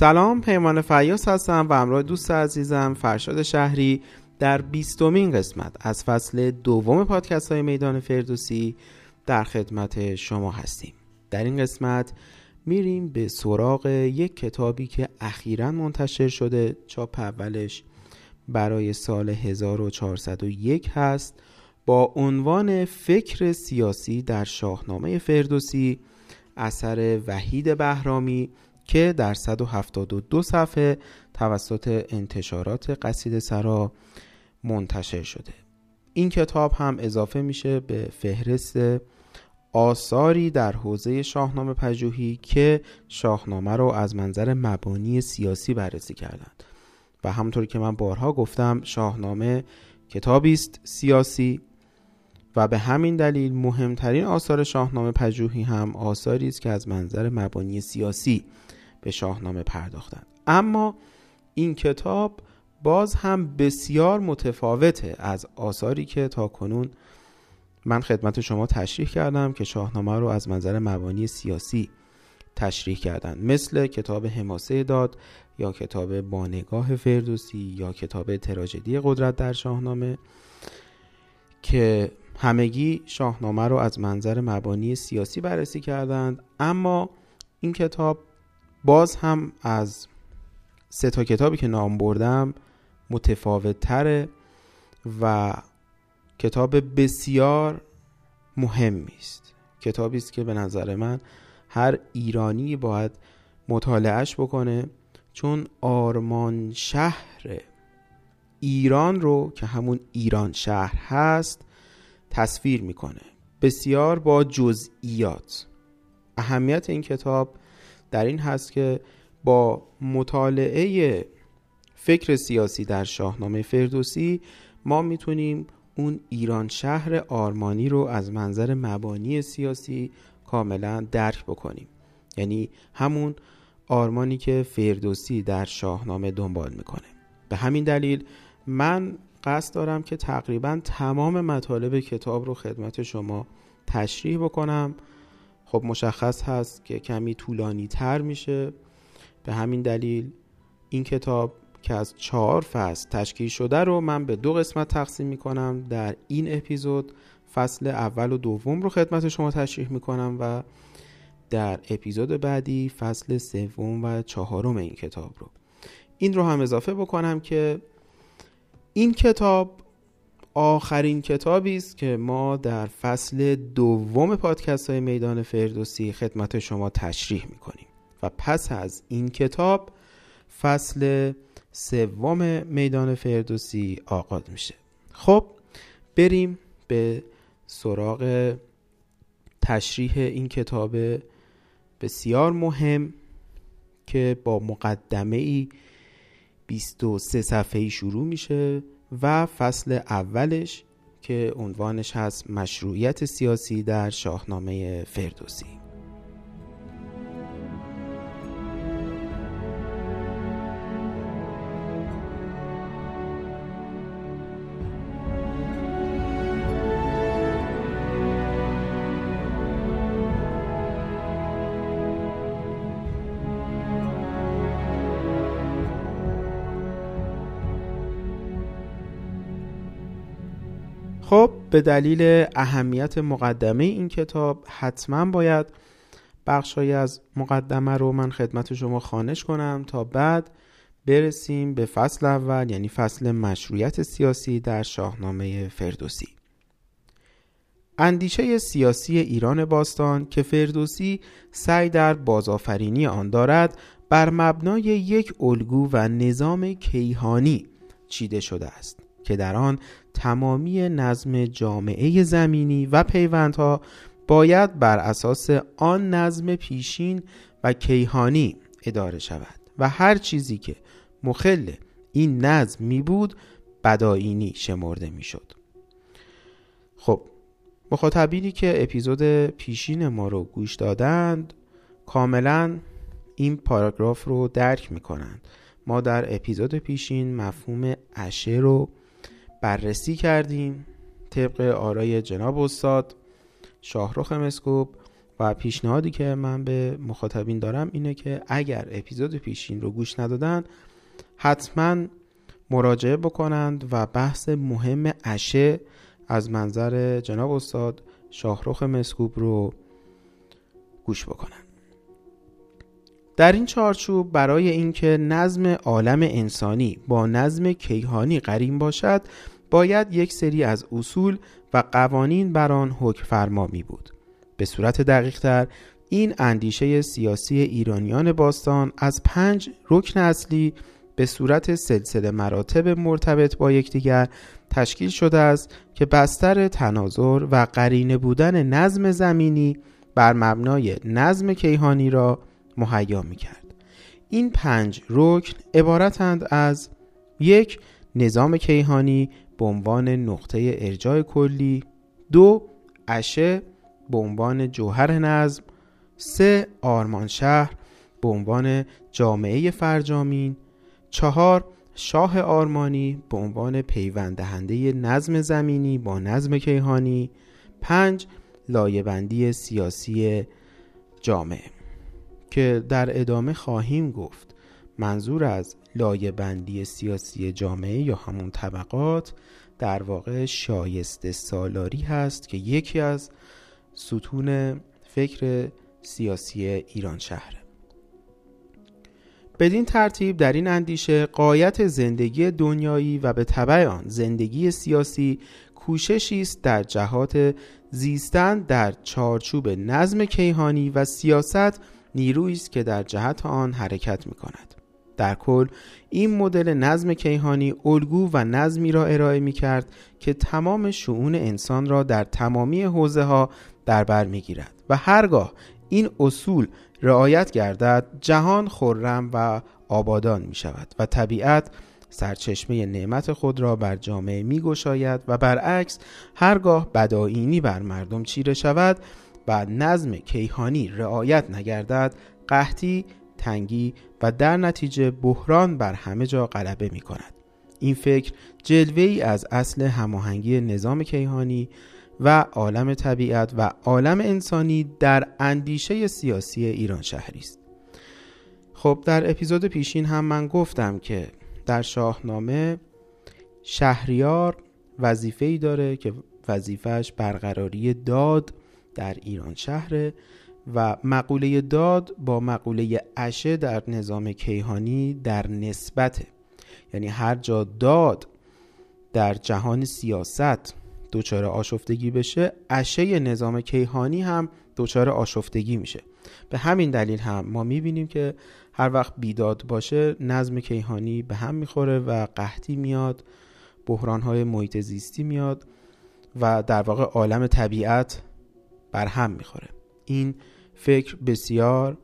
سلام پیمان فیاس هستم و همراه دوست عزیزم فرشاد شهری در بیستمین قسمت از فصل دوم پادکست های میدان فردوسی در خدمت شما هستیم. در این قسمت میریم به سراغ یک کتابی که اخیرا منتشر شده چاپ اولش برای سال 1401 هست با عنوان فکر سیاسی در شاهنامه فردوسی اثر وحید بهرامی که در 172 صفحه توسط انتشارات قصید سرا منتشر شده. این کتاب هم اضافه میشه به فهرست آثاری در حوزه شاهنامه پژوهی که شاهنامه رو از منظر مبانی سیاسی بررسی کردند. و همطور که من بارها گفتم شاهنامه کتابی است سیاسی و به همین دلیل مهمترین آثار شاهنامه پژوهی هم آثاری است که از منظر مبانی سیاسی به شاهنامه پرداختند. اما این کتاب باز هم بسیار متفاوته از آثاری که تا کنون من خدمت شما تشریح کردم که شاهنامه رو از منظر مبانی سیاسی تشریح کردن. مثل کتاب حماسه داد یا کتاب بانگاه فردوسی یا کتاب تراژدی قدرت در شاهنامه که همگی شاهنامه رو از منظر مبانی سیاسی بررسی کردند. اما این کتاب باز هم از سه تا کتابی که نام بردم متفاوت تره و کتاب بسیار مهمی است. کتابی است که به نظر من هر ایرانی باید مطالعهش بکنه چون آرمان شهر ایران رو که همون ایران شهر هست تصویر می‌کنه. بسیار با جزئیات. اهمیت این کتاب در این هست که با مطالعه فکر سیاسی در شاهنامه فردوسی ما می‌تونیم اون ایران شهر آرمانی رو از منظر مبانی سیاسی کاملا درک بکنیم. یعنی همون آرمانی که فردوسی در شاهنامه دنبال می‌کنه. به همین دلیل من قصد دارم که تقریبا تمام مطالب کتاب رو خدمت شما تشریح بکنم. خب مشخص هست که کمی طولانی تر میشه. به همین دلیل این کتاب که از چهار فصل تشکیل شده رو من به دو قسمت تقسیم می‌کنم. در این اپیزود فصل اول و دوم رو خدمت شما تشریح می‌کنم و در اپیزود بعدی فصل سوم و چهارم این کتاب رو. این رو هم اضافه بکنم که این کتاب آخرین کتابی است که ما در فصل دوم پادکست های میدان فردوسی خدمت شما تشریح می‌کنیم. و پس از این کتاب فصل سوم میدان فردوسی آغاز میشه. خب بریم به سراغ تشریح این کتاب بسیار مهم که با مقدمه ای 23 صفحه‌ای شروع میشه. و فصل اولش که عنوانش هست مشروعیت سیاسی در شاهنامه فردوسی. به دلیل اهمیت مقدمه این کتاب حتما باید بخشهایی از مقدمه رو من خدمت شما خانش کنم تا بعد برسیم به فصل اول یعنی فصل مشروعیت سیاسی در شاهنامه فردوسی. اندیشه سیاسی ایران باستان که فردوسی سعی در بازآفرینی آن دارد بر مبنای یک الگو و نظام کیهانی چیده شده است. که در آن تمامی نظم جامعه زمینی و پیوندها باید بر اساس آن نظم پیشین و کیهانی اداره شود و هر چیزی که مخل این نظم می بود بداینی شمرده می شد. خب مخاطبینی که اپیزود پیشین ما رو گوش دادند کاملا این پاراگراف رو درک می کنند. ما در اپیزود پیشین مفهوم اشه رو بررسی کردیم طبق آرای جناب استاد شاهرخ مسکوب و پیشنهادی که من به مخاطبین دارم اینه که اگر اپیزود پیشین رو گوش ندادن حتما مراجعه بکنند و بحث مهم اشه از منظر جناب استاد شاهرخ مسکوب رو گوش بکنند. در این چارچوب برای اینکه نظم عالم انسانی با نظم کیهانی قریم باشد باید یک سری از اصول و قوانین بر آن حکم فرما می بود به صورت دقیقتر این اندیشه سیاسی ایرانیان باستان از پنج رکن اصلی به صورت سلسله مراتب مرتبط با یکدیگر تشکیل شده است که بستر تناظر و قرینه بودن نظم زمینی بر مبنای نظم کیهانی را مهیا می کرد. این پنج رکن عبارتند از یک نظام کیهانی به عنوان نقطه ارجاع کلی دو اشه به عنوان جوهر نظم سه آرمان شهر به عنوان جامعه فرجامین چهار شاه آرمانی به عنوان پیوندهنده نظم زمینی با نظم کیهانی پنج لایبندی سیاسی جامعه که در ادامه خواهیم گفت. منظور از لایبندی سیاسی جامعه یا همون طبقات در واقع شایسته سالاری هست که یکی از ستون فکر سیاسی ایران شهره. بدین ترتیب در این اندیشه قایت زندگی دنیایی و به طبع آن زندگی سیاسی کوششی است در جهات زیستن در چارچوب نظم کیهانی و سیاست نیرویی است که در جهت آن حرکت می کند. در کل این مدل نظم کیهانی الگو و نظمی را ارائه می کرد که تمام شعون انسان را در تمامی حوزه ها در بر می گیرد و هرگاه این اصول رعایت گردد جهان خرم و آبادان می شود و طبیعت سرچشمه نعمت خود را بر جامعه می گشاید و برعکس هرگاه بداینی بر مردم چیره شود و نظم کیهانی رعایت نگردد قحطی تنگی و در نتیجه بحران بر همه جا غلبه می کند. این فکر جلوه ای از اصل هماهنگی نظام کیهانی و عالم طبیعت و عالم انسانی در اندیشه سیاسی ایران شهری است. خب در اپیزود پیشین هم من گفتم که در شاهنامه شهریار وظیفه ای داره که وظیفهش برقراری داد در ایران شهره و مقوله داد با مقوله اشه در نظام کیهانی در نسبته. یعنی هر جا داد در جهان سیاست دچار آشفتگی بشه اشه نظام کیهانی هم دچار آشفتگی میشه. به همین دلیل هم ما می‌بینیم که هر وقت بیداد باشه نظم کیهانی به هم می‌خوره و قحطی میاد بحرانهای محیط زیستی میاد و در واقع عالم طبیعت بر هم می‌خوره. این فکر بسیار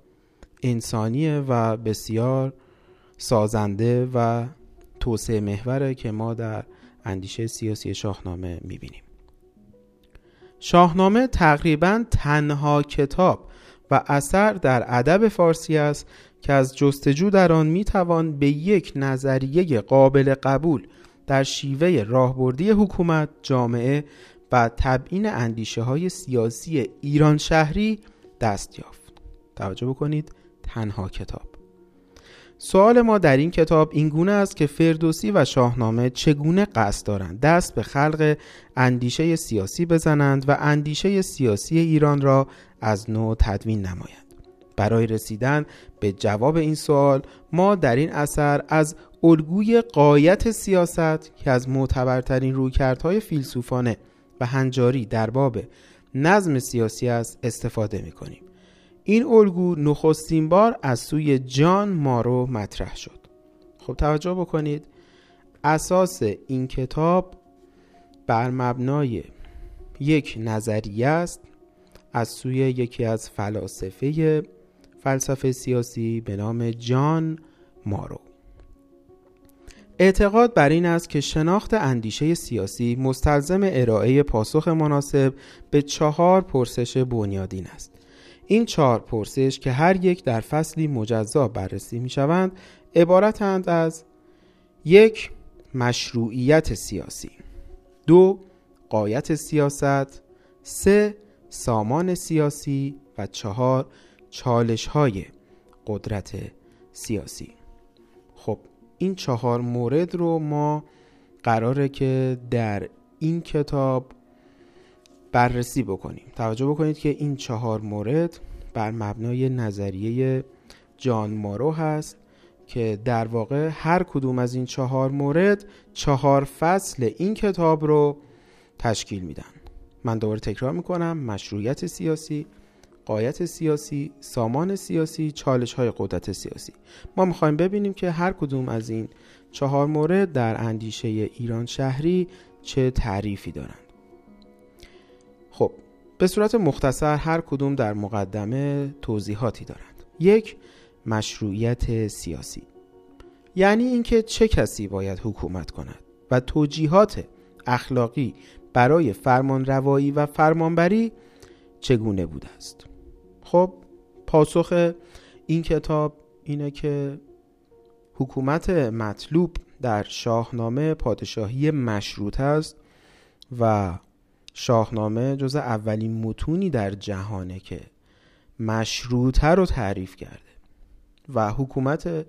انسانیه و بسیار سازنده و توسعه محوره که ما در اندیشه سیاسی شاهنامه می‌بینیم. شاهنامه تقریبا تنها کتاب و اثر در ادب فارسی است که از جستجو در آن می‌توان به یک نظریه قابل قبول در شیوه راهبردی حکومت، جامعه و تبیین اندیشه های سیاسی ایران شهری دست یافت. توجه بکنید تنها کتاب سوال ما در این کتاب این گونه است که فردوسی و شاهنامه چگونه قصد دارند دست به خلق اندیشه سیاسی بزنند و اندیشه سیاسی ایران را از نو تدوین نمایند برای رسیدن به جواب این سوال ما در این اثر از الگوی قایت سیاست که از معتبرترین رویکردهای فیلسوفان و هنجاری در باب نظم سیاسی است استفاده می کنیم. این الگو نخستین بار از سوی جان مارو مطرح شد. خب توجه بکنید اساس این کتاب بر مبنای یک نظریه است از سوی یکی از فلاسفه فلسفه سیاسی به نام جان مارو اعتقاد بر این است که شناخت اندیشه سیاسی مستلزم ارائه پاسخ مناسب به چهار پرسش بنیادین است. این چهار پرسش که هر یک در فصلی مجزا بررسی می شوند عبارتند از یک مشروعیت سیاسی. دو قایت سیاست. سه سامان سیاسی. و چهار چالش های قدرت سیاسی. این چهار مورد رو ما قراره که در این کتاب بررسی بکنیم. توجه بکنید که این چهار مورد بر مبنای نظریه جان مارو هست که در واقع هر کدوم از این چهار مورد چهار فصل این کتاب رو تشکیل میدن. من دوباره تکرار می‌کنم. مشروعیت سیاسی. قایت سیاسی سامان سیاسی چالش های قدرت سیاسی. ما می‌خوایم ببینیم که هر کدوم از این چهار مورد در اندیشه ایران شهری چه تعریفی دارند. خب به صورت مختصر هر کدوم در مقدمه توضیحاتی دارند. یک مشروعیت سیاسی. یعنی اینکه چه کسی باید حکومت کند و توجیهات اخلاقی برای فرمان روایی و فرمانبری چگونه بوده است. خب پاسخ این کتاب اینه که حکومت مطلوب در شاهنامه پادشاهی مشروط است و شاهنامه جز اولین متونی در جهانه که مشروطه رو تعریف کرده و حکومت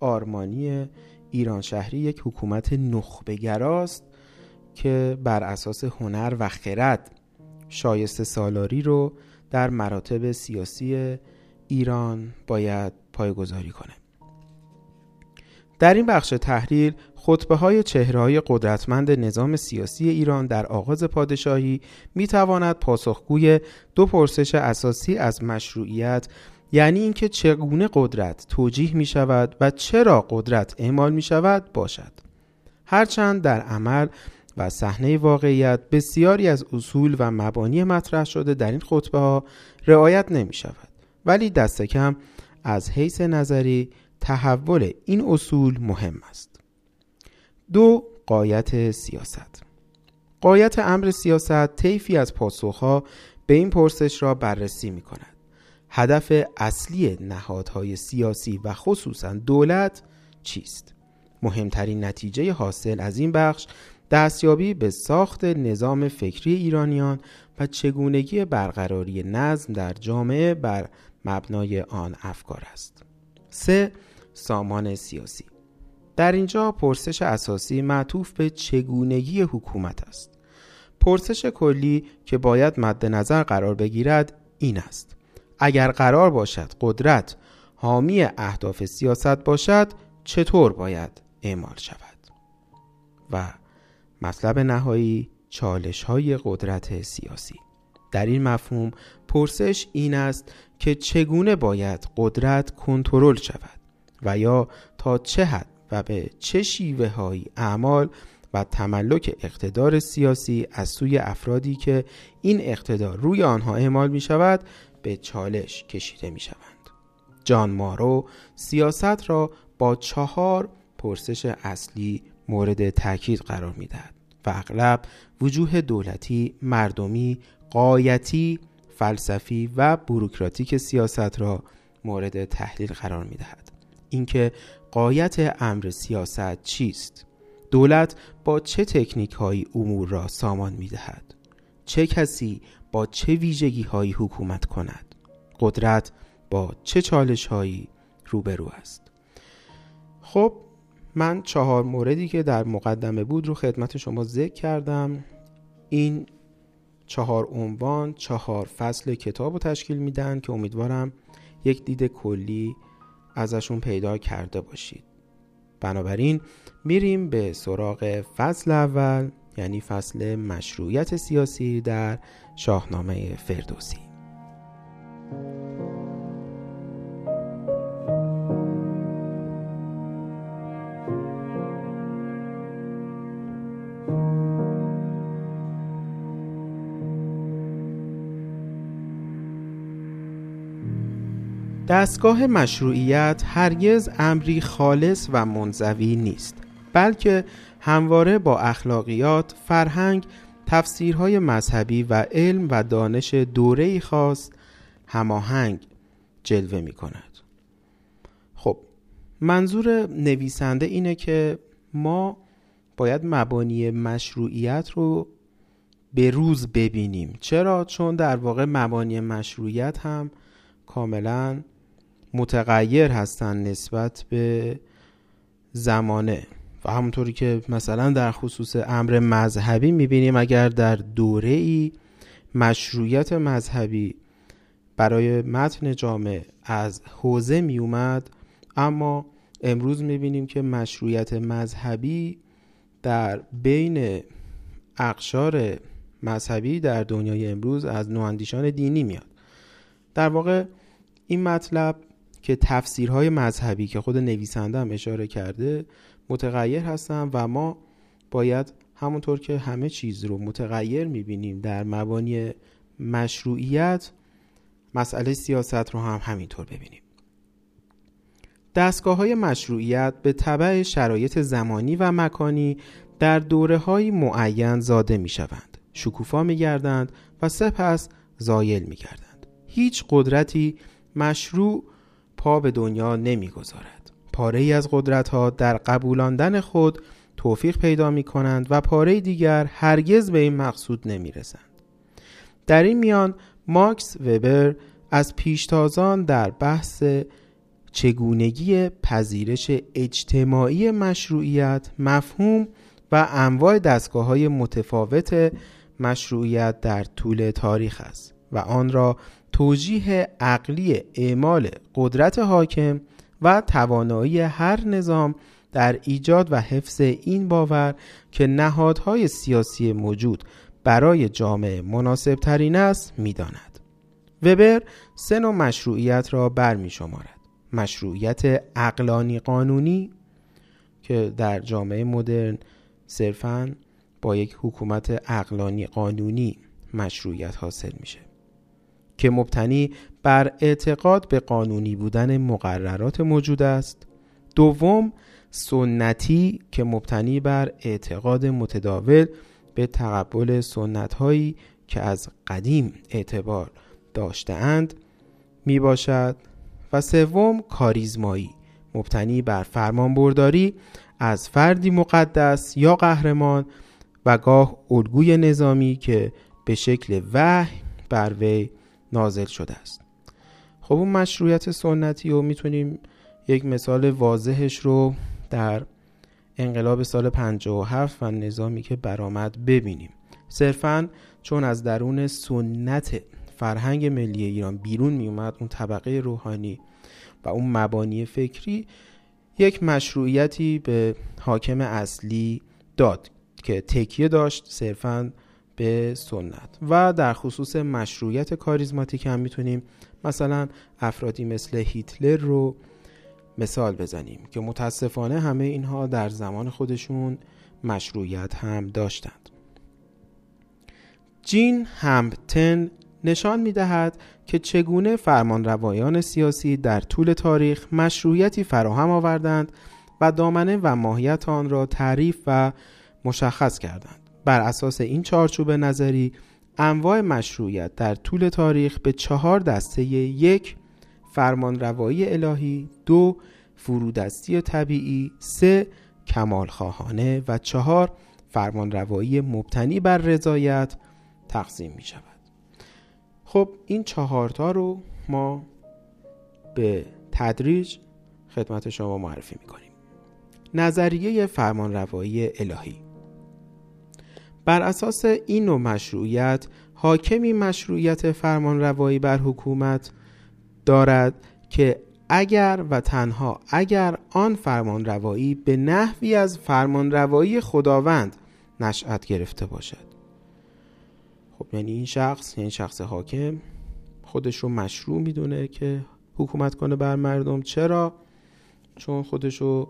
آرمانی ایران شهری یک حکومت نخبگراست که بر اساس هنر و خرد شایسته سالاری رو در مراتب سیاسی ایران باید پایگذاری کنه. در این بخش تحلیل خطبه های چهره های قدرتمند نظام سیاسی ایران در آغاز پادشاهی می تواند پاسخگوی دو پرسش اساسی از مشروعیت یعنی اینکه چگونه قدرت توجیه می شود و چرا قدرت اعمال می شود باشد. هرچند در عمل و صحنه واقعیت بسیاری از اصول و مبانی مطرح شده در این خطبه ها رعایت نمی شود ولی دست کم از حیث نظری تحول این اصول مهم است. دو قایت سیاست. قایت امر سیاست طیفی از پاسخها به این پرسش را بررسی می کند هدف اصلی نهادهای سیاسی و خصوصا دولت چیست؟ مهمترین نتیجه حاصل از این بخش دستیابی به ساخت نظام فکری ایرانیان و چگونگی برقراری نظم در جامعه بر مبنای آن افکار است. 3. سامان سیاسی در اینجا پرسش اساسی معطوف به چگونگی حکومت است. پرسش کلی که باید مد نظر قرار بگیرد این است. اگر قرار باشد قدرت حامی اهداف سیاست باشد چطور باید اعمال شود؟ و مطلب نهایی چالش های قدرت سیاسی در این مفهوم پرسش این است که چگونه باید قدرت کنترل شود و یا تا چه حد و به چه شیوه های اعمال و تملک اقتدار سیاسی از سوی افرادی که این اقتدار روی آنها اعمال می شود به چالش کشیده می شوند. جان مارو سیاست را با چهار پرسش اصلی مورد تاکید قرار می‌دهد و اغلب وجوه دولتی، مردمی، قایتی، فلسفی و بروکراتیک سیاست را مورد تحلیل قرار می‌دهد. اینکه قایت امر سیاست چیست؟ دولت با چه تکنیک های امور را سامان می دهد؟ چه کسی با چه ویژگی هایی حکومت کند؟ قدرت با چه چالش هایی روبرو است؟ خب من چهار موردی که در مقدمه بود رو خدمت شما ذکر کردم. این چهار عنوان چهار فصل کتاب رو تشکیل میدن که امیدوارم یک دید کلی ازشون پیدا کرده باشید. بنابراین میریم به سراغ فصل اول یعنی فصل مشروعیت سیاسی در شاهنامه فردوسی. دستگاه مشروعیت هرگز امری خالص و منزوی نیست بلکه همواره با اخلاقیات، فرهنگ، تفسیرهای مذهبی و علم و دانش دوره خاص هماهنگ جلوه می کند. خب منظور نویسنده اینه که ما باید مبانی مشروعیت رو به روز ببینیم چرا؟ چون در واقع مبانی مشروعیت هم کاملا متغیر هستن نسبت به زمانه. و همونطوری که مثلا در خصوص امر مذهبی می‌بینیم اگر در دوره ای مشروعیت مذهبی برای متن جامعه از حوزه می اومد اما امروز می‌بینیم که مشروعیت مذهبی در بین اقشار مذهبی در دنیای امروز از نواندیشان دینی میاد. در واقع این مطلب که تفسیرهای مذهبی که خود نویسنده هم اشاره کرده متغیر هستن و ما باید همونطور که همه چیز رو متغیر می‌بینیم در مبانی مشروعیت مسئله سیاست رو هم همینطور ببینیم. دستگاه های مشروعیت به طبع شرایط زمانی و مکانی در دوره های معین زاده می شوند شکوفا می گردند و سپس زایل می گردند هیچ قدرتی مشروع پا به دنیا نمی‌گذارد پاره ای از قدرت ها در قبولاندن خود توفیق پیدا می کنند و پاره دیگر هرگز به این مقصود نمی رسند. در این میان ماکس وبر از پیشتازان در بحث چگونگی پذیرش اجتماعی مشروعیت مفهوم و انواع دستگاه های متفاوت مشروعیت در طول تاریخ است و آن را توجیه عقلی اعمال قدرت حاکم و توانایی هر نظام در ایجاد و حفظ این باور که نهادهای سیاسی موجود برای جامعه مناسب ترین است می‌داند. وبر سه نوع مشروعیت را برمی شمارد. مشروعیت اقلانی قانونی که در جامعه مدرن صرفاً با یک حکومت اقلانی قانونی مشروعیت حاصل میشه که مبتنی بر اعتقاد به قانونی بودن مقررات موجود است. دوم سنتی که مبتنی بر اعتقاد متداول به تقبل سنت هایی که از قدیم اعتبار داشتهاند می باشد و سوم کاریزمایی مبتنی بر فرمانبرداری از فردی مقدس یا قهرمان و گاه الگوی نظامی که به شکل وحی بر وی نازل شده است. خب اون مشروعیت سنتی رو می‌تونیم یک مثال واضحش رو در انقلاب سال 57 و نظامی که برآمد ببینیم. صرفا چون از درون سنت فرهنگ ملی ایران بیرون می اومد اون طبقه روحانی و اون مبانی فکری یک مشروعیتی به حاکم اصلی داد که تکیه داشت صرفا به سنت و در خصوص مشروعیت کاریزماتیک هم می‌تونیم مثلا افرادی مثل هیتلر رو مثال بزنیم که متاسفانه همه اینها در زمان خودشون مشروعیت هم داشتند جین همپتن نشان می دهد که چگونه فرمانروایان سیاسی در طول تاریخ مشروعیتی فراهم آوردند و دامنه و ماهیت آن را تعریف و مشخص کردند. بر اساس این چارچوب نظری انواع مشروعیت در طول تاریخ به چهار دسته یک فرمانروایی الهی دو فرودستی طبیعی سه کمالخواهانه و چهار فرمانروایی مبتنی بر رضایت تقسیم می شود خب این چهارتا رو ما به تدریج خدمت شما معرفی می کنیم نظریه فرمانروایی الهی. بر اساس این نوع مشروعیت حاکمی مشروعیت فرمانروایی بر حکومت دارد که اگر و تنها اگر آن فرمانروایی به نحوی از فرمانروایی خداوند نشأت گرفته باشد. خب یعنی این شخص یعنی شخص حاکم خودش رو مشروع می‌دونه که حکومت کنه بر مردم. چرا؟ چون خودش رو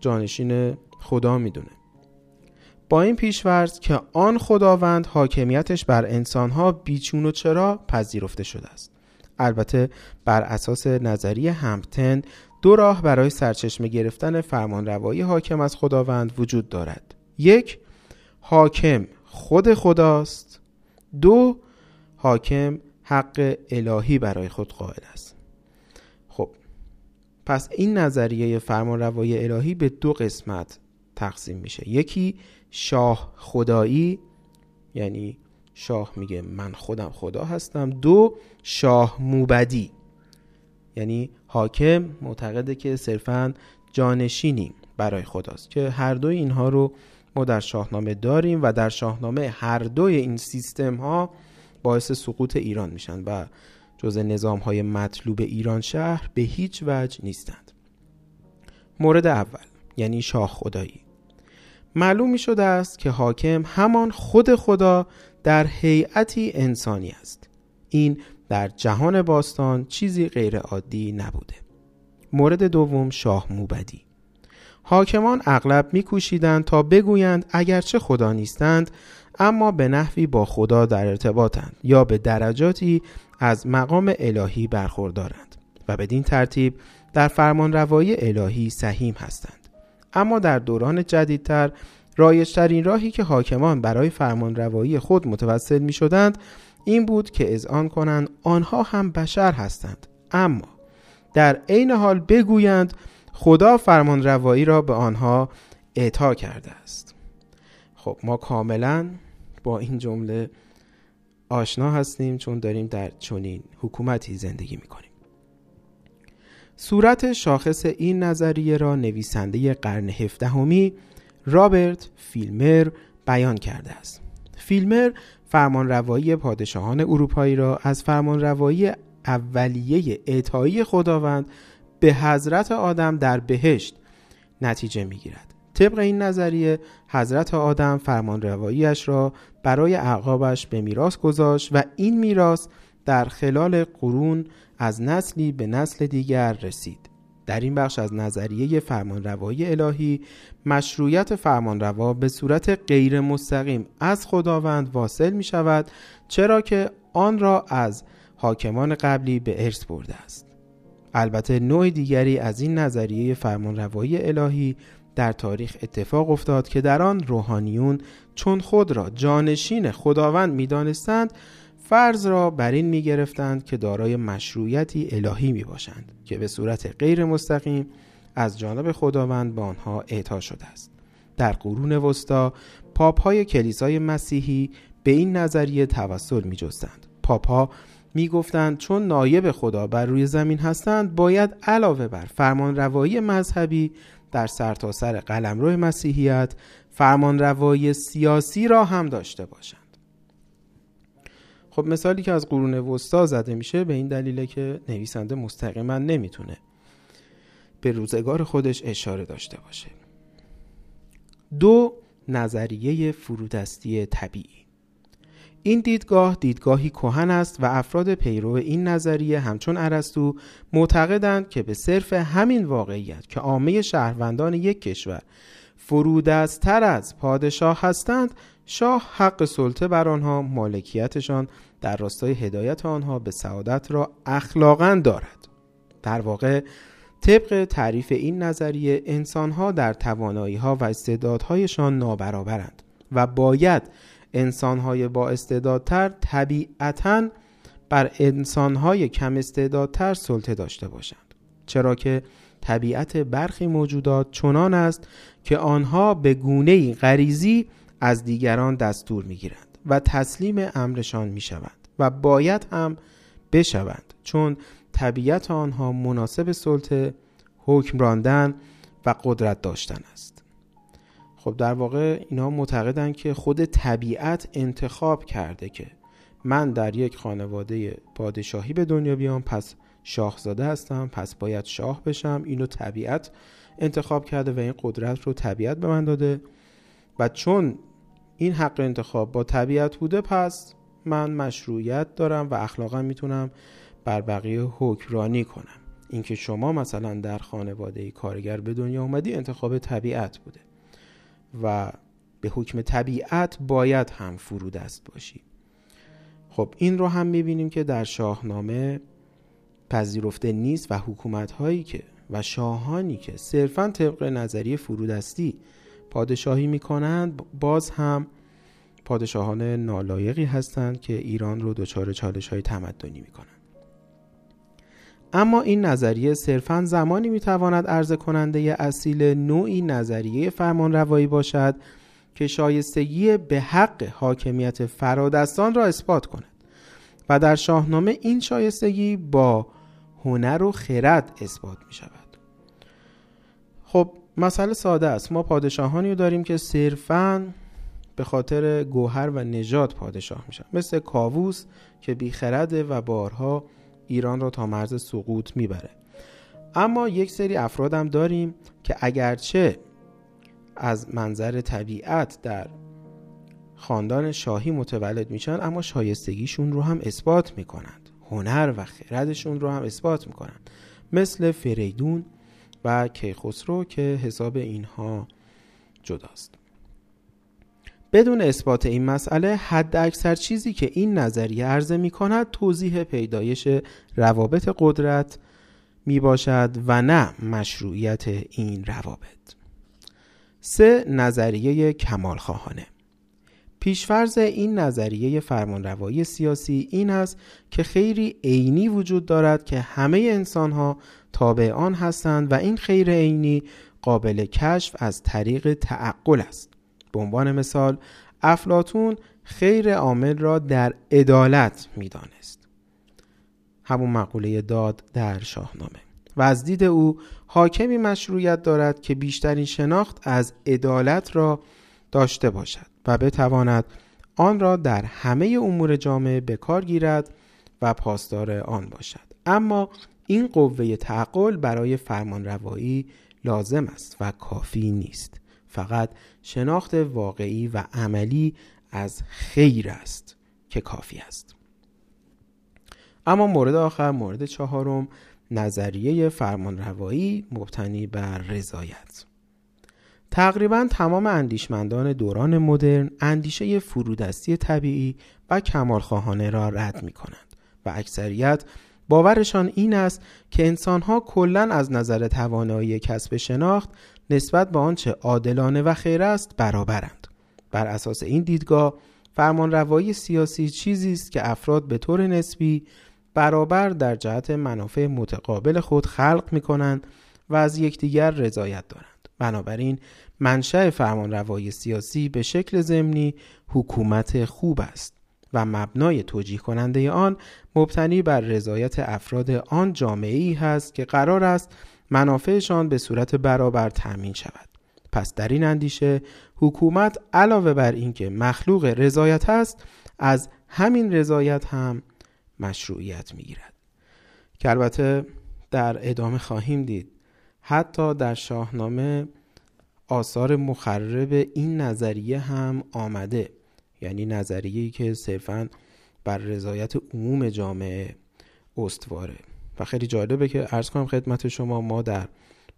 جانشین خدا می‌دونه. با این پیشورز که آن خداوند حاکمیتش بر انسانها بیچون و چرا پذیرفته شده است. البته بر اساس نظریه همتن دو راه برای سرچشمه گرفتن فرمانروایی حاکم از خداوند وجود دارد. یک حاکم خود خداست. دو حاکم حق الهی برای خود قائل است. خب پس این نظریه فرمانروایی الهی به دو قسمت تقسیم میشه. یکی شاه خدایی یعنی شاه میگه من خودم خدا هستم. دو شاه موبدی یعنی حاکم معتقده که صرفا جانشینی برای خداست که هر دوی اینها رو ما در شاهنامه داریم و در شاهنامه هر دوی این سیستم ها باعث سقوط ایران میشن و جز نظام های مطلوب ایران شهر به هیچ وجه نیستند. مورد اول یعنی شاه خدایی. معلوم می شده است که حاکم همان خود خدا در هیئتی انسانی است. این در جهان باستان چیزی غیر عادی نبوده. مورد دوم شاه موبدی. حاکمان اغلب میکوشیدند تا بگویند اگرچه خدا نیستند اما به نحوی با خدا در ارتباطند یا به درجاتی از مقام الهی برخوردارند و بدین ترتیب در فرمان روایی الهی سهیم هستند. اما در دوران جدیدتر رایجترین راهی که حاکمان برای فرمان روایی خود متوسل می شدند این بود که اذعان کنند آنها هم بشر هستند. اما در عین حال بگویند خدا فرمان روایی را به آنها اعطا کرده است. خب ما کاملا با این جمله آشنا هستیم چون داریم در چنین حکومتی زندگی می‌کنیم. صورت شاخص این نظریه را نویسنده قرن هفدهمی رابرت فیلمر بیان کرده است. فیلمر فرمانروایی پادشاهان اروپایی را از فرمانروایی اولیه اعطایی خداوند به حضرت آدم در بهشت نتیجه می‌گیرد. طبق این نظریه حضرت آدم فرمانرواییش را برای اعقابش به میراث گذاشت و این میراث در خلال قرون از نسلی به نسل دیگر رسید. در این بخش از نظریه فرمانروایی الهی مشروعیت فرمانروا به صورت غیر مستقیم از خداوند واصل می شود چرا که آن را از حاکمان قبلی به ارث برده است. البته نوع دیگری از این نظریه فرمانروایی الهی در تاریخ اتفاق افتاد که در آن روحانیون چون خود را جانشین خداوند می‌دانستند فرض را بر این می گرفتند که دارای مشروعیتی الهی می باشند که به صورت غیر مستقیم از جانب خداوند به آنها اعطا شده است. در قرون وسطا پاپ های کلیسای مسیحی به این نظریه توسل می جستند پاپ ها می گفتند چون نایب خدا بر روی زمین هستند باید علاوه بر فرمان روایی مذهبی در سرتاسر سر قلمرو مسیحیت فرمان روایی سیاسی را هم داشته باشند. خب مثالی که از قرون وسطا زده میشه به این دلیله که نویسنده مستقیما نمی‌تونه به روزگار خودش اشاره داشته باشه. دو نظریه فرودستی طبیعی. این دیدگاه دیدگاهی کهن است و افراد پیرو این نظریه همچون ارسطو معتقدند که به صرف همین واقعیت که عامه شهروندان یک کشور فرودستر از پادشاه هستند شاه حق سلطه بر آنها مالکیتشان در راستای هدایت آنها به سعادت را اخلاقا دارد. در واقع طبق تعریف این نظریه انسانها در توانایی ها و استعدادهایشان نابرابرند و باید انسانهای با استعدادتر طبیعتا بر انسانهای کم استعدادتر سلطه داشته باشند. چرا که طبیعت برخی موجودات چنان است که آنها به گونه غریزی از دیگران دستور می‌گیرند و تسلیم امرشان می‌شوند و باید هم بشوند چون طبیعت آنها مناسب سلطه حکم راندن و قدرت داشتن است. خب در واقع اینا معتقدن که خود طبیعت انتخاب کرده که من در یک خانواده پادشاهی به دنیا بیام پس شاهزاده هستم پس باید شاه بشم اینو طبیعت انتخاب کرده و این قدرت رو طبیعت به من داده. و چون این حق انتخاب با طبیعت بوده پس من مشروعیت دارم و اخلاقا می‌تونم بر بقیه حکمرانی کنم. اینکه شما مثلا در خانواده کارگر به دنیا اومدی انتخاب طبیعت بوده و به حکم طبیعت باید هم فرودست باشی. خب این رو هم می‌بینیم که در شاهنامه پذیرفته نیست و حکومت هایی که و شاهانی که صرفا طبق نظریه فرودستی پادشاهی می‌کنند باز هم پادشاهان نالایقی هستند که ایران رو دچار چالش های تمدنی می‌کنند. اما این نظریه صرفا زمانی می‌تواند عرضه کننده اصیل نوعی نظریه فرمان روایی باشد که شایستگی به حق حاکمیت فرادستان را اثبات کند و در شاهنامه این شایستگی با هنر و خرد اثبات می شود خب مسئله ساده است. ما پادشاهانی رو داریم که صرفا به خاطر گوهر و نژاد پادشاه میشن. مثل کاووس که بیخرده و بارها ایران را تا مرز سقوط می‌بره. اما یک سری افراد هم داریم که اگرچه از منظر طبیعت در خاندان شاهی متولد میشن اما شایستگیشون رو هم اثبات می‌کنند. هنر و خردشون رو هم اثبات می‌کنند. مثل فریدون و کیخسرو که حساب اینها جداست. بدون اثبات این مسئله حد اکثر چیزی که این نظریه عرضه می کند توضیح پیدایش روابط قدرت می باشد و نه مشروعیت این روابط. سه نظریه کمال خواهانه پیشفرز این نظریه فرمانروایی سیاسی این است که خیری عینی وجود دارد که همه انسانها تابع آن هستند و این خیر عینی قابل کشف از طریق تعقل است. به عنوان مثال افلاتون خیر عامل را در عدالت می‌دانست. همون مقوله داد در شاهنامه. و از دید او حاکمی مشروعیت دارد که بیشترین شناخت از عدالت را داشته باشد و بتواند آن را در همه امور جامعه به کار گیرد و پاسدار آن باشد. اما این قوه تعقل برای فرمانروایی لازم است و کافی نیست. فقط شناخت واقعی و عملی از خیر است که کافی است. اما مورد آخر مورد چهارم نظریه فرمانروایی مبتنی بر رضایت. تقریبا تمام اندیشمندان دوران مدرن اندیشه فرودستی طبیعی و کمالخواهانه را رد می کنند و اکثریت باورشان این است که انسانها کلا از نظر توانایی کسب شناخت نسبت به آنچه عادلانه و خیر است برابرند. بر اساس این دیدگاه فرمانروایی سیاسی چیزی است که افراد به طور نسبی برابر در جهت منافع متقابل خود خلق می کنند و از یکدیگر رضایت دارند. بنابراین منشأ فرمانروایی سیاسی به شکل ضمنی حکومت خوب است. و مبنای توجیه کننده آن مبتنی بر رضایت افراد آن جامعه ای هست که قرار است منافعشان به صورت برابر تأمین شود. پس در این اندیشه حکومت علاوه بر اینکه مخلوق رضایت است از همین رضایت هم مشروعیت می‌گیرد. که البته در ادامه خواهیم دید. حتی در شاهنامه آثار مخرب این نظریه هم آمده. یعنی نظریه‌ای که صرفا بر رضایت عموم جامعه استواره. و خیلی جالبه که ارز کنم خدمت شما ما در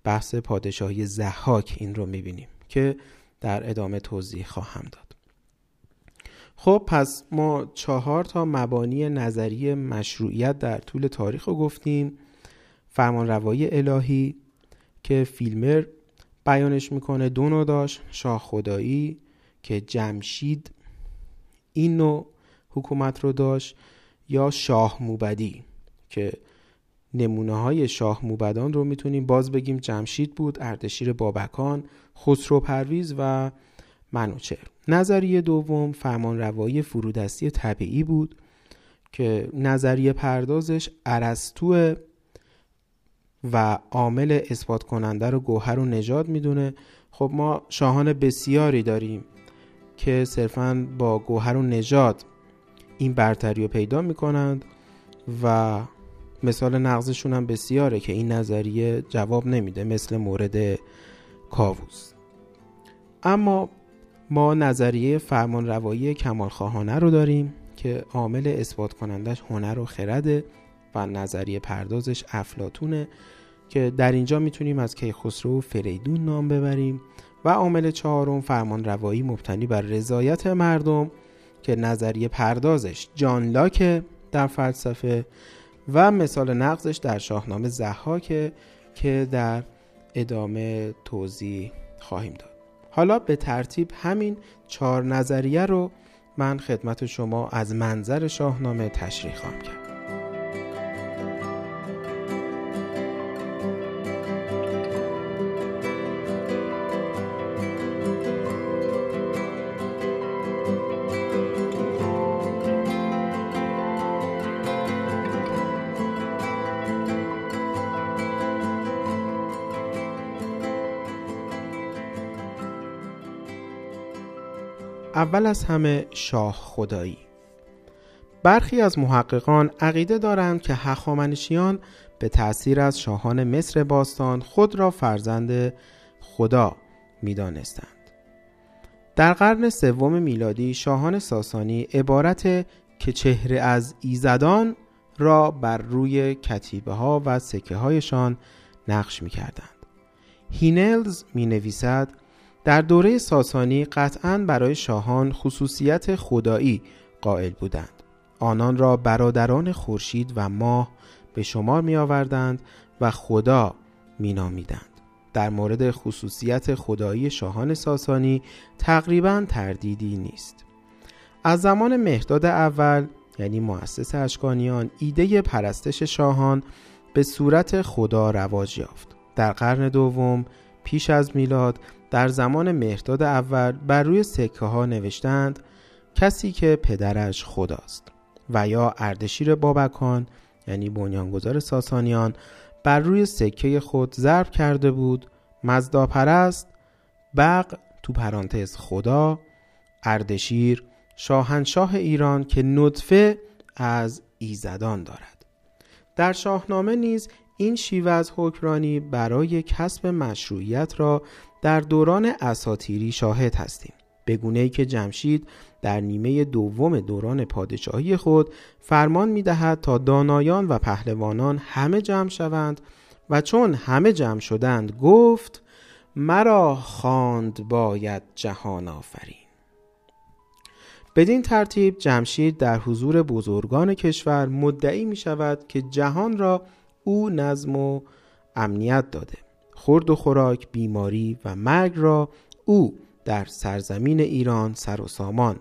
بحث پادشاهی زحاک این رو می‌بینیم که در ادامه توضیح خواهم داد. خب پس ما چهار تا مبانی نظری مشروعیت در طول تاریخ رو گفتیم. فرمان روایی الهی که فیلمر بیانش می‌کنه دو داشت شاه خدایی که جمشید این نوع حکومت رو داشت یا شاه موبدی که نمونه های شاه موبدان رو می‌تونیم باز بگیم جمشید بود اردشیر بابکان خسرو پرویز و منوچهر. نظریه دوم فرمان روایی فرودستی طبیعی بود که نظریه پردازش عرستو و عامل اثبات کننده رو گوهر و نجات می‌دونه. خب ما شاهان بسیاری داریم که صرفا با گوهر و نجات این برتری رو پیدا می‌کنند و مثال نقضشون هم بسیاره که این نظریه جواب نمیده مثل مورد کاووس. اما ما نظریه فرمان روایی کمالخواهانه رو داریم که عامل اثبات کنندش هنر و خرده و نظریه پردازش افلاتونه که در اینجا می‌تونیم از کیخسرو و فریدون نام ببریم. و عامل چهارم فرمان روایی مبتنی بر رضایت مردم که نظریه پردازش جان لاک در فلسفه و مثال نقضش در شاهنامه زحاکه که در ادامه توضیح خواهیم داد. حالا به ترتیب همین چهار نظریه رو من خدمت شما از منظر شاهنامه تشریح خواهم کرد. اول از همه شاه خدایی برخی از محققان عقیده دارند که هخامنشیان به تأثیر از شاهان مصر باستان خود را فرزند خدا می دانستند. در قرن سوم میلادی شاهان ساسانی عبارت که چهره از ایزدان را بر روی کتیبه ها و سکه هایشان نقش می کردند. هینلز می نویسد در دوره ساسانی قطعا برای شاهان خصوصیت خدایی قائل بودند. آنان را برادران خورشید و ماه به شمار می آوردند و خدا می نامیدند. در مورد خصوصیت خدایی شاهان ساسانی تقریبا تردیدی نیست. از زمان مهداد اول یعنی مؤسس اشکانیان ایده پرستش شاهان به صورت خدا رواج یافت. در قرن دوم پیش از میلاد در زمان مهرداد اول بر روی سکه ها نوشتند کسی که پدرش خداست و یا اردشیر بابکان یعنی بنیانگذار ساسانیان بر روی سکه خود ضرب کرده بود مزدا پرست بق تو پرانتز خدا اردشیر شاهنشاه ایران که نطفه از ایزدان دارد. در شاهنامه نیز این شیوه از حکمرانی برای کسب مشروعیت را در دوران اساتیری شاهد هستیم. به گونه ای که جمشید در نیمه دوم دوران پادشاهی خود فرمان می دهد تا دانایان و پهلوانان همه جمع شوند و چون همه جمع شدند گفت مرا خواند باید جهان آفرین. بدین ترتیب جمشید در حضور بزرگان کشور مدعی می شود که جهان را او نظم و امنیت داده. خورد و خوراک بیماری و مرگ را او در سرزمین ایران سر و سامان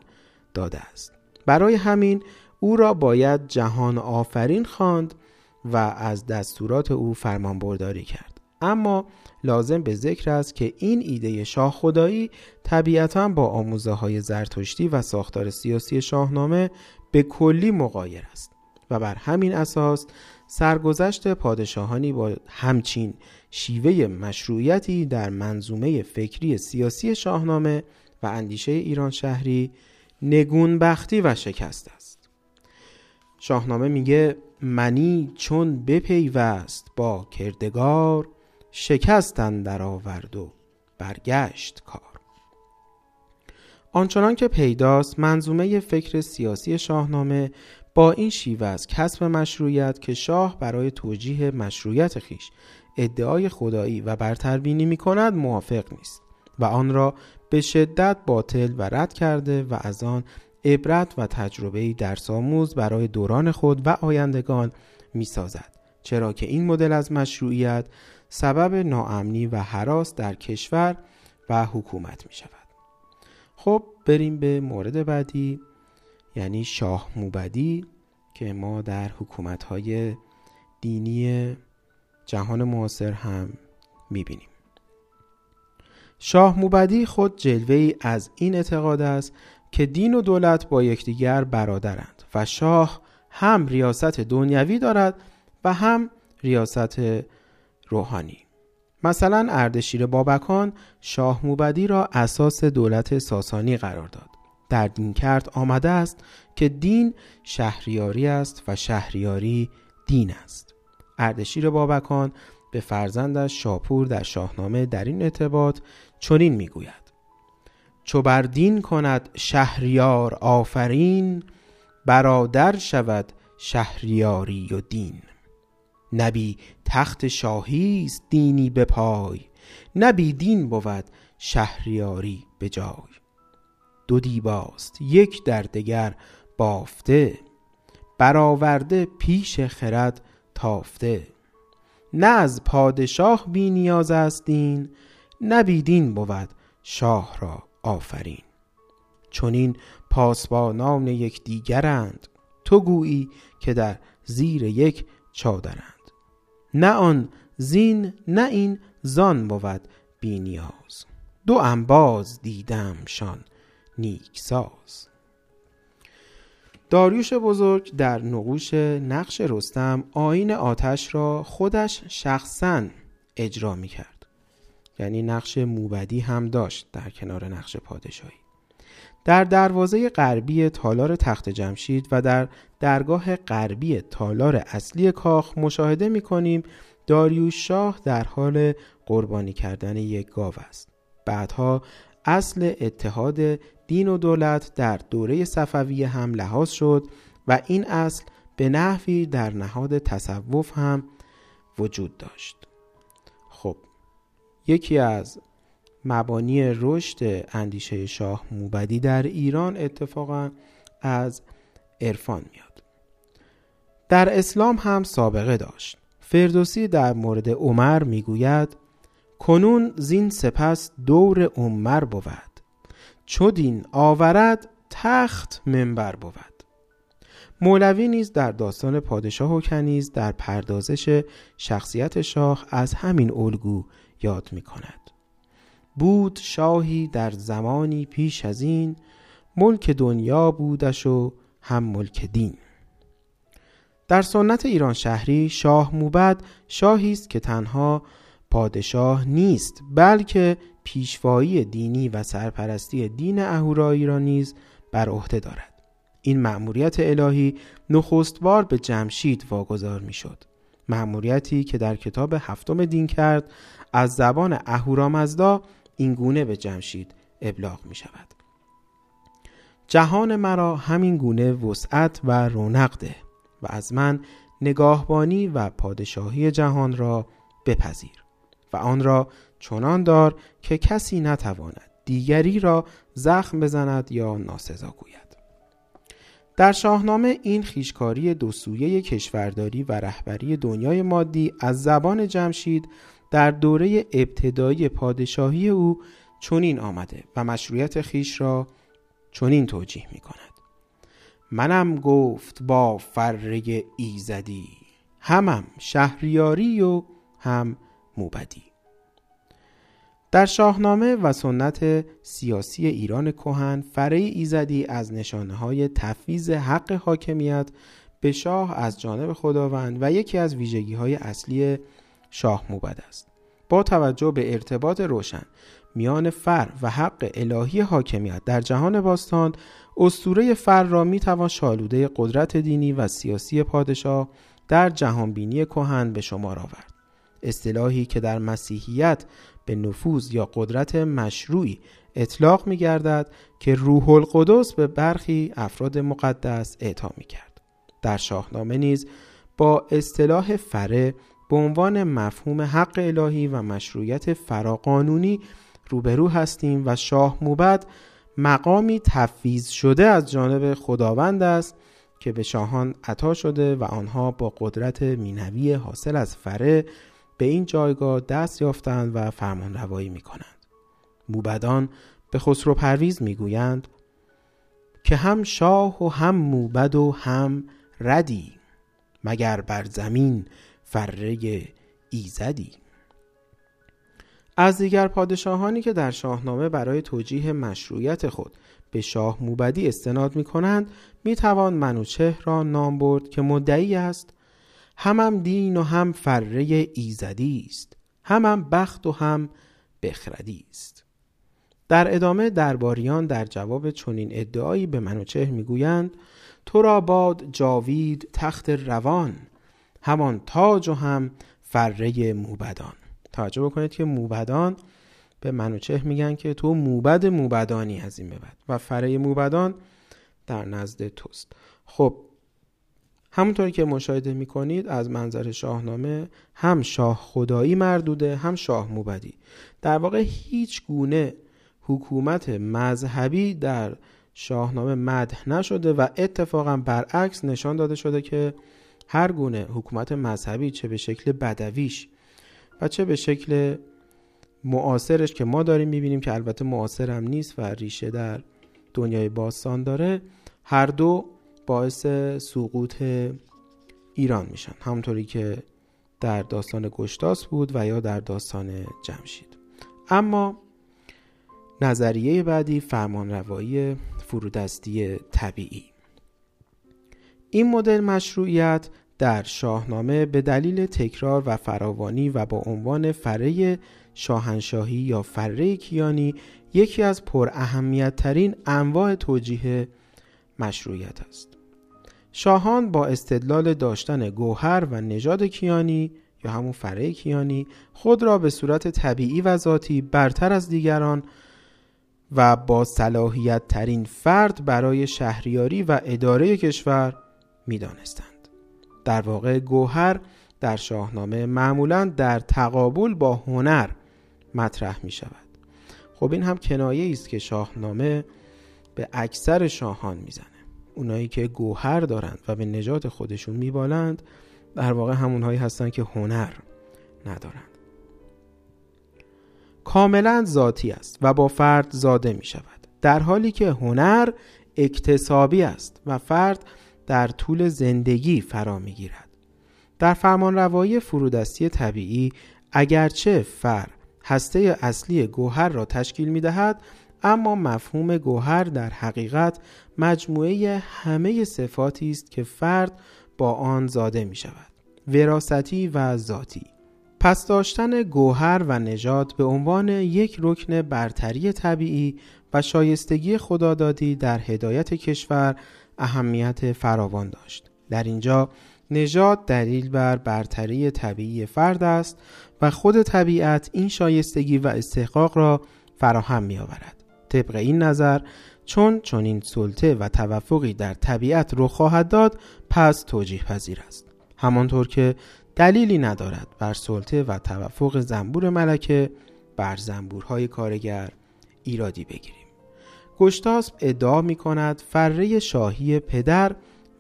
داده است. برای همین او را باید جهان آفرین خواند و از دستورات او فرمان برداری کرد. اما لازم به ذکر است که این ایده شاه خدایی طبیعتا با آموزه های زرتشتی و ساختار سیاسی شاهنامه به کلی مقایر است و بر همین اساس سرگذشت پادشاهانی با همچین شیوه مشروعیتی در منظومه فکری سیاسی شاهنامه و اندیشه ایران شهری نگونبختی و شکست است. شاهنامه میگه منی چون بپیوست با کردگار شکستن در آورد و برگشت کار. آنچنان که پیداست منظومه فکر سیاسی شاهنامه با این شیوه از کسب مشروعیت که شاه برای توجیه مشروعیت خیش ادعای خدایی و برتربینی می کند موافق نیست و آن را به شدت باطل و رد کرده و از آن عبرت و تجربه در ساموز برای دوران خود و آیندگان می سازد. چرا که این مدل از مشروعیت سبب ناامنی و حراس در کشور و حکومت می شود. خب بریم به مورد بعدی یعنی شاه موبدی که ما در حکومت دینی جهان معاصر هم می‌بینیم. شاه موبدی خود جلوه ای از این اعتقاد است که دین و دولت با یکدیگر برادرند و شاه هم ریاست دنیوی دارد و هم ریاست روحانی. مثلا اردشیر بابکان شاه موبدی را اساس دولت ساسانی قرار داد. در دین کرد آمده است که دین شهریاری است و شهریاری دین است. اردشیر بابکان به فرزندش شاپور در شاهنامه در این ارتباط چنین می‌گوید. چو بر دین کند شهریار آفرین برادر شود شهریاری و دین. نبی تخت شاهی است دینی به پای نبی دین بود شهریاری به جای. دو دیباست یک در دگر بافته. برآورده پیش خرد تافته. نه از پادشاه بی نیاز است دین نه بی دین بود شاه را آفرین. چونین پاسبانان یک دیگرند تو گویی که در زیر یک چادرند. نه آن زین نه این زان بود بی نیاز. دو انباز دیدمشان نیکساز. داریوش بزرگ در نقوش نقش رستم آین آتش را خودش شخصا اجرا می کرد یعنی نقش موبدی هم داشت در کنار نقش پادشاهی. در دروازه غربی تالار تخت جمشید و در درگاه غربی تالار اصلی کاخ مشاهده می کنیم داریوش شاه در حال قربانی کردن یک گاو است. بعدها اصل اتحاد دین و دولت در دوره صفویه هم لحاظ شد و این اصل به نحوی در نهاد تصوف هم وجود داشت. خب یکی از مبانی رشد اندیشه شاه موبدی در ایران اتفاقا از عرفان میاد. در اسلام هم سابقه داشت. فردوسی در مورد عمر می‌گوید کنون زین سپس دور عمر بود. چو دین آورد تخت منبر بود مولوی نیز در داستان پادشاه و کنیز در پردازش شخصیت شاه از همین الگو یاد می کند. بود شاهی در زمانی پیش از این ملک دنیا بودش و هم ملک دین در سنت ایران شهری شاه موبد شاهی است که تنها پادشاه نیست بلکه پیشوایی دینی و سرپرستی دین اهورایی را نیز بر عهده دارد. این مأموریت الهی نخست بار به جمشید واگذار می‌شد. مأموریتی که در کتاب هفتم دین کرد از زبان اهورامزدا این گونه به جمشید ابلاغ می شود جهان مرا همین گونه وسعت و رونق ده و از من نگاهبانی و پادشاهی جهان را بپذیر. و آن را چنان دار که کسی نتواند دیگری را زخم بزند یا ناسزا گوید. در شاهنامه این خیشکاری دو سویه کشورداری و رهبری دنیای مادی از زبان جمشید در دوره ابتدایی پادشاهی او چنین آمده و مشروعیت خیش را چنین توجیه می کند منم گفت با فره ایزدی همم شهریاری و هم موبدی. در شاهنامه و سنت سیاسی ایران کهن فره ایزدی از نشانه های تفویض حق حاکمیت به شاه از جانب خداوند و یکی از ویژگی های اصلی شاه موبد است. با توجه به ارتباط روشن میان فر و حق الهی حاکمیت در جهان باستان استوره فر را می‌توان شالوده قدرت دینی و سیاسی پادشاه در جهانبینی کهن به شمار آورد. اصطلاحی که در مسیحیت به نفوذ یا قدرت مشروعی اطلاق می گردد که روح القدس به برخی افراد مقدس اعطا می کرد. در شاهنامه نیز با اصطلاح فره به عنوان مفهوم حق الهی و مشروعیت فراقانونی روبرو هستیم و شاه موبد مقامی تفویض شده از جانب خداوند است که به شاهان عطا شده و آنها با قدرت مینوی حاصل از فره به این جایگاه دست یافتند و فرمان روایی می کنند. موبدان به خسرو پرویز می گویند که هم شاه و هم موبد و هم ردی مگر بر زمین فره ایزدی از دیگر پادشاهانی که در شاهنامه برای توجیه مشروعیت خود به شاه موبدی استناد می کنند می توان منوچه را نام برد که مدعی است همم دین و هم فره ایزدی است. همم بخت و هم بخردی است. در ادامه درباریان در جواب چنین ادعایی به منوچهر می‌گویند تو را باد جاوید تخت روان همان تاج و هم فره موبدان. توجه بکنید که موبدان به منوچه میگن که تو موبد موبدانی از این به بعد و فره موبدان در نزد توست. خب همونطوری که مشاهده می‌کنید از منظر شاهنامه هم شاه خدایی مردوده هم شاه موبدی. در واقع هیچ گونه حکومت مذهبی در شاهنامه مدح نشده و اتفاقا برعکس نشان داده شده که هر گونه حکومت مذهبی چه به شکل بدویش و چه به شکل معاصرش که ما داریم می‌بینیم که البته معاصر هم نیست و ریشه در دنیای باستان داره هر دو باعث سقوط ایران میشن همونطوری که در داستان گشتاس بود و یا در داستان جمشید اما نظریه بعدی فرمانروایی فرودستی طبیعی این مدل مشروعیت در شاهنامه به دلیل تکرار و فراوانی و با عنوان فره شاهنشاهی یا فره کیانی یکی از پر اهمیت ترین انواع توجیه مشروعیت است. شاهان با استدلال داشتن گوهر و نژاد کیانی یا همون فره کیانی خود را به صورت طبیعی و ذاتی برتر از دیگران و با صلاحیت ترین فرد برای شهریاری و اداره کشور می دانستند. در واقع گوهر در شاهنامه معمولا در تقابل با هنر مطرح می شود خب این هم کنایه است که شاهنامه به اکثر شاهان می‌زنه اونایی که گوهر دارند و به نجات خودشون میبالند در واقع همونهایی هستند که هنر ندارند. کاملا ذاتی است و با فرد زاده می شود در حالی که هنر اکتسابی است و فرد در طول زندگی فرا می گیرد در فرمان روایی فرودستی طبیعی اگرچه فر هسته اصلی گوهر را تشکیل می دهد اما مفهوم گوهر در حقیقت مجموعه همه صفاتی است که فرد با آن زاده می شود. وراستی و ذاتی. پس داشتن گوهر و نژاد به عنوان یک رکن برتری طبیعی و شایستگی خدادادی در هدایت کشور اهمیت فراوان داشت. در اینجا نژاد دلیل بر برتری طبیعی فرد است و خود طبیعت این شایستگی و استحقاق را فراهم می آورد. طبق این نظر چون چنین سلطه و توفقی در طبیعت رو خواهد داد پس توجیه پذیر است. همانطور که دلیلی ندارد بر سلطه و توفق زنبور ملکه بر زنبورهای کارگر ایرادی بگیریم. گشتاسب ادعا می کند فره شاهی پدر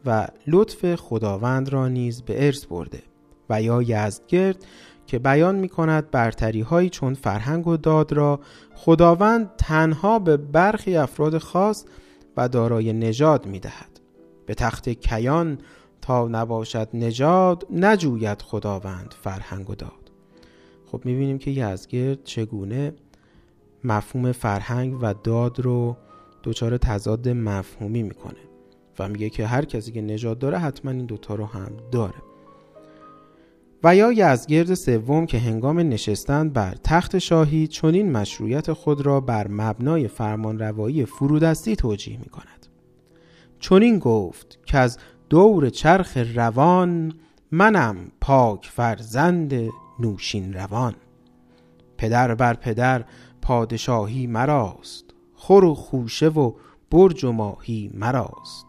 و لطف خداوند را نیز به ارث برده و یا یزدگرد که بیان می کند برتری هایی چون فرهنگ و داد را خداوند تنها به برخی افراد خاص و دارای نژاد می دهد. به تخت کیان تا نباشد نژاد نجوید خداوند فرهنگ و داد خب می بینیم که یزگرد چگونه مفهوم فرهنگ و داد رو دچار تضاد مفهومی می‌کنه و میگه که هر کسی که نژاد داره حتما این دوتا رو هم داره و یا یزگرد سوم که هنگام نشستن بر تخت شاهی چنین مشروعیت خود را بر مبنای فرمانروایی فرودستی توجیه می کند. چنین گفت که از دور چرخ روان منم پاک فرزند نوشین روان. پدر بر پدر پادشاهی مراست خور و خوشه و برج و ماهی مراست.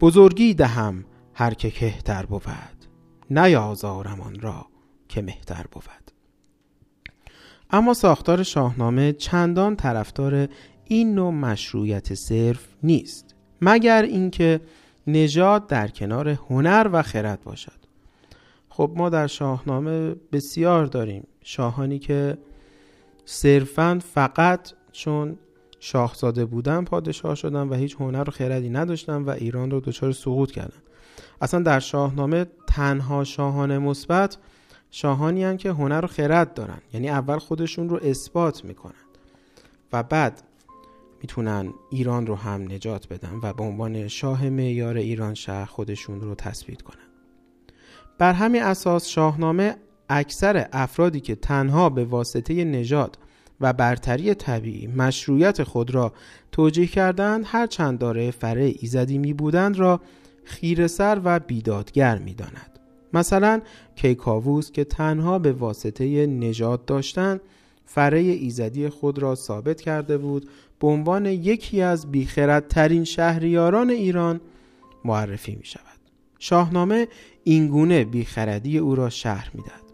بزرگی دهم هر که کهتر بود. نیازارم آن را که مهتر بود. اما ساختار شاهنامه چندان طرفدار این نوع مشروعیت صرف نیست مگر اینکه نژاد در کنار هنر و خرد باشد. خب ما در شاهنامه بسیار داریم شاهانی که صرفا فقط چون شاهزاده بودن پادشاه شدن و هیچ هنر و خردی نداشتن و ایران رو دچار سقوط کردن. اصلا در شاهنامه تنها شاهان مثبت شاهانی هن که هنر و خرد دارن. یعنی اول خودشون رو اثبات می‌کنن و بعد می‌تونن ایران رو هم نجات بدن و به عنوان شاه معیار ایران شهر خودشون رو تثبیت کنن. بر همین اساس شاهنامه اکثر افرادی که تنها به واسطه نژاد و برتری طبیعی مشروعیت خود را توجیه کردند هر چند داره فره ایزدی می بودند را خیرسر و بیدادگر می داند. مثلا کیکاووس که تنها به واسطه نجات داشتن فره ایزدی خود را ثابت کرده بود به عنوان یکی از بیخردترین شهریاران ایران معرفی می شود شاهنامه اینگونه بیخردی او را شهر می‌دهد.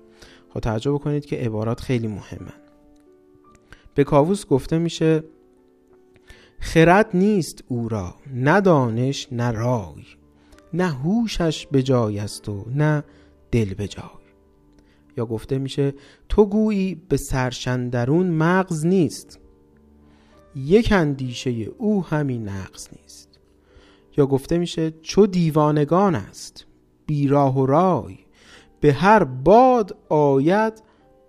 خب توجه بکنید که عبارات خیلی مهمه به کاووس گفته میشه خرد نیست او را نه دانش نه رای. نه هوشش به جای است و نه دل به جای. یا گفته میشه تو گویی به سرشندرون مغز نیست. یک اندیشه او همین نقص نیست. یا گفته میشه چو دیوانگان است بیراه و رای به هر باد آید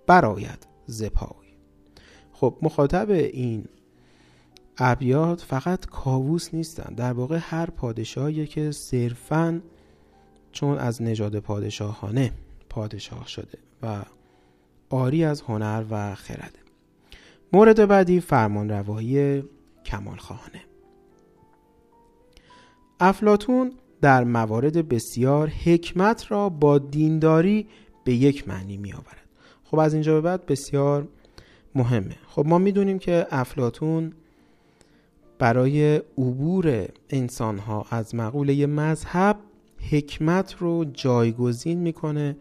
براید زپای خب مخاطب این ابیات فقط کاووس نیستن در واقع هر پادشاهی که صرفا چون از نژاد پادشاهانه پادشاه شده و آری از هنر و خرده مورد بعدی فرمان روایی کمال خواهانه افلاتون در موارد بسیار حکمت را با دینداری به یک معنی می آورد خب از اینجا به بعد بسیار مهمه. خب ما می‌دونیم که افلاتون برای عبور انسان ها از مقوله مذهب حکمت رو جایگزین می‌کنه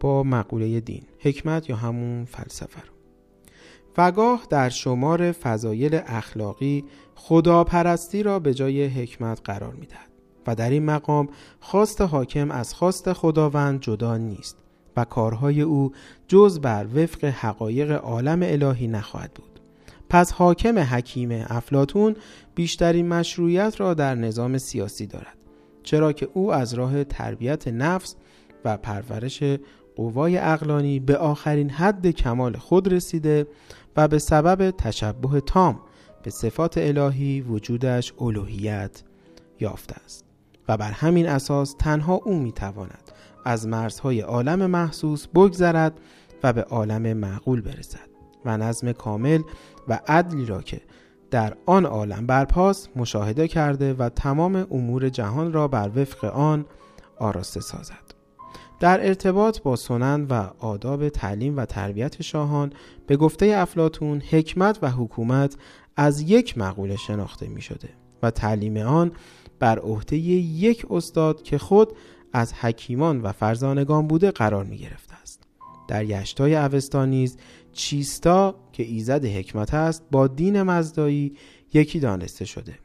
با مقوله دین. حکمت یا همون فلسفه رو. وگاه در شمار فضایل اخلاقی خداپرستی را به جای حکمت قرار می‌دهد و در این مقام خواست حاکم از خواست خداوند جدا نیست و کارهای او جز بر وفق حقایق عالم الهی نخواهد بود. پس حاکم حکیم افلاتون بیشترین مشروعیت را در نظام سیاسی دارد چرا که او از راه تربیت نفس و پرورش قوای اقلانی به آخرین حد کمال خود رسیده و به سبب تشبه تام به صفات الهی وجودش الوهیت یافته است و بر همین اساس تنها او می‌تواند از مرزهای عالم محسوس بگذرد و به عالم معقول برسد و نظم کامل و عدلی را که در آن عالم برپاس مشاهده کرده و تمام امور جهان را بر وفق آن آراسته سازد. در ارتباط با سنن و آداب تعلیم و تربیت شاهان به گفته افلاتون حکمت و حکومت از یک مقوله شناخته می شده و تعلیم آن بر عهده یک استاد که خود از حکیمان و فرزانگان بوده قرار می گرفته است. در یشتای اوستا نیز چیستا که ایزد حکمت است با دین مزدایی یکی دانسته شده.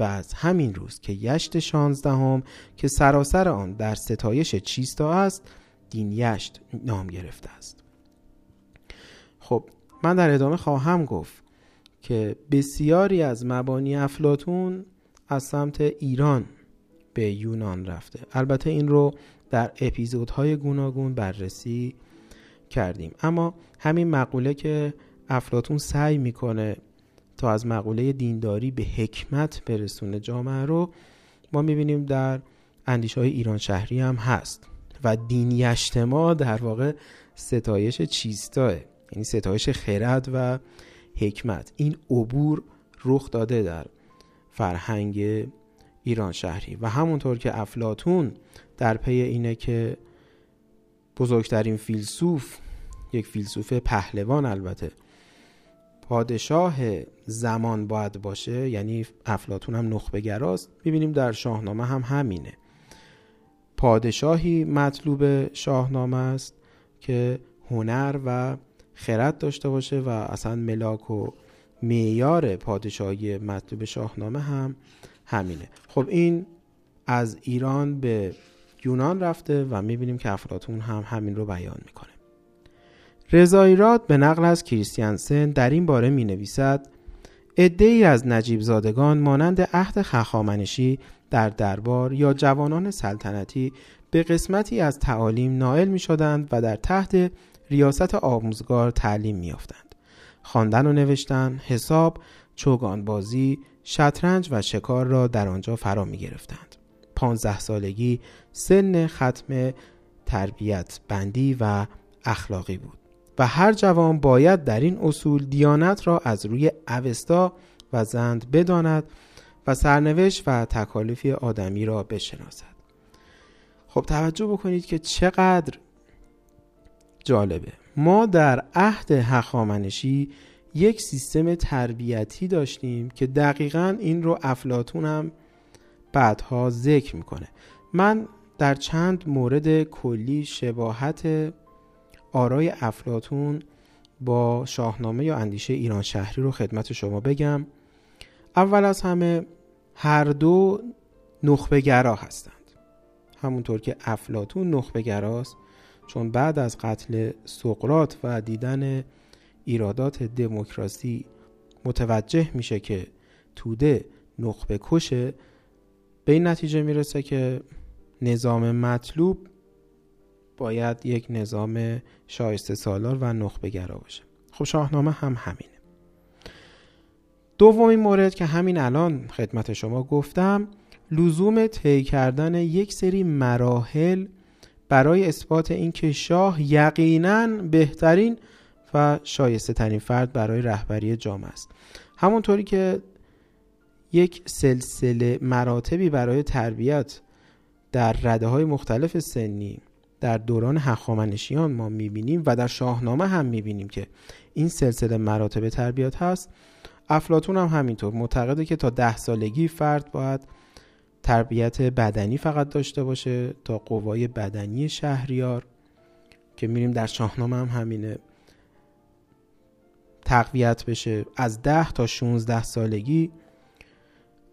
و از همین روز که یشت شانزدهم که سراسر آن در ستایش چیستا است دین یشت نام گرفته است. خب من در ادامه خواهم گفت که بسیاری از مبانی افلاتون از سمت ایران به یونان رفته. البته این رو در اپیزودهای گوناگون بررسی کردیم. اما همین مقوله که افلاتون سعی می‌کنه تا از مقوله دینداری به حکمت برسونه. جامعه رو ما می‌بینیم در اندیش های ایران شهری هم هست و دین یشتما در واقع ستایش چیستاه؟ یعنی ستایش خرد و حکمت. این عبور رخ داده در فرهنگ ایران شهری. و همونطور که افلاتون در پی اینه که بزرگترین فیلسوف یک فیلسوف پهلوان البته پادشاه زمان باید باشه یعنی افلاتون هم نخبه گراست می‌بینیم در شاهنامه هم همینه. پادشاهی مطلوب شاهنامه است که هنر و خرد داشته باشه و اصلا ملاک و معیار پادشاهی مطلوب شاهنامه هم همینه. خب این از ایران به یونان رفته و می‌بینیم که افلاتون هم همین رو بیان می‌کنه. رضایراد به نقل از کریستیانسن در این باره می نویسد ای از نجیب زادگان مانند عهد خخامنشی در دربار یا جوانان سلطنتی به قسمتی از تعالیم نائل می شدند و در تحت ریاست آموزگار تعلیم می یافتند. خواندن و نوشتن، حساب، چوگانبازی، شطرنج و شکار را در آنجا فرا می گرفتند. پانزده سالگی سن ختم تربیت بندی و اخلاقی بود. و هر جوان باید در این اصول دیانت را از روی اوستا و زند بداند و سرنوشت و تکالیفی آدمی را بشناسد. خب توجه بکنید که چقدر جالبه. ما در عهد هخامنشی یک سیستم تربیتی داشتیم که دقیقا این رو افلاتون هم بعدها ذکر می‌کنه. من در چند مورد کلی شباهت آرای افلاتون با شاهنامه یا اندیشه ایران شهری رو خدمت شما بگم. اول از همه هر دو نخبه گرا هستند. همونطور که افلاتون نخبه گراست چون بعد از قتل سقرات و دیدن ایرادات دموکراسی متوجه میشه که توده نخبه کشه به این نتیجه می‌رسه که نظام مطلوب باید یک نظام شایسته سالار و نخبه گرا باشه. خب شاهنامه هم همینه. دومین مورد که همین الان خدمت شما گفتم لزوم طی کردن یک سری مراحل برای اثبات اینکه شاه یقینا بهترین و شایسته ترین فرد برای رهبری جامعه است. همونطوری که یک سلسله مراتبی برای تربیت در رده های مختلف سنی در دوران هخامنشیان ما می‌بینیم و در شاهنامه هم می‌بینیم که این سلسله مراتب تربیت هست. افلاتون هم همینطور معتقده که تا ده سالگی فرد باید تربیت بدنی فقط داشته باشه تا قوای بدنی شهریار که میریم در شاهنامه هم همینه تقویت بشه. از ده تا 16 سالگی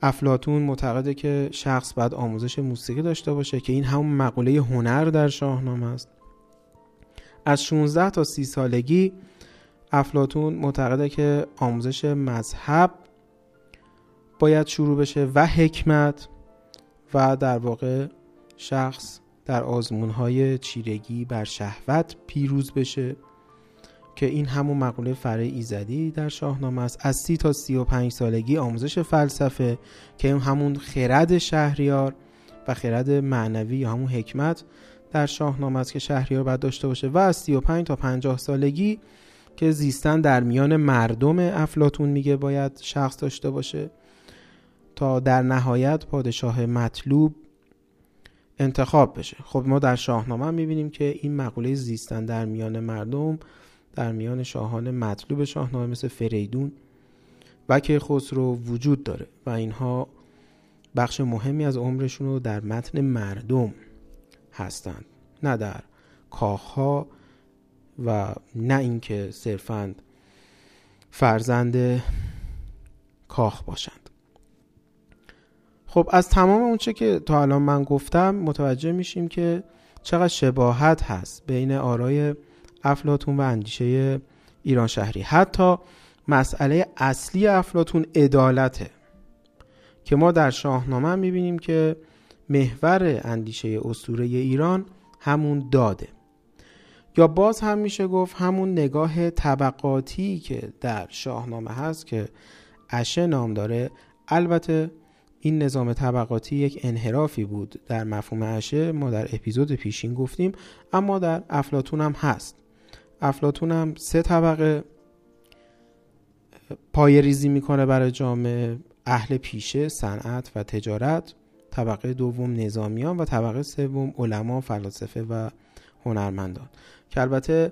افلاتون معتقده که شخص باید آموزش موسیقی داشته باشه که این همون مقوله هنر در شاهنامه است. از 16 تا 30 سالگی افلاتون معتقده که آموزش مذهب باید شروع بشه و حکمت و در واقع شخص در آزمون های چیرگی بر شهوت پیروز بشه. که این همون مقوله فره ایزدی در شاهنامه است. از سی تا سی و پنج سالگی آموزش فلسفه که این همون خرد شهریار و خرد معنوی یا همون حکمت در شاهنامه است که شهریار باید داشته باشه. و از 35 تا 50 سالگی که زیستن در میان مردم افلاتون میگه باید شخص داشته باشه. تا در نهایت پادشاه مطلوب انتخاب بشه. خب ما در شاهنامه می‌بینیم که این مقوله زیستن در میان مردم در میان شاهان مطلوب شاهنامه مثل فریدون و که خسرو وجود داره و اینها بخش مهمی از عمرشون رو در متن مردم هستند. نه در کاخها و نه اینکه صرفا فرزند کاخ باشند. خب از تمام اونچه که تا الان من گفتم متوجه میشیم که چقدر شباهت هست بین آرای افلاتون و اندیشه ایران شهری. حتی مسئله اصلی افلاتون عدالته که ما در شاهنامه هم می‌بینیم که محور اندیشه اسطوره ایران همون داده. یا باز هم میشه گفت همون نگاه طبقاتی که در شاهنامه هست که اشه نام داره. البته این نظام طبقاتی یک انحرافی بود در مفهوم اشه ما در اپیزود پیشین گفتیم اما در افلاتون هم هست. افلاتون هم سه طبقه پای ریزی می‌کنه برای جامعه اهل پیشه صنعت و تجارت. طبقه دوم نظامیان و طبقه سوم علما فلاسفه و هنرمندان. که البته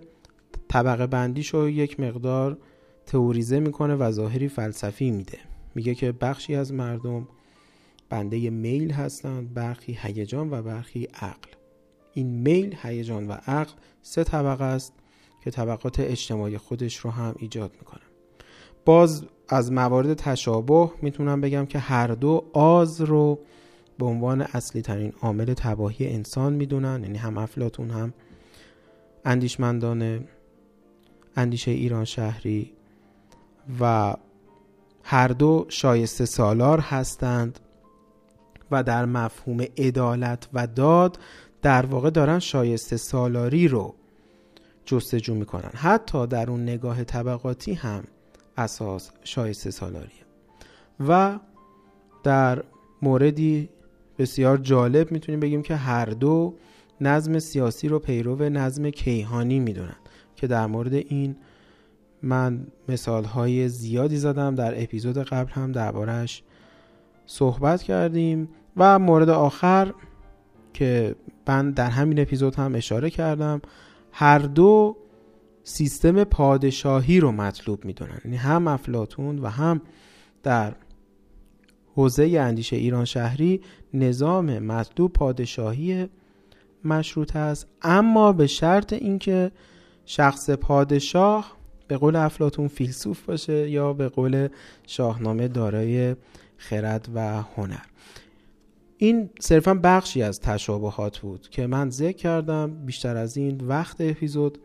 طبقه بندیشو یک مقدار تئوریزه می‌کنه و ظاهری فلسفی میده. میگه که بخشی از مردم بنده میل هستند برخی هیجان و برخی عقل. این میل هیجان و عقل سه طبقه است. که طبقات اجتماعی خودش رو هم ایجاد می‌کنه. باز از موارد تشابه می‌تونم بگم که هر دو آز رو به عنوان اصلی ترین عامل تباهی انسان می‌دونن یعنی هم افلاتون هم اندیشمندان اندیشه ایران شهری و هر دو شایسته سالار هستند و در مفهوم عدالت و داد در واقع دارن شایسته سالاری رو جستجو می‌کنن. حتی در اون نگاه طبقاتی هم اساس شایسته سالاریه و در موردی بسیار جالب می‌تونیم بگیم که هر دو نظم سیاسی رو پیرو نظم کیهانی می‌دونن که در مورد این من مثال های زیادی زدم. در اپیزود قبل هم دربارهش صحبت کردیم. و مورد آخر که من در همین اپیزود هم اشاره کردم هر دو سیستم پادشاهی رو مطلوب می‌دونن. یعنی هم افلاتون و هم در حوزه اندیشه ایران شهری نظام مطلوب پادشاهی مشروط است. اما به شرط اینکه شخص پادشاه به قول افلاتون فیلسوف باشه یا به قول شاهنامه دارای خرد و هنر. این صرفا بخشی از تشابهات بود که من ذکر کردم. بیشتر از این وقت اپیزود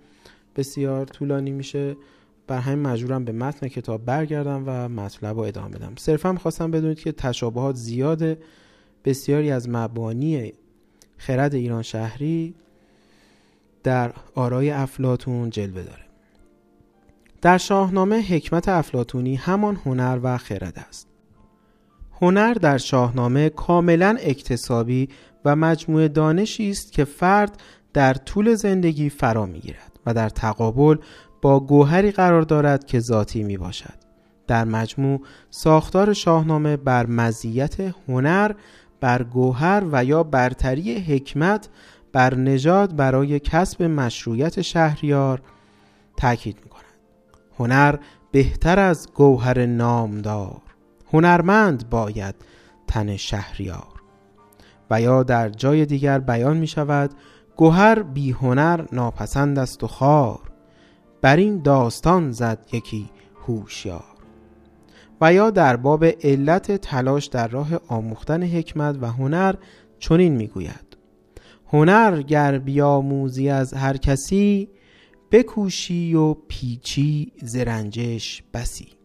بسیار طولانی میشه. بر همین مجبورم به متن کتاب برگردم و مطلب رو ادامه بدم. صرفا خواستم بدونید که تشابهات زیاده بسیاری از مبانی خرد ایران شهری در آرای افلاتون جلوه داره. در شاهنامه حکمت افلاتونی همان هنر و خرد است. هنر در شاهنامه کاملا اکتسابی و مجموعه دانشی است که فرد در طول زندگی فرا می‌گیرد و در تقابل با گوهری قرار دارد که ذاتی می باشد. در مجموع ساختار شاهنامه بر مزیت هنر بر گوهر و یا برتری حکمت بر نژاد برای کسب مشروعیت شهریار تاکید می کند. هنر بهتر از گوهر نامدار هنرمند باید تن شهریار. و یا در جای دیگر بیان می شود گوهر بی هنر ناپسند است و خار. بر این داستان زد یکی هوشیار. و یا در باب علت تلاش در راه آموختن حکمت و هنر چنین می‌گوید هنر گر بیاموزی از هر کسی بکوشی و پیچی زرنجش بسی.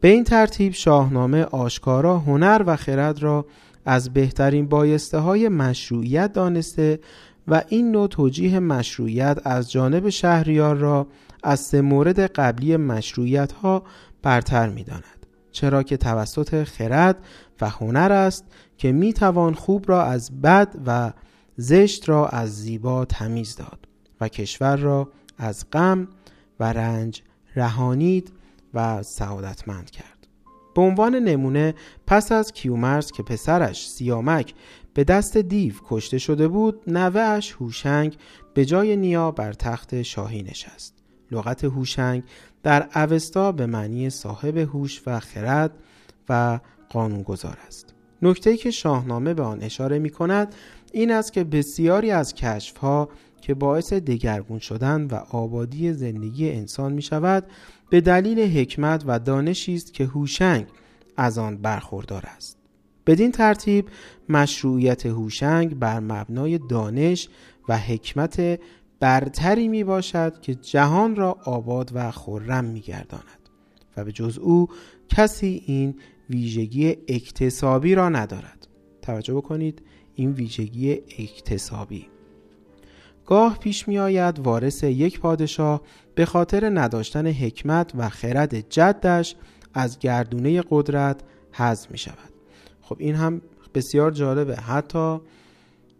به این ترتیب شاهنامه آشکارا هنر و خرد را از بهترین بایسته های مشروعیت دانسته و این نوع توجیه مشروعیت از جانب شهریار را از سه مورد قبلی مشروعیت ها برتر می داند. چرا که توسط خرد و هنر است که می توان خوب را از بد و زشت را از زیبا تمیز داد و کشور را از غم و رنج رهانید و سعادتمند کرد. به عنوان نمونه پس از کیومرس که پسرش سیامک به دست دیو کشته شده بود نوهش هوشنگ به جای نیا بر تخت شاهی نشست لغت هوشنگ در اوستا به معنی صاحب هوش و خرد و قانونگذار است نکته که شاهنامه به آن اشاره می کند این است که بسیاری از کشف ها که باعث دگرگون شدن و آبادی زندگی انسان می شود به دلیل حکمت و دانشی است که هوشنگ از آن برخوردار است. بدین ترتیب مشروعیت هوشنگ بر مبنای دانش و حکمت برتری می باشد که جهان را آباد و خرم می گرداند و به جز او کسی این ویژگی اکتسابی را ندارد. توجه بکنید این ویژگی اکتسابی. گاه پیش می آید وارث یک پادشاه به خاطر نداشتن حکمت و خرد جدش از گردونه قدرت حذف می شود خب این هم بسیار جالبه. حتی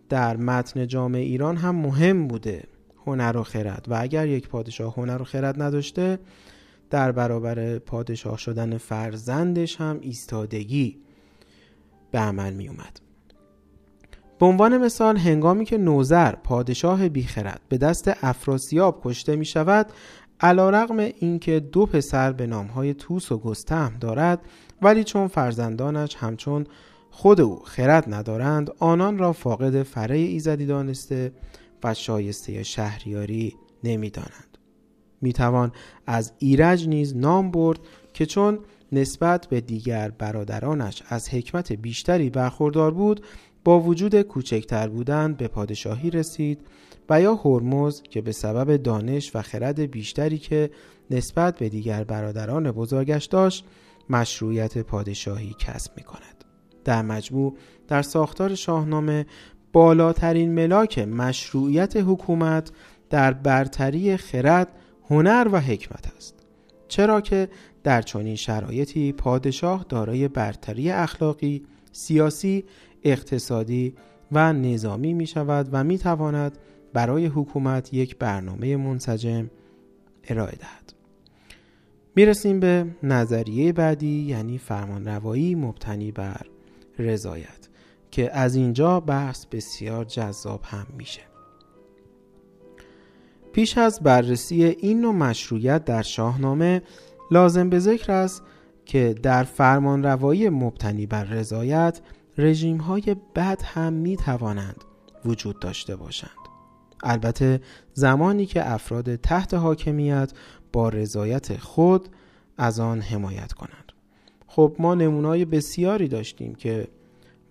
در متن جامعه ایران هم مهم بوده هنر و خرد. و اگر یک پادشاه هنر و خرد نداشته در برابر پادشاه شدن فرزندش هم ایستادگی به عمل می اومد به عنوان مثال هنگامی که نوزر پادشاه بیخرد به دست افراسیاب کشته می شود علا رقم اینکه دو پسر به نامهای توس و گستهم دارد ولی چون فرزندانش همچون خود او خرد ندارند آنان را فاقد فره ایزدی دانسته و شایسته شهریاری نمی‌دانند. می‌توان از ایرج نیز نام برد که چون نسبت به دیگر برادرانش از حکمت بیشتری برخوردار بود با وجود کوچکتر بودن به پادشاهی رسید و یا هرمز که به سبب دانش و خرد بیشتری که نسبت به دیگر برادران بزرگش داشت مشروعیت پادشاهی کسب می کند. در مجموع در ساختار شاهنامه بالاترین ملاک مشروعیت حکومت در برتری خرد، هنر و حکمت است. چرا که در چنین شرایطی پادشاه دارای برتری اخلاقی، سیاسی، اقتصادی و نظامی می شود و می تواند برای حکومت یک برنامه منسجم ارائه دهد. می‌رسیم به نظریه بعدی یعنی فرمانروایی مبتنی بر رضایت که از اینجا بحث بسیار جذاب هم میشه پیش از بررسی این نوع مشروعیت در شاهنامه لازم به ذکر است که در فرمان روایی مبتنی بر رضایت رژیم های بد هم می توانند وجود داشته باشند. البته زمانی که افراد تحت حاکمیت با رضایت خود از آن حمایت کنند. خب ما نمونای بسیاری داشتیم که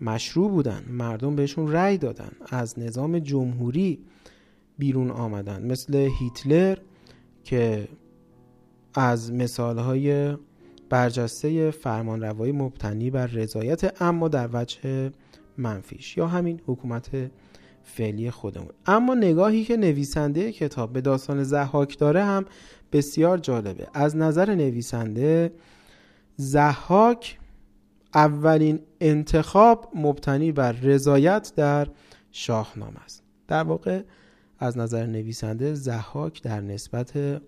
مشروع بودن مردم بهشون رأی دادن از نظام جمهوری بیرون آمدن. مثل هیتلر که از مثالهای برجسته فرمانروایی مبتنی بر رضایت اما در وجه منفیش یا همین حکومت فعلی خودمون. اما نگاهی که نویسنده کتاب به داستان زحاک داره هم بسیار جالبه. از نظر نویسنده زحاک اولین انتخاب مبتنی بر رضایت در شاهنامه است. در واقع از نظر نویسنده زحاک در نسبت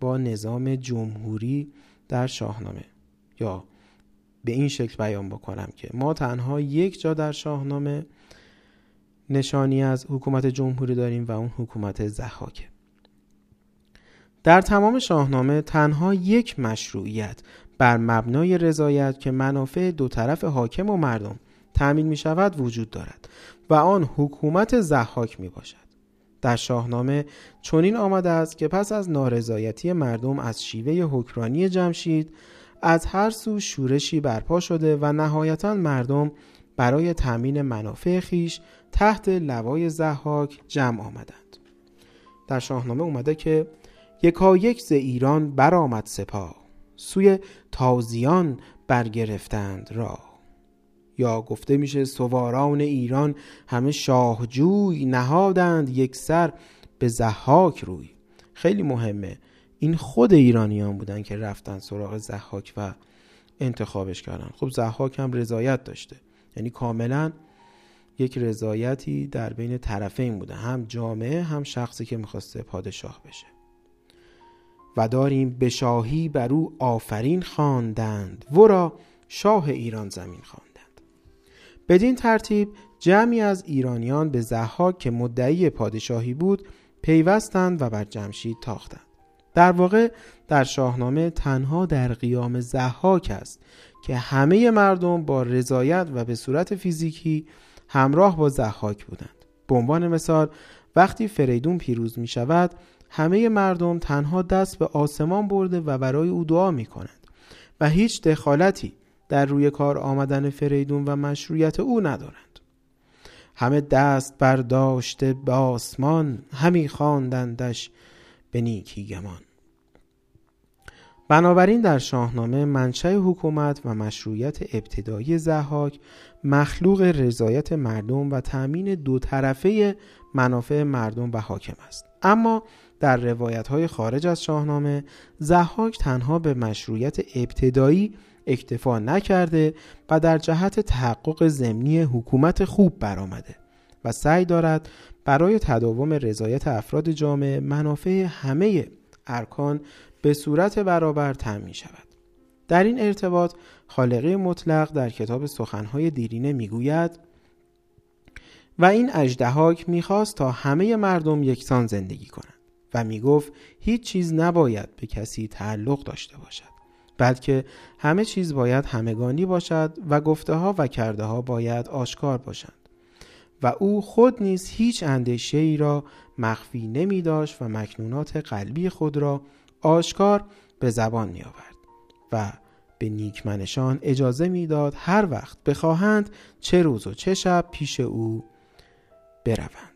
با نظام جمهوری در شاهنامه. یا به این شکل بیان بکنم که ما تنها یک جا در شاهنامه نشانی از حکومت جمهوری داریم و اون حکومت زحاکه در تمام شاهنامه تنها یک مشروعیت بر مبنای رضایت که منافع دو طرف حاکم و مردم تأمین می شود وجود دارد و آن حکومت زحاک می باشد در شاهنامه چنین آمده است که پس از نارضایتی مردم از شیوه حکرانی جمشید از هر سو شورشی برپا شده و نهایتا مردم برای تأمین منافع خیش تحت لوای زحاک جمع آمدند. در شاهنامه اومده که یکا یک ز ایران برآمد سپاه سوی تازیان برگرفتند را یا گفته میشه سواران ایران همه شاهجوی نهادند یک سر به زحاک روی. خیلی مهمه. این خود ایرانیان بودن که رفتن سراغ زحاک و انتخابش کردن. خب زحاک هم رضایت داشته. یعنی کاملا یک رضایتی در بین طرفین بوده. هم جامعه هم شخصی که می‌خواسته پادشاه بشه. و داریم به شاهی بر او آفرین خواندند. ورا شاه ایران زمین خواندند بدین ترتیب جمعی از ایرانیان به زحاک که مدعی پادشاهی بود پیوستند و بر جمشید تاختند. در واقع در شاهنامه تنها در قیام زحاک است که همه مردم با رضایت و به صورت فیزیکی همراه با زحاک بودند. به عنوان مثال وقتی فریدون پیروز می شود همه مردم تنها دست به آسمان برده و برای او دعا می کنند و هیچ دخالتی در روی کار آمدن فریدون و مشروعیت او ندارند. همه دست برداشته به آسمان همی خواندندش به نیکی گمان. بنابراین در شاهنامه منشأ حکومت و مشروعیت ابتدایی زحاک مخلوق رضایت مردم و تأمین دو طرفه منافع مردم و حاکم است. اما در روایت های خارج از شاهنامه زحاک تنها به مشروعیت ابتدایی اکتفا نکرده و در جهت تحقق ضمنی حکومت خوب برآمده و سعی دارد برای تداوم رضایت افراد جامعه منافع همه ارکان به صورت برابر تأمین شود. در این ارتباط خالقی مطلق در کتاب سخنهای دیرینه می‌گوید و این اجدهاک می‌خواست تا همه مردم یکسان زندگی کنند و می‌گفت هیچ چیز نباید به کسی تعلق داشته باشد. بلکه همه چیز باید همگانی باشد و گفته ها و کرده ها باید آشکار باشند. و او خود نیز هیچ اندیشه ای را مخفی نمی داشت و مکنونات قلبی خود را آشکار به زبان می آورد و به نیکمنشان اجازه می‌داد هر وقت بخواهند چه روز و چه شب پیش او بروند.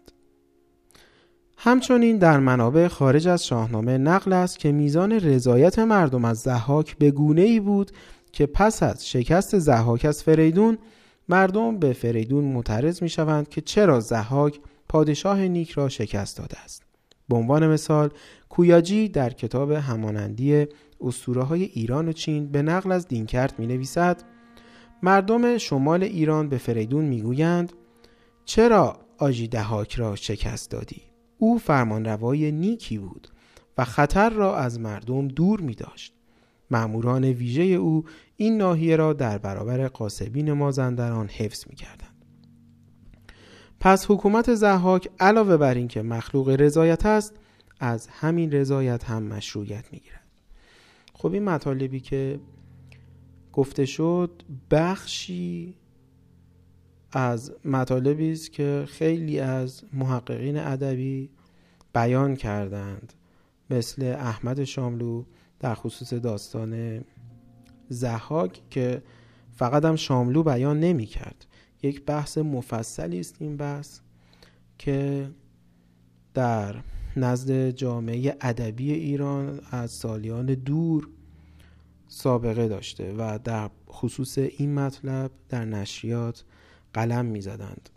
همچنین در منابع خارج از شاهنامه نقل است که میزان رضایت مردم از زحاک به گونه ای بود که پس از شکست زحاک از فریدون مردم به فریدون معترض می شوند که چرا زحاک پادشاه نیک را شکست داده است به عنوان مثال کویاجی در کتاب همانندی اسطوره های ایران و چین به نقل از دینکرت می نویسد مردم شمال ایران به فریدون می گویند چرا آجی دهاک را شکست دادی؟ او فرمانروای نیکی بود و خطر را از مردم دور می داشت. معموران ویژه او این ناحیه را در برابر قاسبین مازندران حفظ می کردند. پس حکومت زحاک علاوه بر اینکه مخلوق رضایت است از همین رضایت هم مشروعیت می‌گیرد خب این مطالبی که گفته شد بخشی از مطالبی است که خیلی از محققین ادبی بیان کردند مثل احمد شاملو در خصوص داستان زحاک که فقط هم شاملو بیان نمی کرد. یک بحث مفصلی است این بحث که در نزد جامعه ادبی ایران از سالیان دور سابقه داشته و در خصوص این مطلب در نشریات قلم می زدند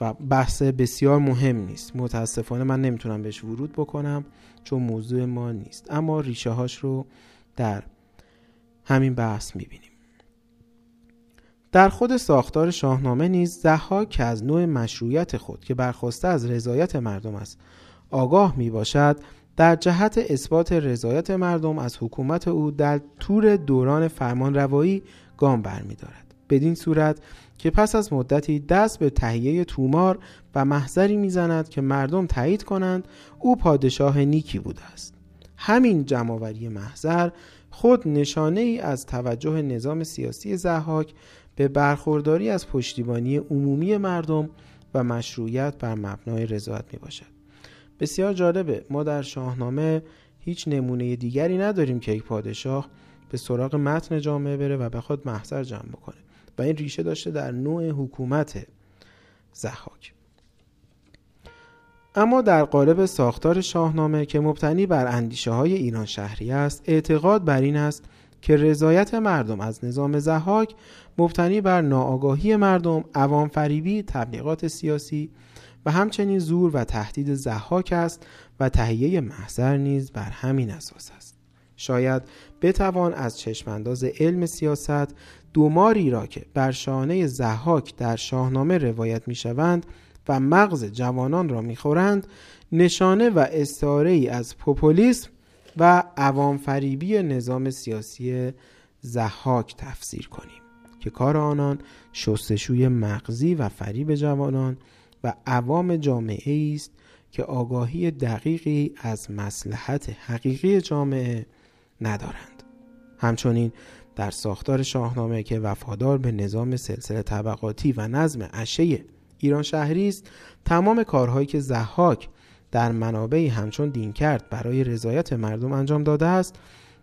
و بحث بسیار مهم نیست. متاسفانه من نمی‌تونم بهش ورود بکنم چون موضوع ما نیست. اما ریشه هاش رو در همین بحث می‌بینیم. در خود ساختار شاهنامه نیز زحاک که از نوع مشروعیت خود که برخواسته از رضایت مردم است. آگاه می باشد در جهت اثبات رضایت مردم از حکومت او در طور دوران فرمان روایی گام برمیدارد. بدین صورت که پس از مدتی دست به تهیه تومار و محضری می‌زند که مردم تایید کنند او پادشاه نیکی بوده است همین جمعآوری محضر خود نشانه ای از توجه نظام سیاسی زحاک به برخورداری از پشتیبانی عمومی مردم و مشروعیت بر مبنای رضایت می باشد. بسیار جالبه ما در شاهنامه هیچ نمونه دیگری نداریم که یک پادشاه به سراغ متن جامعه بره و بخواد محضر جمع بکنه و این ریشه داشته در نوع حکومت زحاک اما در قالب ساختار شاهنامه که مبتنی بر اندیشه های ایران شهری است اعتقاد بر این است که رضایت مردم از نظام زحاک مبتنی بر ناآگاهی مردم، عوام فریبی، تبلیغات سیاسی و همچنین زور و تهدید زحاک است و تهیه محضر نیز بر همین اساس است. شاید بتوان از چشمانداز علم سیاست دوماری را که بر شانه زحاک در شاهنامه روایت می شوند و مغز جوانان را می‌خورند نشانه و استعاره ای از پوپولیسم و عوام فریبی نظام سیاسی زحاک تفسیر کنیم که کار آنان شستشوی مغزی و فریب جوانان و عوام جامعه است که آگاهی دقیقی از مسلحت حقیقی جامعه ندارند. همچنین در ساختار شاهنامه که وفادار به نظام سلسله طبقاتی و نظم عشه ایران شهری است تمام کارهایی که زحاک در منابعی همچون دین کرد برای رضایت مردم انجام داده است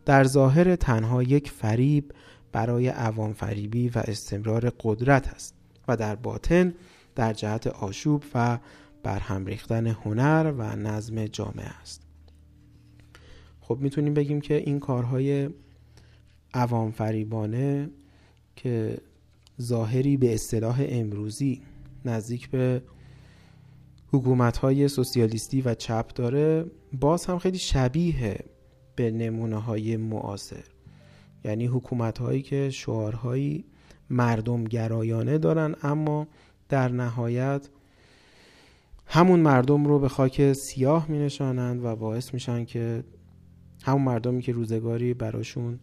در ظاهر تنها یک فریب برای عوام فریبی و استمرار قدرت است و در باطن در جهت آشوب و برهم ریختن هنر و نظم جامعه است. خب می‌تونیم بگیم که این کارهای عوام فریبانه که ظاهری به اصطلاح امروزی نزدیک به حکومت های سوسیالیستی و چپ داره باز هم خیلی شبیه به نمونه های معاصر. یعنی حکومت هایی که شعارهایی مردم گرایانه دارن اما در نهایت همون مردم رو به خاک سیاه می نشانند و باعث میشن که همون مردمی که روزگاری براشون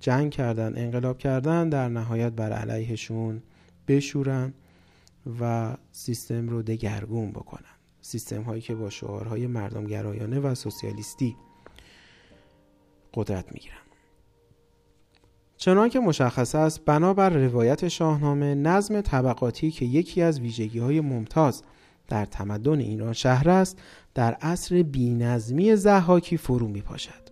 جنگ کردن انقلاب کردن در نهایت بر علیهشون بشورن و سیستم رو دگرگون بکنن سیستم هایی که با شعارهای مردم گرایانه و سوسیالیستی قدرت می‌گیرن چنان که مشخص است بنابر روایت شاهنامه نظم طبقاتی که یکی از ویژگی های ممتاز در تمدن ایران شهر است در عصر بینظمی زحاکی فرو می پاشد.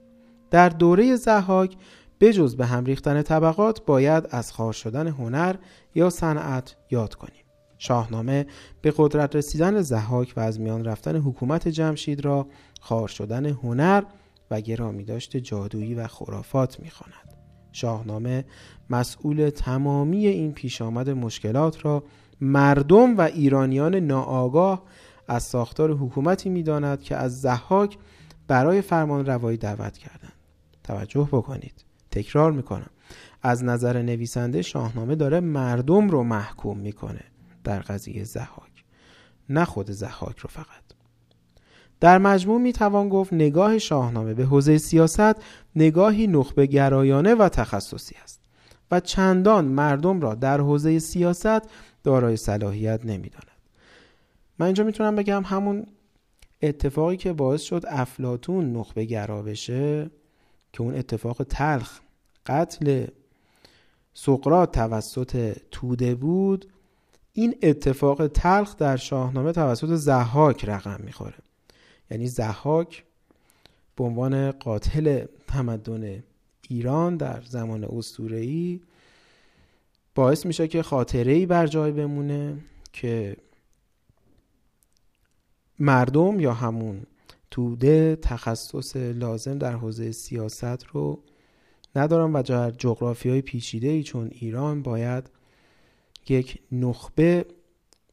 در دوره زحاک بجز به هم ریختن طبقات باید از خار شدن هنر یا صنعت یاد کنیم. شاهنامه به قدرت رسیدن زحاک و از میان رفتن حکومت جمشید را خار شدن هنر و گرامی داشت جادویی و خرافات می‌خواند. شاهنامه مسئول تمامی این پیش آمد مشکلات را مردم و ایرانیان ناآگاه از ساختار حکومتی می‌داند که از زحاک برای فرمان روایی دعوت کردند. توجه بکنید. تکرار می‌کنم. از نظر نویسنده شاهنامه داره مردم رو محکوم می‌کنه در قضیه زحاک. نه خود زحاک رو فقط. در مجموع می توان گفت نگاه شاهنامه به حوزه سیاست نگاهی نخبه گرایانه و تخصصی است و چندان مردم را در حوزه سیاست دارای صلاحیت نمی‌داند. من اینجا می‌تونم بگم همون اتفاقی که باعث شد افلاتون نخبه گرا بشه که اون اتفاق تلخ قتل سقرات توسط توده بود این اتفاق تلخ در شاهنامه توسط زحاک رقم می‌خوره. یعنی زحاک به عنوان قاتل تمدن ایران در زمان اسطوره‌ای باعث میشه که خاطره ای بر جای بمونه که مردم یا همون توده تخصص لازم در حوزه سیاست رو ندارن و در جغرافی های پیچیده ای چون ایران باید یک نخبه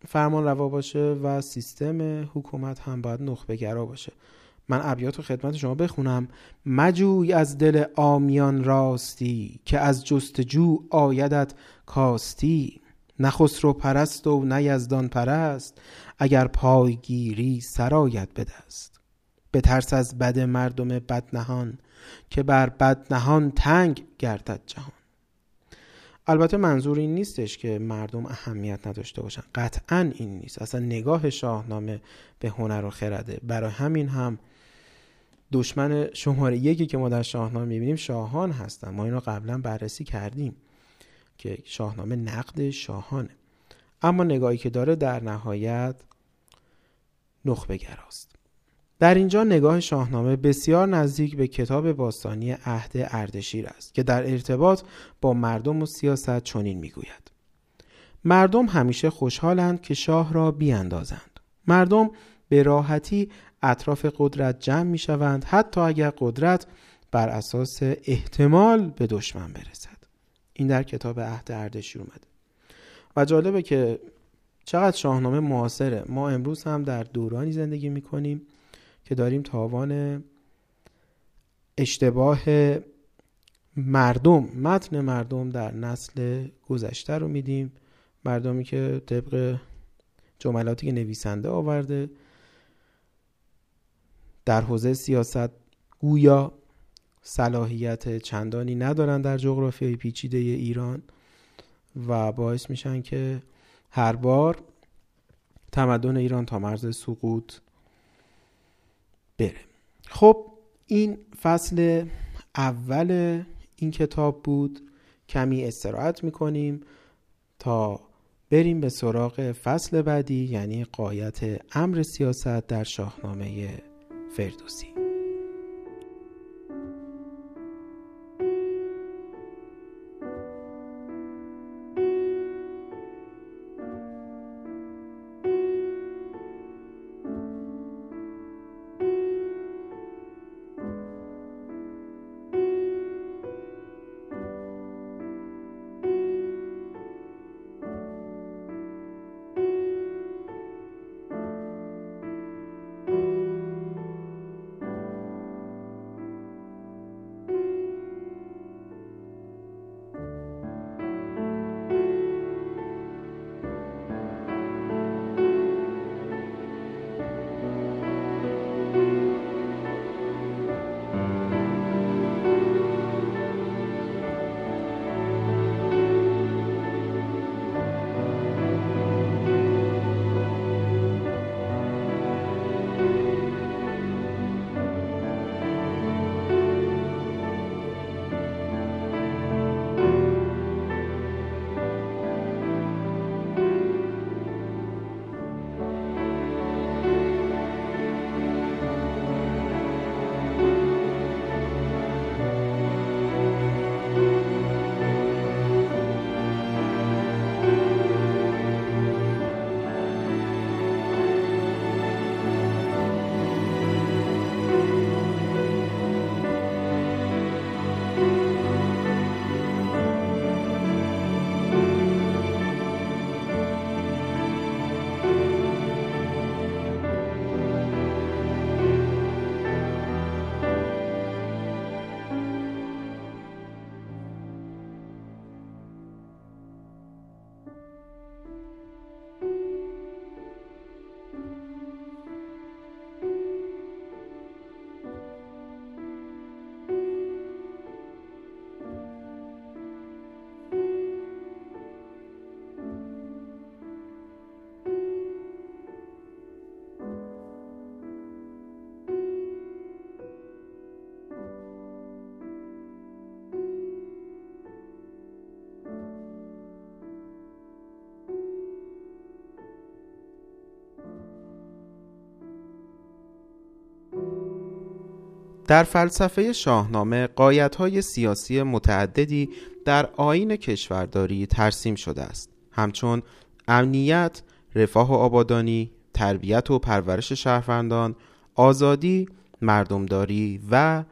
فرمان روا باشه و سیستم حکومت هم باید نخبه گرا باشه. من ابیات خدمت شما بخونم. مجوی از دل آمیان راستی که از جستجو آیدت کاستی. نه خسرو پرست و نه یزدان پرست. اگر پایگیری سرایت به دست. به ترس از بد مردم بدنهان. که بر بدنهان تنگ گردد جهان. البته منظور این نیستش که مردم اهمیت نداشته باشن. قطعا این نیست. اصلا نگاه شاهنامه به هنر و خرده. برای همین هم دشمن شماره یکی که ما در شاهنامه می‌بینیم شاهان هستن. ما این رو قبلا بررسی کردیم که شاهنامه نقد شاهانه. اما نگاهی که داره در نهایت نخبه گراست در اینجا نگاه شاهنامه بسیار نزدیک به کتاب باستانی عهد اردشیر است که در ارتباط با مردم و سیاست چنین می‌گوید. مردم همیشه خوشحالند که شاه را بیاندازند. مردم به راحتی اطراف قدرت جمع می شوند حتی اگر قدرت بر اساس احتمال به دشمن برسد. این در کتاب عهد اردشیر اومده. و جالبه که چقدر شاهنامه معاصره. ما امروز هم در دورانی زندگی می کنیم که داریم تاوان اشتباه مردم متن مردم در نسل گذشته رو میدیم. مردمی که طبق جملاتی که نویسنده آورده در حوزه سیاست گویا صلاحیت چندانی ندارن در جغرافیای پیچیده ایران و باعث میشن که هر بار تمدن ایران تا مرز سقوط بره خب این فصل اول این کتاب بود. کمی استراحت می‌کنیم تا بریم به سراغ فصل بعدی یعنی قایت امر سیاست در شاهنامه فردوسی. در فلسفه شاهنامه های سیاسی متعددی در آین کشورداری ترسیم شده است. همچون امنیت، رفاه و آبادانی، تربیت و پرورش شهروندان، آزادی، مردمداری و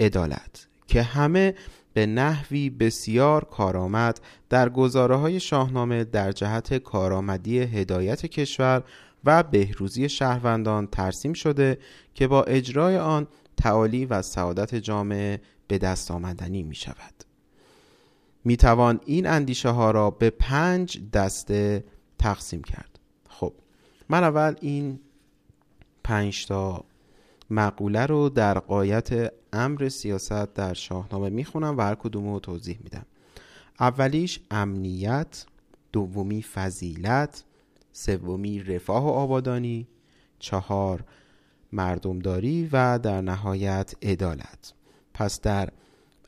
عدالت که همه به نحوی بسیار کارآمد در گزاره های شاهنامه در جهت کارآمدی هدایت کشور و بهروزی شهروندان ترسیم شده که با اجرای آن تعالی و سعادت جامعه به دست آمدنی می شود. می توان این اندیشه ها را به پنج دسته تقسیم کرد. خب من اول این پنج تا مقوله رو در قایت امر سیاست در شاهنامه می‌خونم و هر کدوم رو توضیح میدم اولیش امنیت دومی فضیلت سومی رفاه و آبادانی چهار مردمداری و در نهایت عدالت. پس در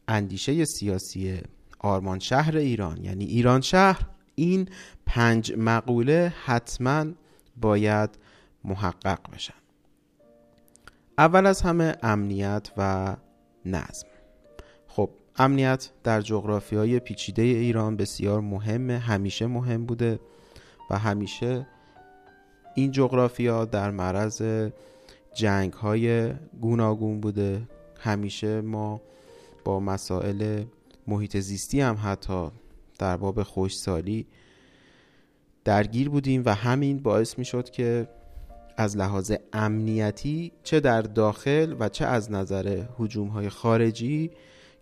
اندیشه سیاسی آرمان شهر ایران یعنی ایران شهر این پنج مقوله حتما باید محقق بشن. اول از همه امنیت و نظم. خب امنیت در جغرافی های پیچیده ایران بسیار مهمه همیشه مهم بوده و همیشه این جغرافیا در معرض جنگ های گوناگون بوده. همیشه ما با مسائل محیط زیستی هم حتی در باب خوشسالی درگیر بودیم و همین باعث می شد که از لحاظ امنیتی چه در داخل و چه از نظر حجوم های خارجی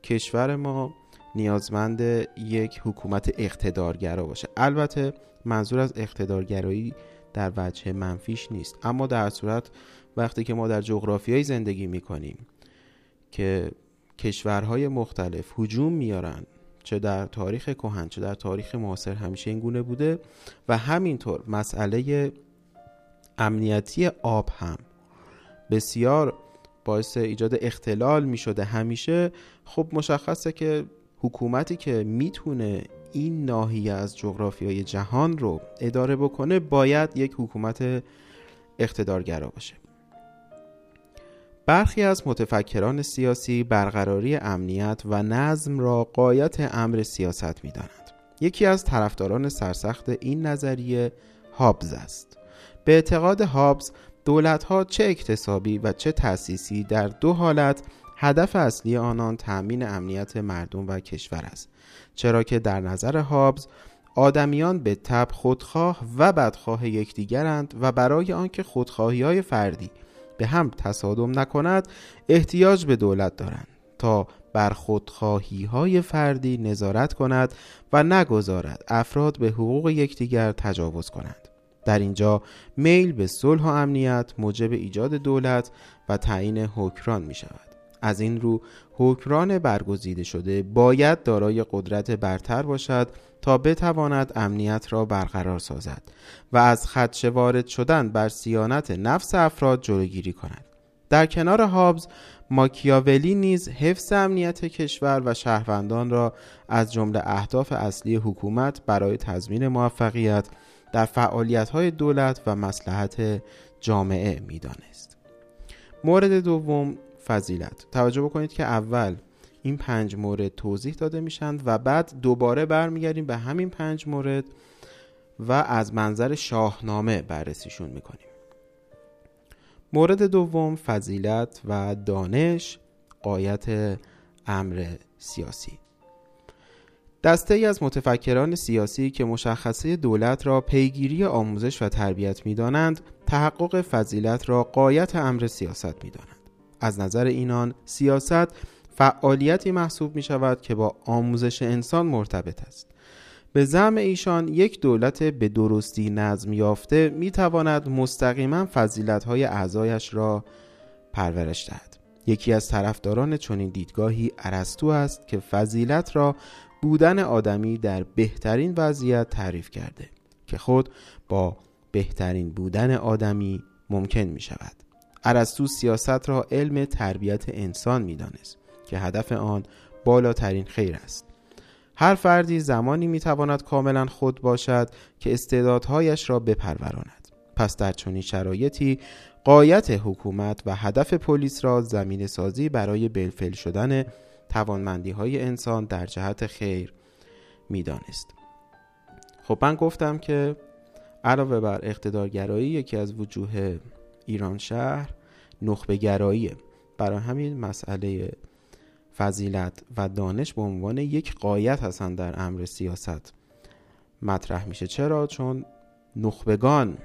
کشور ما نیازمند یک حکومت اقتدارگرا باشه. البته منظور از اقتدارگرایی در وجه منفیش نیست اما در صورت وقتی که ما در جغرافیایی زندگی می‌کنیم که کشورهای مختلف حجوم میارن چه در تاریخ کهن چه در تاریخ معاصر همیشه این گونه بوده و همینطور مسئله امنیتی آب هم بسیار باعث ایجاد اختلال می شده همیشه. خب مشخصه که حکومتی که می‌تونه این ناحیه از جغرافیای جهان رو اداره بکنه باید یک حکومت اقتدارگرا باشه. برخی از متفکران سیاسی برقراری امنیت و نظم را قایت امر سیاست می دانند. یکی از طرفداران سرسخت این نظریه هابز است. به اعتقاد هابز دولت ها چه اکتسابی و چه تأسیسی در دو حالت هدف اصلی آنان تأمین امنیت مردم و کشور است چرا که در نظر هابز آدمیان به تب خودخواه و بدخواه یکدیگرند و برای آنکه خودخواهی های فردی به هم تصادم نکند احتیاج به دولت دارند تا بر خودخواهی های فردی نظارت کند و نگذارد افراد به حقوق یکدیگر تجاوز کنند. در اینجا میل به صلح و امنیت موجب ایجاد دولت و تعیین حکران می شود از این رو حکران برگزیده شده باید دارای قدرت برتر باشد تا بتواند امنیت را برقرار سازد و از خدشه وارد شدن بر سیانت نفس افراد جلوگیری کند در کنار هابز ماکیاولی نیز حفظ امنیت کشور و شهروندان را از جمله اهداف اصلی حکومت برای تضمین موفقیت در فعالیت های دولت و مسلحت جامعه می‌دانست. مورد دوم فضیلت توجه بکنید که اول این پنج مورد توضیح داده میشند و بعد دوباره برمیگردیم به همین پنج مورد و از منظر شاهنامه بررسیشون می‌کنیم مورد دوم فضیلت و دانش قایت امر سیاسی دسته ای از متفکران سیاسی که مشخصه دولت را پیگیری آموزش و تربیت می دانند تحقق فضیلت را قایت امر سیاست می دانند. از نظر اینان سیاست فعالیتی محسوب می شود که با آموزش انسان مرتبط است. به زعم ایشان یک دولت به درستی نظم یافته می تواند مستقیما فضیلت های اعضایش را پرورش دهد. یکی از طرفداران چنین دیدگاهی ارسطو است که فضیلت را بودن آدمی در بهترین وضعیت تعریف کرده که خود با بهترین بودن آدمی ممکن می شود ارسطو سیاست را علم تربیت انسان می دانست که هدف آن بالاترین خیر است. هر فردی زمانی می تواند کاملا خود باشد که استعدادهایش را بپروراند. پس در چنین شرایطی قایت حکومت و هدف پلیس را زمین سازی برای بلفل شدن توانمندی های انسان در جهت خیر می‌دانست. خب من گفتم که علاوه بر اقتدارگرایی یکی از وجوه ایران شهر نخبه گراییه برای همین مسئله فضیلت و دانش به عنوان یک قایت هستن در امر سیاست. مطرح میشه. چرا؟ چون نخبگان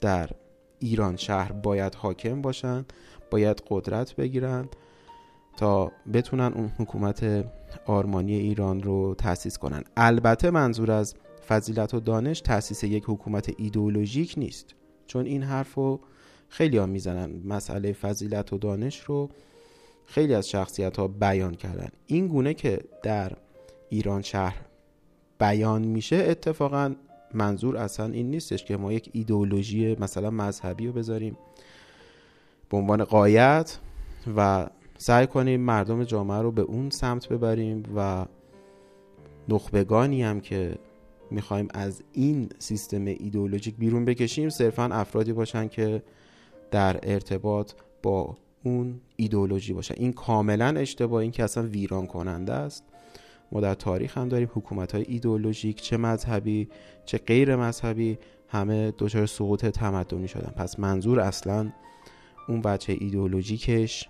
در ایران شهر باید حاکم باشن باید قدرت بگیرن تا بتونن اون حکومت آرمانی ایران رو تأسیس کنن. البته منظور از فضیلت و دانش تأسیس یک حکومت ایدئولوژیک نیست چون این حرف رو خیلی ها می‌زنن. مسئله فضیلت و دانش رو خیلی از شخصیت ها بیان کردن. این گونه که در ایران شهر بیان میشه اتفاقا منظور اصلا این نیستش که ما یک ایدئولوژی مثلا مذهبی رو بذاریم به عنوان قایت و سعی کنیم مردم جامعه رو به اون سمت ببریم و نخبگانی هم که می‌خوایم از این سیستم ایدئولوژیک بیرون بکشیم صرفا افرادی باشن که در ارتباط با اون ایدئولوژی باشن این کاملا اشتباه این که اصلا ویران کننده است. ما در تاریخ هم داریم حکومت های ایدئولوژیک چه مذهبی چه غیر مذهبی همه دچار سقوط تمدنی شدن. پس منظور اصلا اون بچه ایدئولوژیکش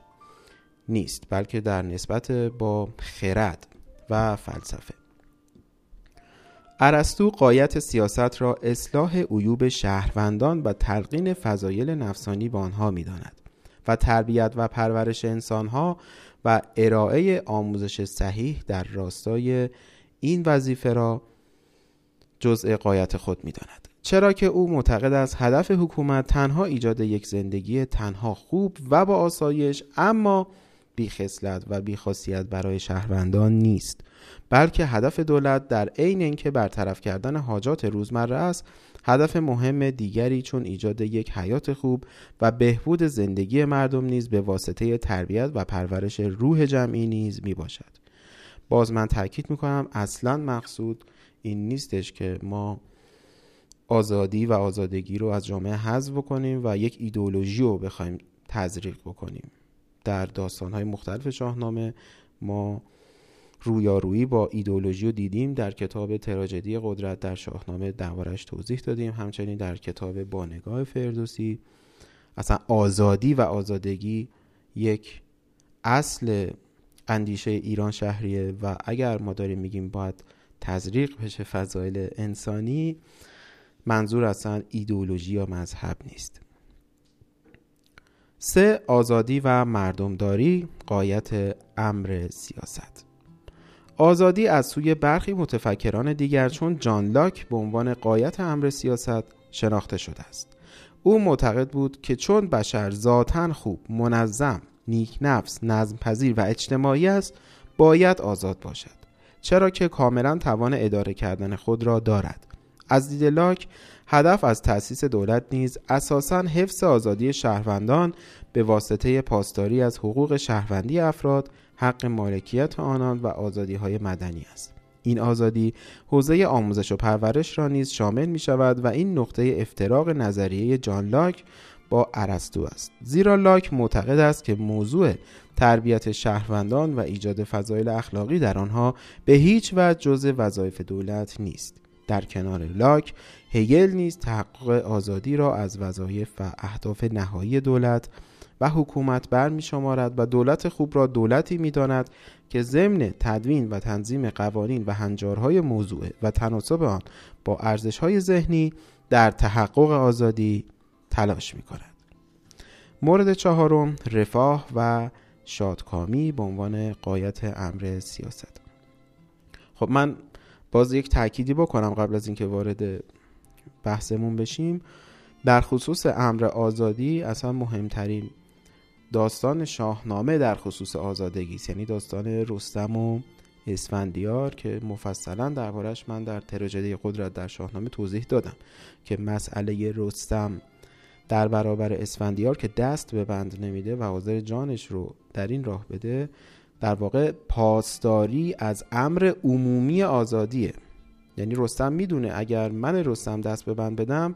نیست بلکه در نسبت با خرد و فلسفه. ارسطو قایت سیاست را اصلاح عیوب شهروندان و تلقین فضایل نفسانی به آنها می‌داند. و تربیت و پرورش انسانها و ارائه آموزش صحیح در راستای این وظیفه را جزء قایت خود می‌داند. چرا که او معتقد است هدف حکومت تنها ایجاد یک زندگی تنها خوب و با آسایش اما بیخصلت و بیخاصیت برای شهروندان نیست بلکه هدف دولت در عین اینکه برطرف کردن حاجات روزمره است هدف مهم دیگری چون ایجاد یک حیات خوب و بهبود زندگی مردم نیز به واسطه تربیت و پرورش روح جمعی نیز می باشد باز من تاکید می‌کنم اصلا مقصود این نیستش که ما آزادی و آزادگی رو از جامعه حذف بکنیم و یک ایدولوژی رو بخوایم تزریق بکنیم. در داستانهای مختلف شاهنامه ما رویارویی با ایدولوژی رو دیدیم. در کتاب تراژدی قدرت در شاهنامه دربارش توضیح دادیم. همچنین در کتاب با نگاه فردوسی اصلا آزادی و آزادگی یک اصل اندیشه ایران شهریه و اگر ما داریم میگیم باید تزریق بشه فضایل انسانی منظور اصلا ایدولوژی یا مذهب نیست. سه آزادی و مردمداری قایت امر سیاست. آزادی از سوی برخی متفکران دیگر چون جان لاک به عنوان قایت امر سیاست شناخته شده است. او معتقد بود که چون بشر ذاتا خوب منظم نیک نفس نظم پذیر و اجتماعی است باید آزاد باشد. چرا که کاملا توان اداره کردن خود را دارد. از دید لاک هدف از تأسیس دولت نیز اساسا حفظ آزادی شهروندان به واسطه پاسداری از حقوق شهروندی افراد حق مالکیت آنان و آزادی های مدنی است. این آزادی حوزه آموزش و پرورش را نیز شامل می شود و این نقطه افتراق نظریه جان لاک با ارسطو است. زیرا لاک معتقد است که موضوع تربیت شهروندان و ایجاد فضایل اخلاقی در آنها به هیچ وجه جزء وظایف دولت نیست. در کنار لاک هگل نیز تحقق آزادی را از وظایف و اهداف نهایی دولت و حکومت برمی شمارد و دولت خوب را دولتی می داند که ضمن تدوین و تنظیم قوانین و هنجارهای موضوع و تناسب آن با ارزشهای ذهنی در تحقق آزادی تلاش می کند. مورد چهارم رفاه و شادکامی به عنوان قایت امر سیاست خب من باز یک تأکیدی بکنم قبل از اینکه وارد بحثمون بشیم در خصوص امر آزادی اصلا مهمترین داستان شاهنامه در خصوص آزادگی یعنی داستان رستم و اسفندیار که مفصلا دربارش من در تراژدی قدرت در شاهنامه توضیح دادم که مسئله رستم در برابر اسفندیار که دست به بند نمیده و حاضر جانش رو در این راه بده در واقع پاسداری از امر عمومی آزادیه. یعنی رستم می‌دونه اگر من رستم دست به بند بدم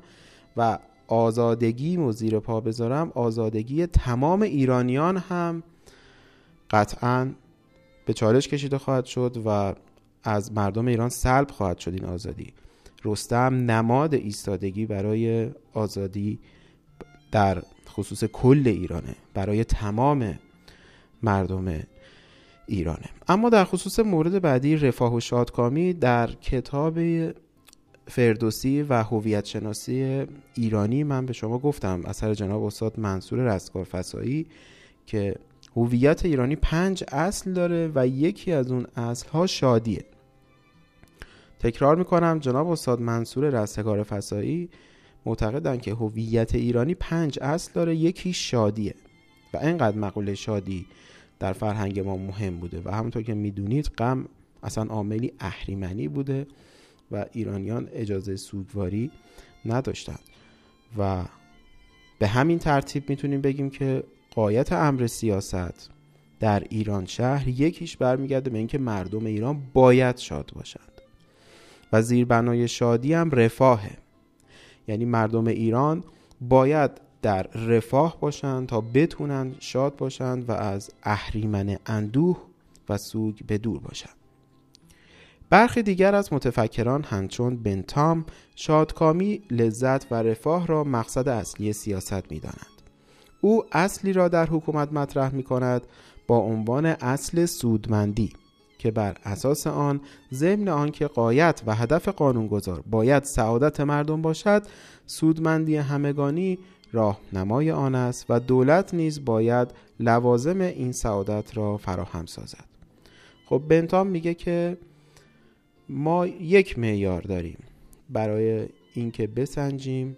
و آزادگی و زیر پا بذارم آزادگی تمام ایرانیان هم قطعا به چالش کشیده خواهد شد و از مردم ایران سلب خواهد شد این آزادی. رستم نماد ایستادگی برای آزادی در خصوص کل ایرانه برای تمام مردم ایرانه. اما در خصوص مورد بعدی رفاه و شادکامی در کتاب فردوسی و هویت شناسی ایرانی من به شما گفتم. اثر جناب استاد منصور رستگار فسایی که هویت ایرانی پنج اصل داره و یکی از اون اصل ها شادیه. تکرار می‌کنم جناب استاد منصور رستگار فسایی معتقدن که هویت ایرانی پنج اصل داره یکی شادیه و اینقدر مقوله شادی در فرهنگ ما مهم بوده و همونطور که می‌دونید غم اصلا عاملی اهریمنی بوده. و ایرانیان اجازه سوگواری نداشتند. و به همین ترتیب می‌تونیم بگیم که قایت امر سیاست در ایران شهر یکیش برمیگرده به اینکه مردم ایران باید شاد باشند. و زیربنای شادی هم رفاهه. یعنی مردم ایران باید در رفاه باشند تا بتونن شاد باشند و از اهریمن اندوه و سوگ به دور باشند. برخی دیگر از متفکران همچون بنتام شادکامی لذت و رفاه را مقصد اصلی سیاست می دانند. او اصلی را در حکومت مطرح می کند با عنوان اصل سودمندی که بر اساس آن ضمن آنکه قایت و هدف قانونگذار باید سعادت مردم باشد سودمندی همگانی راهنمای آن است و دولت نیز باید لوازم این سعادت را فراهم سازد خب بنتام میگه که ما یک معیار داریم. برای اینکه بسنجیم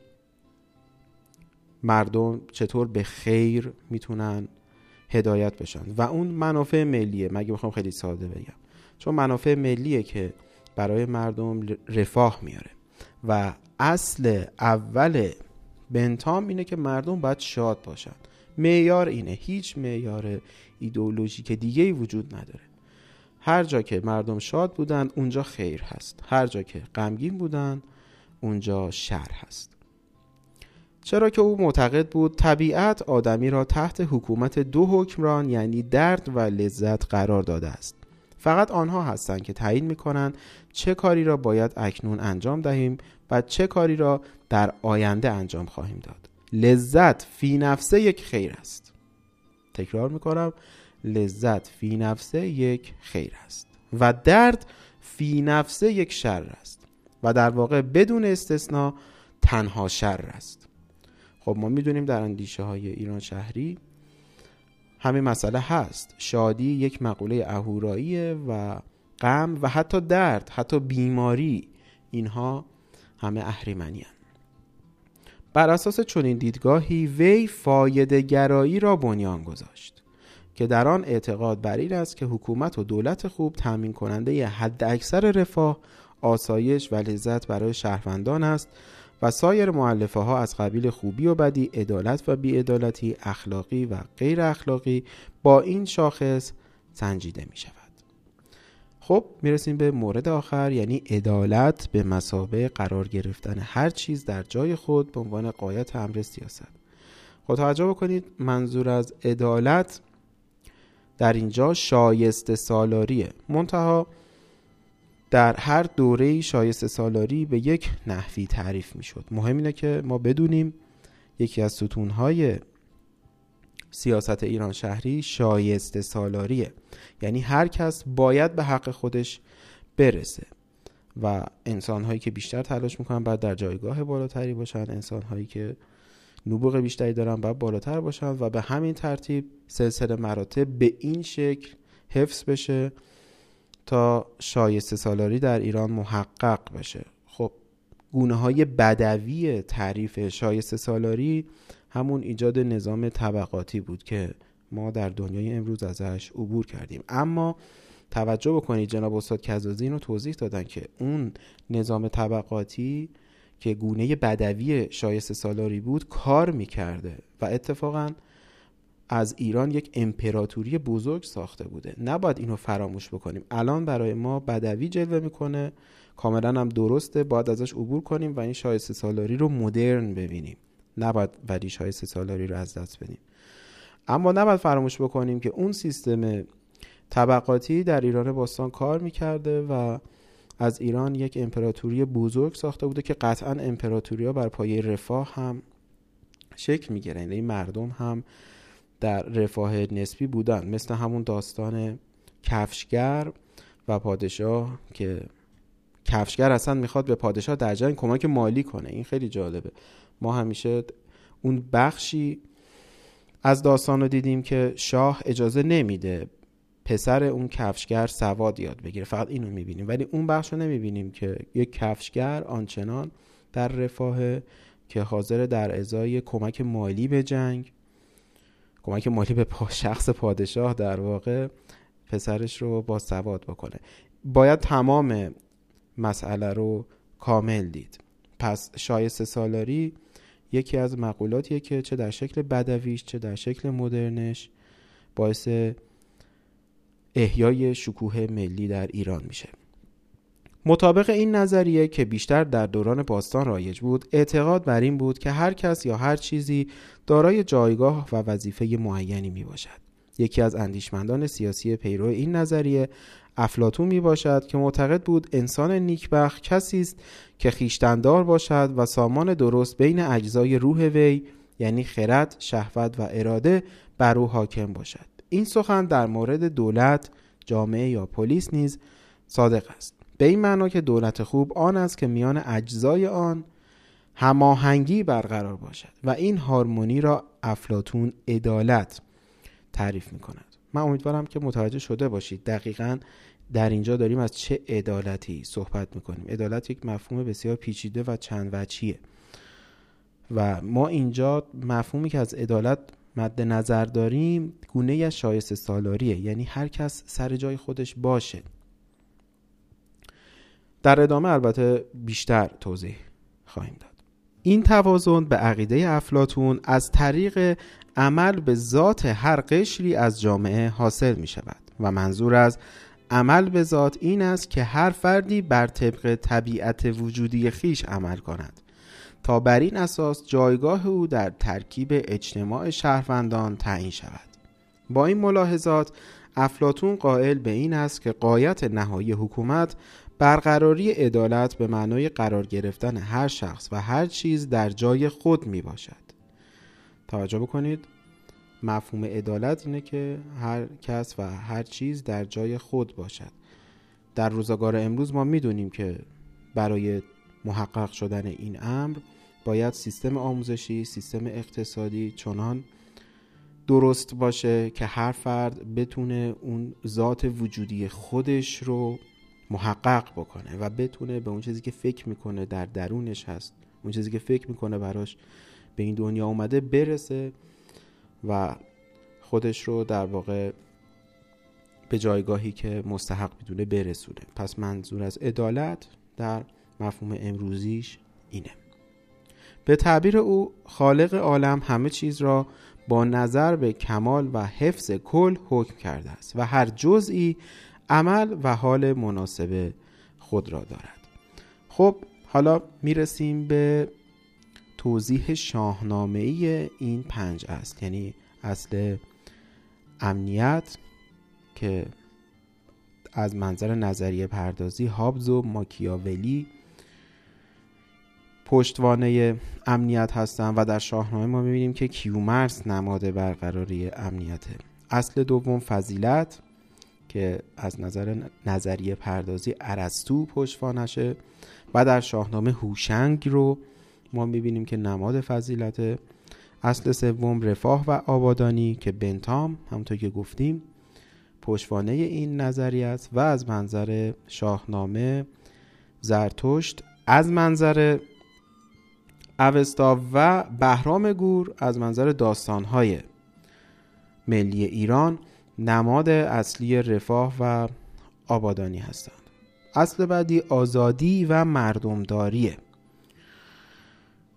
مردم چطور به خیر می‌تونن هدایت بشن. و اون منافع ملیه. مگه می‌خوام خیلی ساده بگم. چون منافع ملیه که برای مردم رفاه میاره. و اصل اول بنتام اینه که مردم باید شاد باشن. معیار اینه. هیچ معیار ایدئولوژیک دیگه ای وجود نداره. هر جا که مردم شاد بودند اونجا خیر هست. هر جا که غمگین بودند اونجا شر هست. چرا که او معتقد بود طبیعت آدمی را تحت حکومت دو حکمران یعنی درد و لذت قرار داده است. فقط آنها هستند که تعیین می کنند چه کاری را باید اکنون انجام دهیم و چه کاری را در آینده انجام خواهیم داد. لذت فی نفسه یک خیر است. تکرار می کنم لذت فی نفسه یک خیر است و درد فی نفسه یک شر است و در واقع بدون استثنا تنها شر است. خب ما می‌دونیم در اندیشه های ایران شهری همین مسئله هست. شادی یک مقوله اهوراییه و غم و حتی درد حتی بیماری اینها همه اهریمنی هن. بر اساس چنین دیدگاهی وی فایده گرایی را بنیان گذاشت. که در آن اعتقاد بر این است که حکومت و دولت خوب تامین کننده ی حد اکثر رفاه آسایش و لذت برای شهروندان است و سایر معلفه ها از قبیل خوبی و بدی عدالت و بیعدالتی اخلاقی و غیر اخلاقی با این شاخص سنجیده می شود خب می‌رسیم به مورد آخر یعنی عدالت به مسابه قرار گرفتن هر چیز در جای خود به عنوان قایت امر سیاست. خب توجه بکنید منظور از عدالت در اینجا شایسته سالاریه. منتها در هر دوره شایسته سالاری به یک نحوی تعریف می شد مهم اینه که ما بدونیم یکی از ستونهای سیاست ایران شهری شایسته سالاریه. یعنی هر کس باید به حق خودش برسه و انسان هایی که بیشتر تلاش می‌کنن باید در جایگاه بالاتری باشن انسان هایی که نبوغ بیشتری دارن باید بالاتر باشن و به همین ترتیب سلسله مراتب به این شکل حفظ بشه تا شایسته سالاری در ایران محقق بشه. خب گونه های بدوی تعریف شایسته سالاری همون ایجاد نظام طبقاتی بود که ما در دنیای امروز ازش عبور کردیم. اما توجه بکنید جناب استاد کزازی رو توضیح دادن که اون نظام طبقاتی که گونه بدوی شایسته سالاری بود کار می‌کرده و اتفاقا از ایران یک امپراتوری بزرگ ساخته بوده. نباید اینو فراموش بکنیم. الان برای ما بدوی جلوه می‌کنه. کاملا هم درسته. باید ازش عبور کنیم و این شایسته سالاری رو مدرن ببینیم. نباید وریش های سه سالاری رو از دست بدیم. اما نباید فراموش بکنیم که اون سیستم طبقاتی در ایران باستان کار می‌کرده و از ایران یک امپراتوری بزرگ ساخته بوده که قطعا امپراتوری ها بر پایه رفاه هم شکل می‌گیره. یعنی مردم هم در رفاه نسبی بودن. مثل همون داستان کفشگر و پادشاه که کفشگر اصلا می‌خواد به پادشاه در جنگ کمک مالی کنه. این خیلی جالبه. ما همیشه اون بخشی از داستان رو دیدیم که شاه اجازه نمیده پسر اون کفشگر سواد یاد بگیره. فقط اینو می‌بینیم. ولی اون بخش رو نمی‌بینیم که یک کفشگر آنچنان در رفاه که حاضر در ازای کمک مالی به جنگ کمک مالی به شخص پادشاه در واقع پسرش رو با سواد بکنه. باید تمام مسئله رو کامل دید. پس شایسته سالاری یکی از مقولاتیه که چه در شکل بدویش چه در شکل مدرنش باعث احیای شکوه ملی در ایران میشه. مطابق این نظریه که بیشتر در دوران باستان رایج بود اعتقاد بر این بود که هر کس یا هر چیزی دارای جایگاه و وظیفه معینی می باشد یکی از اندیشمندان سیاسی پیرو این نظریه افلاتون می باشد که معتقد بود انسان نیکبخت کسی است که خیشتندار باشد و سامان درست بین اجزای روح وی یعنی خرد، شهوت و اراده بر او حاکم باشد. این سخن در مورد دولت، جامعه یا پلیس نیز صادق است. به این معنا که دولت خوب آن است که میان اجزای آن هماهنگی برقرار باشد و این هارمونی را افلاتون عدالت تعریف می کند من امیدوارم که متوجه شده باشید. دقیقا در اینجا داریم از چه عدالتی صحبت می‌کنیم. عدالت یک مفهوم بسیار پیچیده و چند وجهیه. و ما اینجا مفهومی که از عدالت مد نظر داریم گونه از شایسته سالاریه. یعنی هر کس سر جای خودش باشه. در ادامه البته بیشتر توضیح خواهیم داد. این توازن به عقیده افلاتون از طریق عمل به ذات هر قشری از جامعه حاصل می شود و منظور از عمل به ذات این است که هر فردی بر طبق طبیعت وجودی خیش عمل کند. تا بر این اساس جایگاه او در ترکیب اجتماع شهروندان تعیین شود. با این ملاحظات افلاتون قائل به این است که قایت نهایی حکومت برقراری عدالت به معنای قرار گرفتن هر شخص و هر چیز در جای خود می باشد. توجه بکنید. مفهوم عدالت اینه که هر کس و هر چیز در جای خود باشد. در روزگار امروز ما می‌دونیم که برای محقق شدن این امر باید سیستم آموزشی سیستم اقتصادی چنان درست باشه که هر فرد بتونه اون ذات وجودی خودش رو محقق بکنه و بتونه به اون چیزی که فکر می‌کنه در درونش هست اون چیزی که فکر می‌کنه براش به این دنیا اومده برسه و خودش رو در واقع به جایگاهی که مستحق بدونه برسونه. پس منظور از عدالت در مفهوم امروزیش اینه. به تعبیر او خالق عالم همه چیز را با نظر به کمال و حفظ کل حکم کرده است و هر جزئی عمل و حال مناسب خود را دارد. خب حالا می‌رسیم به توضیح شاهنامه ای این پنج است یعنی اصل امنیت که از منظر نظریه پردازی هابز و ماکیاولی پشتوانه امنیت هستند و در شاهنامه ما می‌بینیم که کیومرس نماد برقراری امنیته اصل دوم فضیلت که از نظر نظریه پردازی ارسطو پشتوانشه و در شاهنامه هوشنگ رو ما می‌بینیم که نماد فضیلت. اصل سوم رفاه و آبادانی که بنتام همونطور که گفتیم پشتوانه این نظریه است و از منظر شاهنامه زرتشت از منظر اوستا و بهرام گور از منظر داستانهای ملی ایران نماد اصلی رفاه و آبادانی هستند. اصل بعدی آزادی و مردمداریه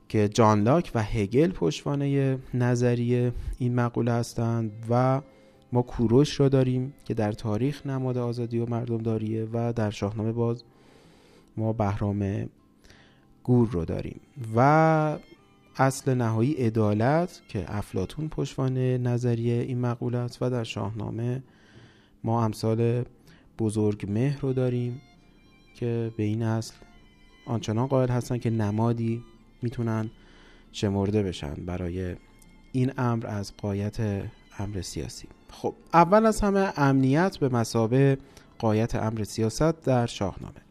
که جان لاک و هگل پشتوانه نظریه این مقوله هستند و ما کوروش را داریم که در تاریخ نماد آزادی و مردمداریه و در شاهنامه باز ما بهرام گور رو داریم. و اصل نهایی عدالت که افلاتون پشوان نظریه این مقوله است و در شاهنامه ما امثال بزرگ مهر رو داریم که به این اصل آنچنان قائل هستن که نمادی می‌تونن شمرده بشن برای این امر از قایت امر سیاسی. خب اول از همه امنیت به مسابه قایت امر سیاست در شاهنامه.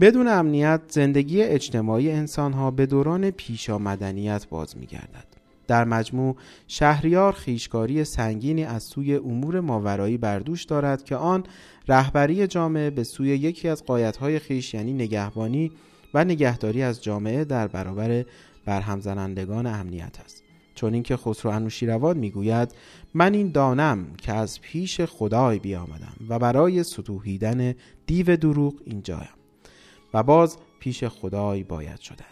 بدون امنیت زندگی اجتماعی انسان ها به دوران پیشا مدنیت باز می گردد. در مجموع شهریار خیشکاری سنگینی از سوی امور ماورایی بردوش دارد که آن رهبری جامعه به سوی یکی از قایتهای خیش یعنی نگهبانی و نگهداری از جامعه در برابر برهم زنندگان امنیت است چون اینکه خسرو انوشیروان می‌گوید من این دانم که از پیش خدای بیامدم و برای ستوهیدن دیو دروغ اینجایم و باز پیش خدای باید شدن.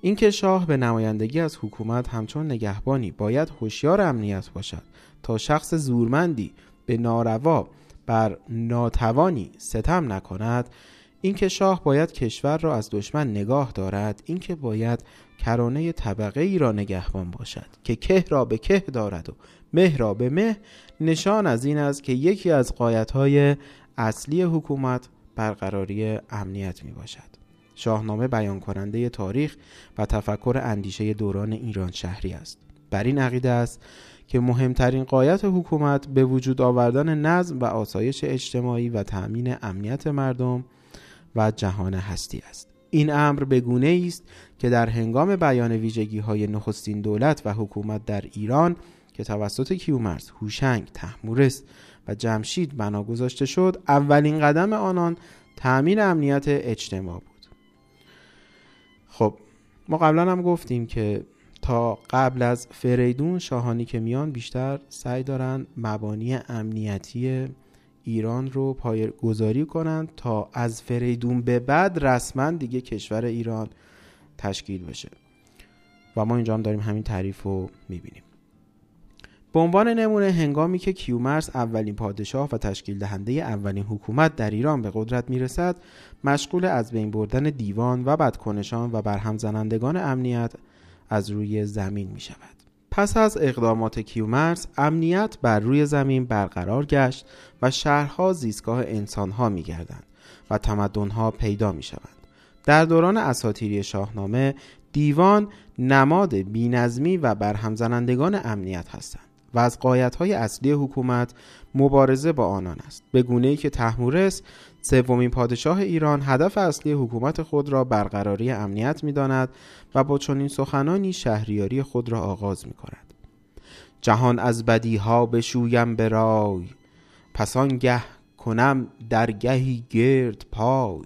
اینکه شاه به نمایندگی از حکومت همچون نگهبانی باید هوشیار امنیت باشد تا شخص زورمندی به ناروا بر ناتوانی ستم نکند اینکه شاه باید کشور را از دشمن نگاه دارد اینکه باید کرانه طبقه ای را نگهبان باشد که که را به که دارد و مه را به مه نشان از این است که یکی از قایت های اصلی حکومت برقراری امنیت می باشد شاهنامه بیان کننده تاریخ و تفکر اندیشه دوران ایران شهری است. بر این عقیده است که مهمترین قایت حکومت به وجود آوردن نظم و آسایش اجتماعی و تأمین امنیت مردم و جهان هستی است. این امر به گونه است که در هنگام بیان ویژگی های نخستین دولت و حکومت در ایران که توسط کیومرث، هوشنگ، تحمورس و جمشید بنا گذاشته شد اولین قدم آنان تأمین امنیت اجتماع بود. خب ما قبلا هم گفتیم که تا قبل از فریدون شاهانی که میان بیشتر سعی دارن مبانی امنیتی ایران رو پای گذاری کنند تا از فریدون به بعد رسما دیگه کشور ایران تشکیل بشه و ما اینجا هم داریم همین تعریف رو می‌بینیم به عنوان نمونه هنگامی که کیومرس اولین پادشاه و تشکیل دهنده اولین حکومت در ایران به قدرت می‌رسد مشغول از بین بردن دیوان و بدکنشان و برهم زنندگان امنیت از روی زمین می شود. پس از اقدامات کیومرس امنیت بر روی زمین برقرار گشت و شهرها زیستگاه انسانها می گردند و تمدنها پیدا می شوند. در دوران اساتیری شاهنامه دیوان نماد بینظمی و برهم زنندگان امنیت هستند و از قایت های اصلی حکومت مبارزه با آنان است به گونه ای که تحمورس سومین پادشاه ایران هدف اصلی حکومت خود را برقراری امنیت می داند و با چنین سخنانی شهریاری خود را آغاز می کند. جهان از بدیها بشویم به رای پس گه کنم درگهی گرد پای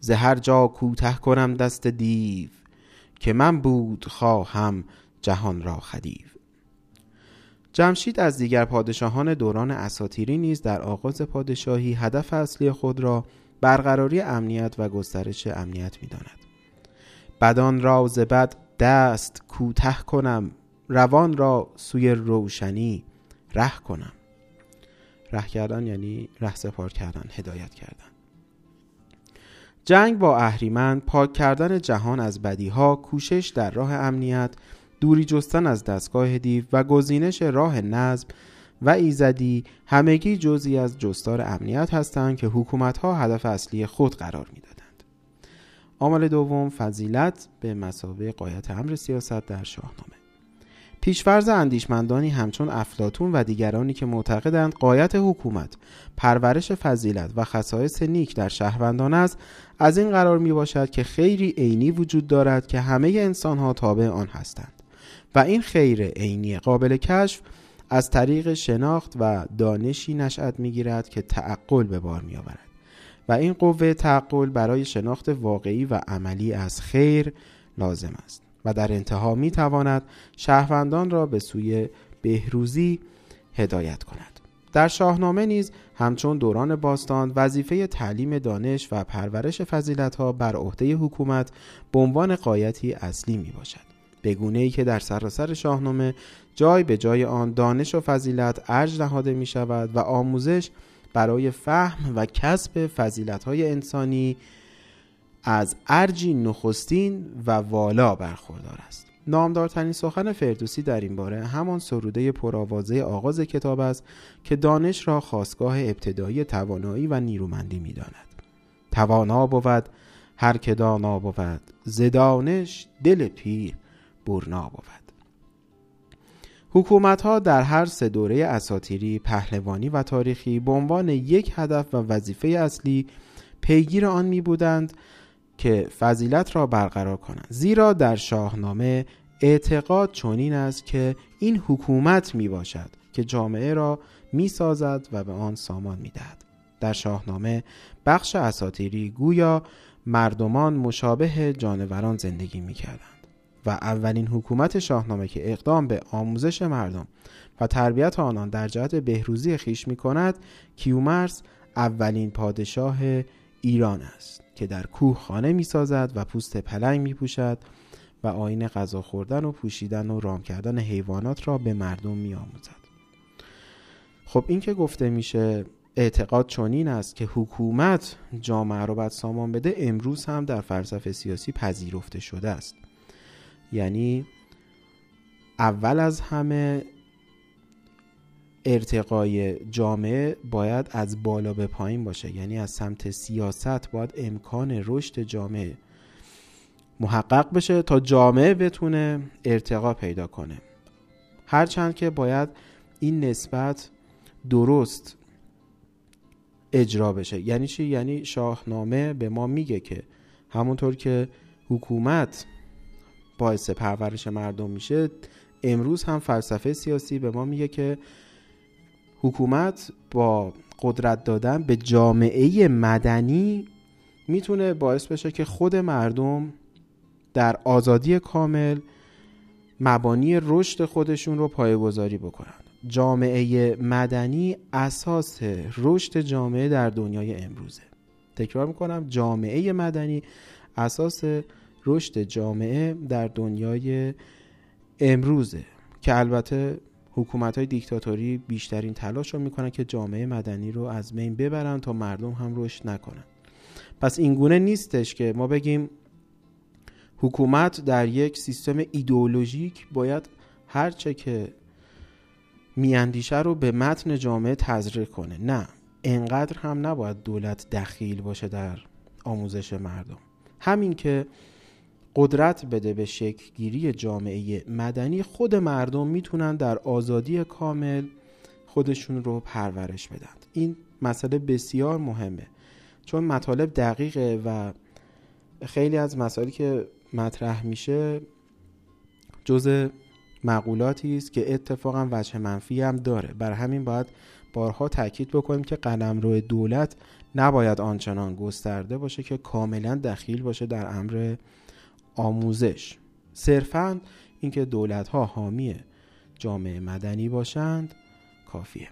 زهر جا کوته کنم دست دیو که من بود خواهم جهان را خدیو جمشید از دیگر پادشاهان دوران اساتیری نیز در آغاز پادشاهی هدف اصلی خود را برقراری امنیت و گسترش امنیت می داند. بدان را بد دست کوته کنم روان را سوی روشنی ره کنم ره کردن یعنی ره سپار کردن هدایت کردن جنگ با اهریمن پاک کردن جهان از بدیها کوشش در راه امنیت دوری جستن از دستگاه دیو و گزینش راه نظم و ایزدی همگی جزی از جستار امنیت هستند که حکومت ها هدف اصلی خود قرار می دادند. عامل دوم فضیلت به مسابه قایت امر سیاست در شاهنامه پیشفرز اندیشمندانی همچون افلاتون و دیگرانی که معتقدند قایت حکومت پرورش فضیلت و خصایص نیک در شهروندان است از این قرار می باشد که خیری عینی وجود دارد که همه انسان ها تابع آن هستند و این خیر عینی قابل کشف از طریق شناخت و دانشی نشأت می‌گیرد که تعقل به بار می آورد و این قوه تعقل برای شناخت واقعی و عملی از خیر لازم است و در انتها می تواند شهروندان را به سوی بهروزی هدایت کند. در شاهنامه نیز همچون دوران باستان وظیفه تعلیم دانش و پرورش فضیلت ها بر عهده حکومت به عنوان قایتی اصلی می باشد به ای که در سراسر شاهنامه جای به جای آن دانش و فضیلت ارج نهاده می شود و آموزش برای فهم و کسب فضیلت های انسانی از ارجی نخستین و والا برخوردار است. نامدارترین سخن فردوسی در این باره همان سروده پرآوازه آغاز کتاب است که دانش را خواستگاه ابتدایی توانایی و نیرومندی می‌داند. توانا بود هر که دانا بود. زدانش دل پیر. برنا بود حکومت ها در هر سه دوره اساتیری، پهلوانی و تاریخی به عنوان یک هدف و وظیفه اصلی پیگیر آن می بودند که فضیلت را برقرار کنند. زیرا در شاهنامه اعتقاد چنین است که این حکومت می باشد که جامعه را می سازد و به آن سامان می دهد. در شاهنامه بخش اساتیری گویا مردمان مشابه جانوران زندگی می کردند و اولین حکومت شاهنامه که اقدام به آموزش مردم و تربیت آنان در جهت بهروزی خیش می کند کیومرس اولین پادشاه ایران است که در کوه خانه می سازد و پوست پلنگ می پوشد و آین غذا خوردن و پوشیدن و رام کردن حیوانات را به مردم می آموزد. خب این که گفته میشه اعتقاد چنین است که حکومت جامعه رو باید سامان بده امروز هم در فلسفه سیاسی پذیرفته شده است یعنی اول از همه ارتقای جامعه باید از بالا به پایین باشه. یعنی از سمت سیاست باید امکان رشد جامعه محقق بشه تا جامعه بتونه ارتقا پیدا کنه. هرچند که باید این نسبت درست اجرا بشه. یعنی چی؟ یعنی شاهنامه به ما میگه که همونطور که حکومت باعث پرورش مردم میشه. امروز هم فلسفه سیاسی به ما میگه که حکومت با قدرت دادن به جامعه مدنی می‌تونه باعث بشه که خود مردم در آزادی کامل مبانی رشد خودشون رو پایگذاری بکنن. جامعه مدنی اساس رشد جامعه در دنیای امروزه. تکرار می‌کنم جامعه مدنی اساس رشد جامعه در دنیای امروزه که البته حکومت های دیکتاتوری بیشترین تلاش رو می‌کنن که جامعه مدنی رو از بین ببرن تا مردم هم رشد نکنن. پس این گونه نیستش که ما بگیم حکومت در یک سیستم ایدئولوژیک باید هرچه که میاندیشه رو به متن جامعه تزریق کنه. نه انقدر هم نباید دولت دخیل باشه در آموزش مردم. همین که قدرت بده به شکلگیری جامعه مدنی خود مردم می‌تونن در آزادی کامل خودشون رو پرورش بدن. این مسئله بسیار مهمه. چون مطالب دقیقه و خیلی از مسائلی که مطرح میشه جز مقولاتی است که اتفاقا وجه منفی هم داره. بر همین باید بارها تاکید بکنیم که قلمرو دولت نباید آنچنان گسترده باشه که کاملا دخیل باشه در امر آموزش. صرفا اینکه دولت ها حامی جامعه مدنی باشند کافیه.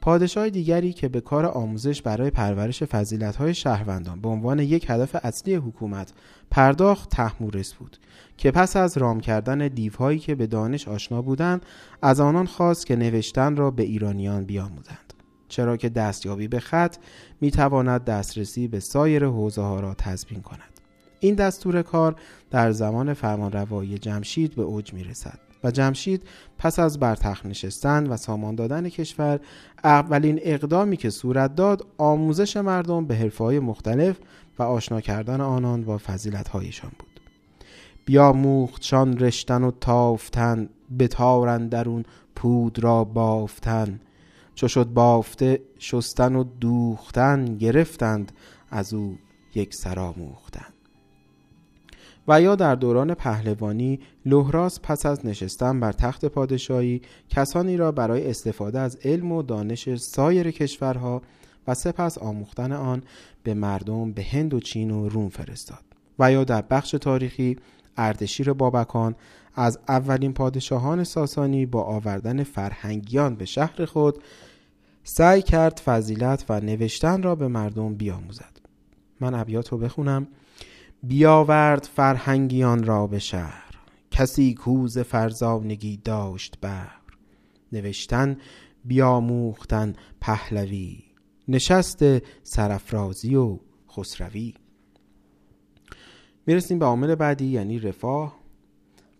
پادشاه دیگری که به کار آموزش برای پرورش فضیلت های شهروندان به عنوان یک هدف اصلی حکومت پرداخت تحمورس بود که پس از رام کردن دیوهایی که به دانش آشنا بودند از آنان خواست که نوشتن را به ایرانیان بیاموزند. چرا که دستیابی به خط می تواند دسترسی به سایر حوزه ها را تضمین کند. این دستور کار در زمان فرمانروایی جمشید به اوج می رسد و جمشید پس از برتخت نشستن و سامان دادن کشور اولین اقدامی که صورت داد آموزش مردم به حرفهای مختلف و آشنا کردن آنان با فضیلتهایشان بود. بیاموختشان رشتن و تافتن بتارن درون پود را بافتن. چو شد بافته شستن و دوختن گرفتند از او یک سراموختن و یا در دوران پهلوانی لحراس پس از نشستن بر تخت پادشاهی کسانی را برای استفاده از علم و دانش سایر کشورها و سپس آموختن آن به مردم به هند و چین و روم فرستاد. و یا در بخش تاریخی اردشیر بابکان از اولین پادشاهان ساسانی با آوردن فرهنگیان به شهر خود سعی کرد فضیلت و نوشتن را به مردم بیاموزد. من ابیات رو بخونم. بیاورد فرهنگیان را به شهر. کسی کوز فرزانگی داشت بر نوشتن بیاموختن پهلوی. نشست سرفرازی و خسروی. می‌رسیم به عامل بعدی یعنی رفاه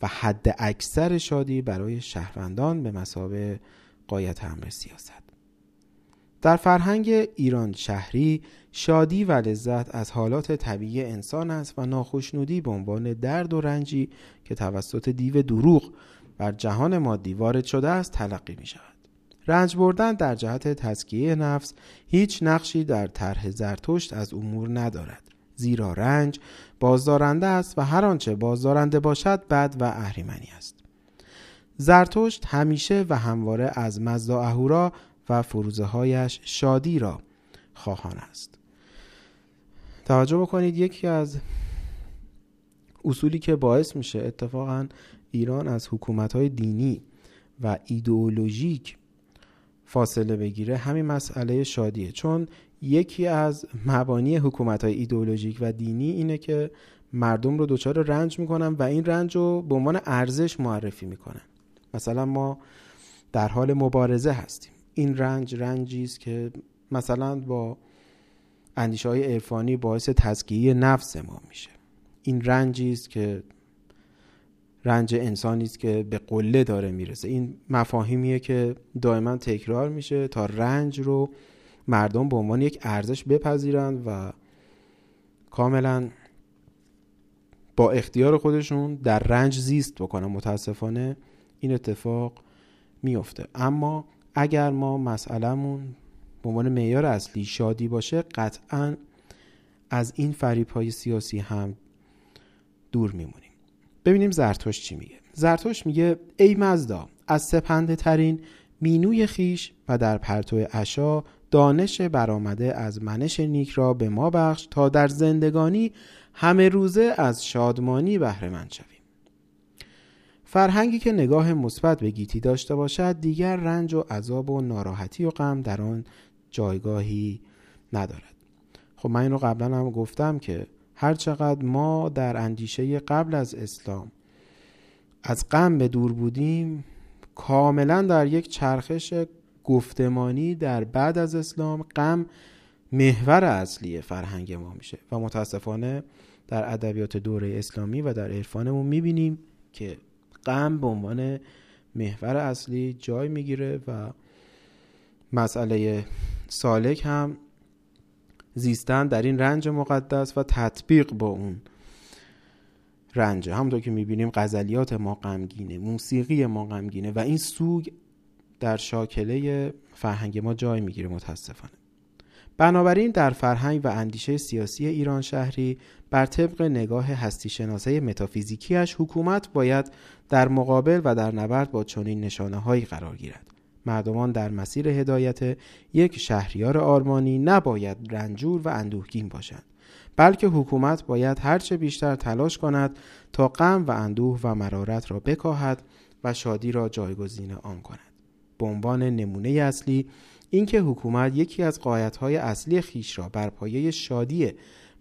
و حد اکثر شادی برای شهروندان به مسابه قایت امر سیاست. در فرهنگ ایران شهری شادی و لذت از حالات طبیعی انسان است و ناخشنودی به عنوان درد و رنجی که توسط دیو دروغ بر جهان مادی وارد شده است تلقی می شود. رنج بردن در جهت تزکیه نفس هیچ نقشی در طرح زرتشت از امور ندارد زیرا رنج بازدارنده است و هر آنچه بازدارنده باشد بد و اهریمنی است زرتشت همیشه و همواره از مزدا اهورا و فروزه هایش شادی را خواهان است. توجه بکنید یکی از اصولی که باعث میشه اتفاقا ایران از حکومت های دینی و ایدئولوژیک فاصله بگیره همین مسئله شادیه. چون یکی از مبانی حکومت های ایدئولوژیک و دینی اینه که مردم رو دچار رنج می‌کنن و این رنج رو به عنوان ارزش معرفی می‌کنن. مثلا ما در حال مبارزه هستیم. این رنج رنجی است که مثلا با اندیشه های عرفانی باعث تزکیه نفس ما میشه. این رنجی است که رنج انسانی است که به قله داره می‌رسه. این مفاهیمیه که دائما تکرار میشه تا رنج رو مردم به عنوان یک ارزش بپذیرند و کاملا با اختیار خودشون در رنج زیست بکنن. متاسفانه این اتفاق میفته اما اگر ما مسئلهمون به عنوان معیار اصلی شادی باشه قطعا از این فریب های سیاسی هم دور میمونیم. ببینیم زرتوش چی میگه. زرتوش میگه ای مزدا از سپنده ترین مینوی خیش و در پرتو اشا دانش برآمده از منش نیک را به ما بخش تا در زندگانی همه روزه از شادمانی بهره مند فرهنگی که نگاه مثبت به گیتی داشته باشد دیگر رنج و عذاب و ناراحتی و غم در آن جایگاهی ندارد. خب من این قبلا هم گفتم که هر چقدر ما در اندیشه قبل از اسلام از غم به دور بودیم کاملا در یک چرخش گفتمانی در بعد از اسلام غم محور اصلی فرهنگ ما میشه و متاسفانه در ادبیات دوره اسلامی و در عرفانمون می‌بینیم که غم به عنوان محور اصلی جای می‌گیره و مسئله سالک هم زیستن در این رنج مقدس و تطبیق با اون رنج. همونطور که می‌بینیم غزلیات ما غمگینه موسیقی ما غمگینه و این سوگ در شاکله فرهنگ ما جای می‌گیره متاسفانه. بنابراین در فرهنگ و اندیشه سیاسی ایران شهری بر طبق نگاه هستی شناسه متافیزیکیش حکومت باید در مقابل و در نبرد با چنین نشانه هایی قرار گیرد. مردمان در مسیر هدایت یک شهریار آرمانی نباید رنجور و اندوهگین باشند بلکه حکومت باید هرچه بیشتر تلاش کند تا غم و اندوه و مرارت را بکاهد و شادی را جایگزین آن کند. به عنوان نمونه اصلی اینکه حکومت یکی از قایت‌های اصلی خیش را بر پایه شادی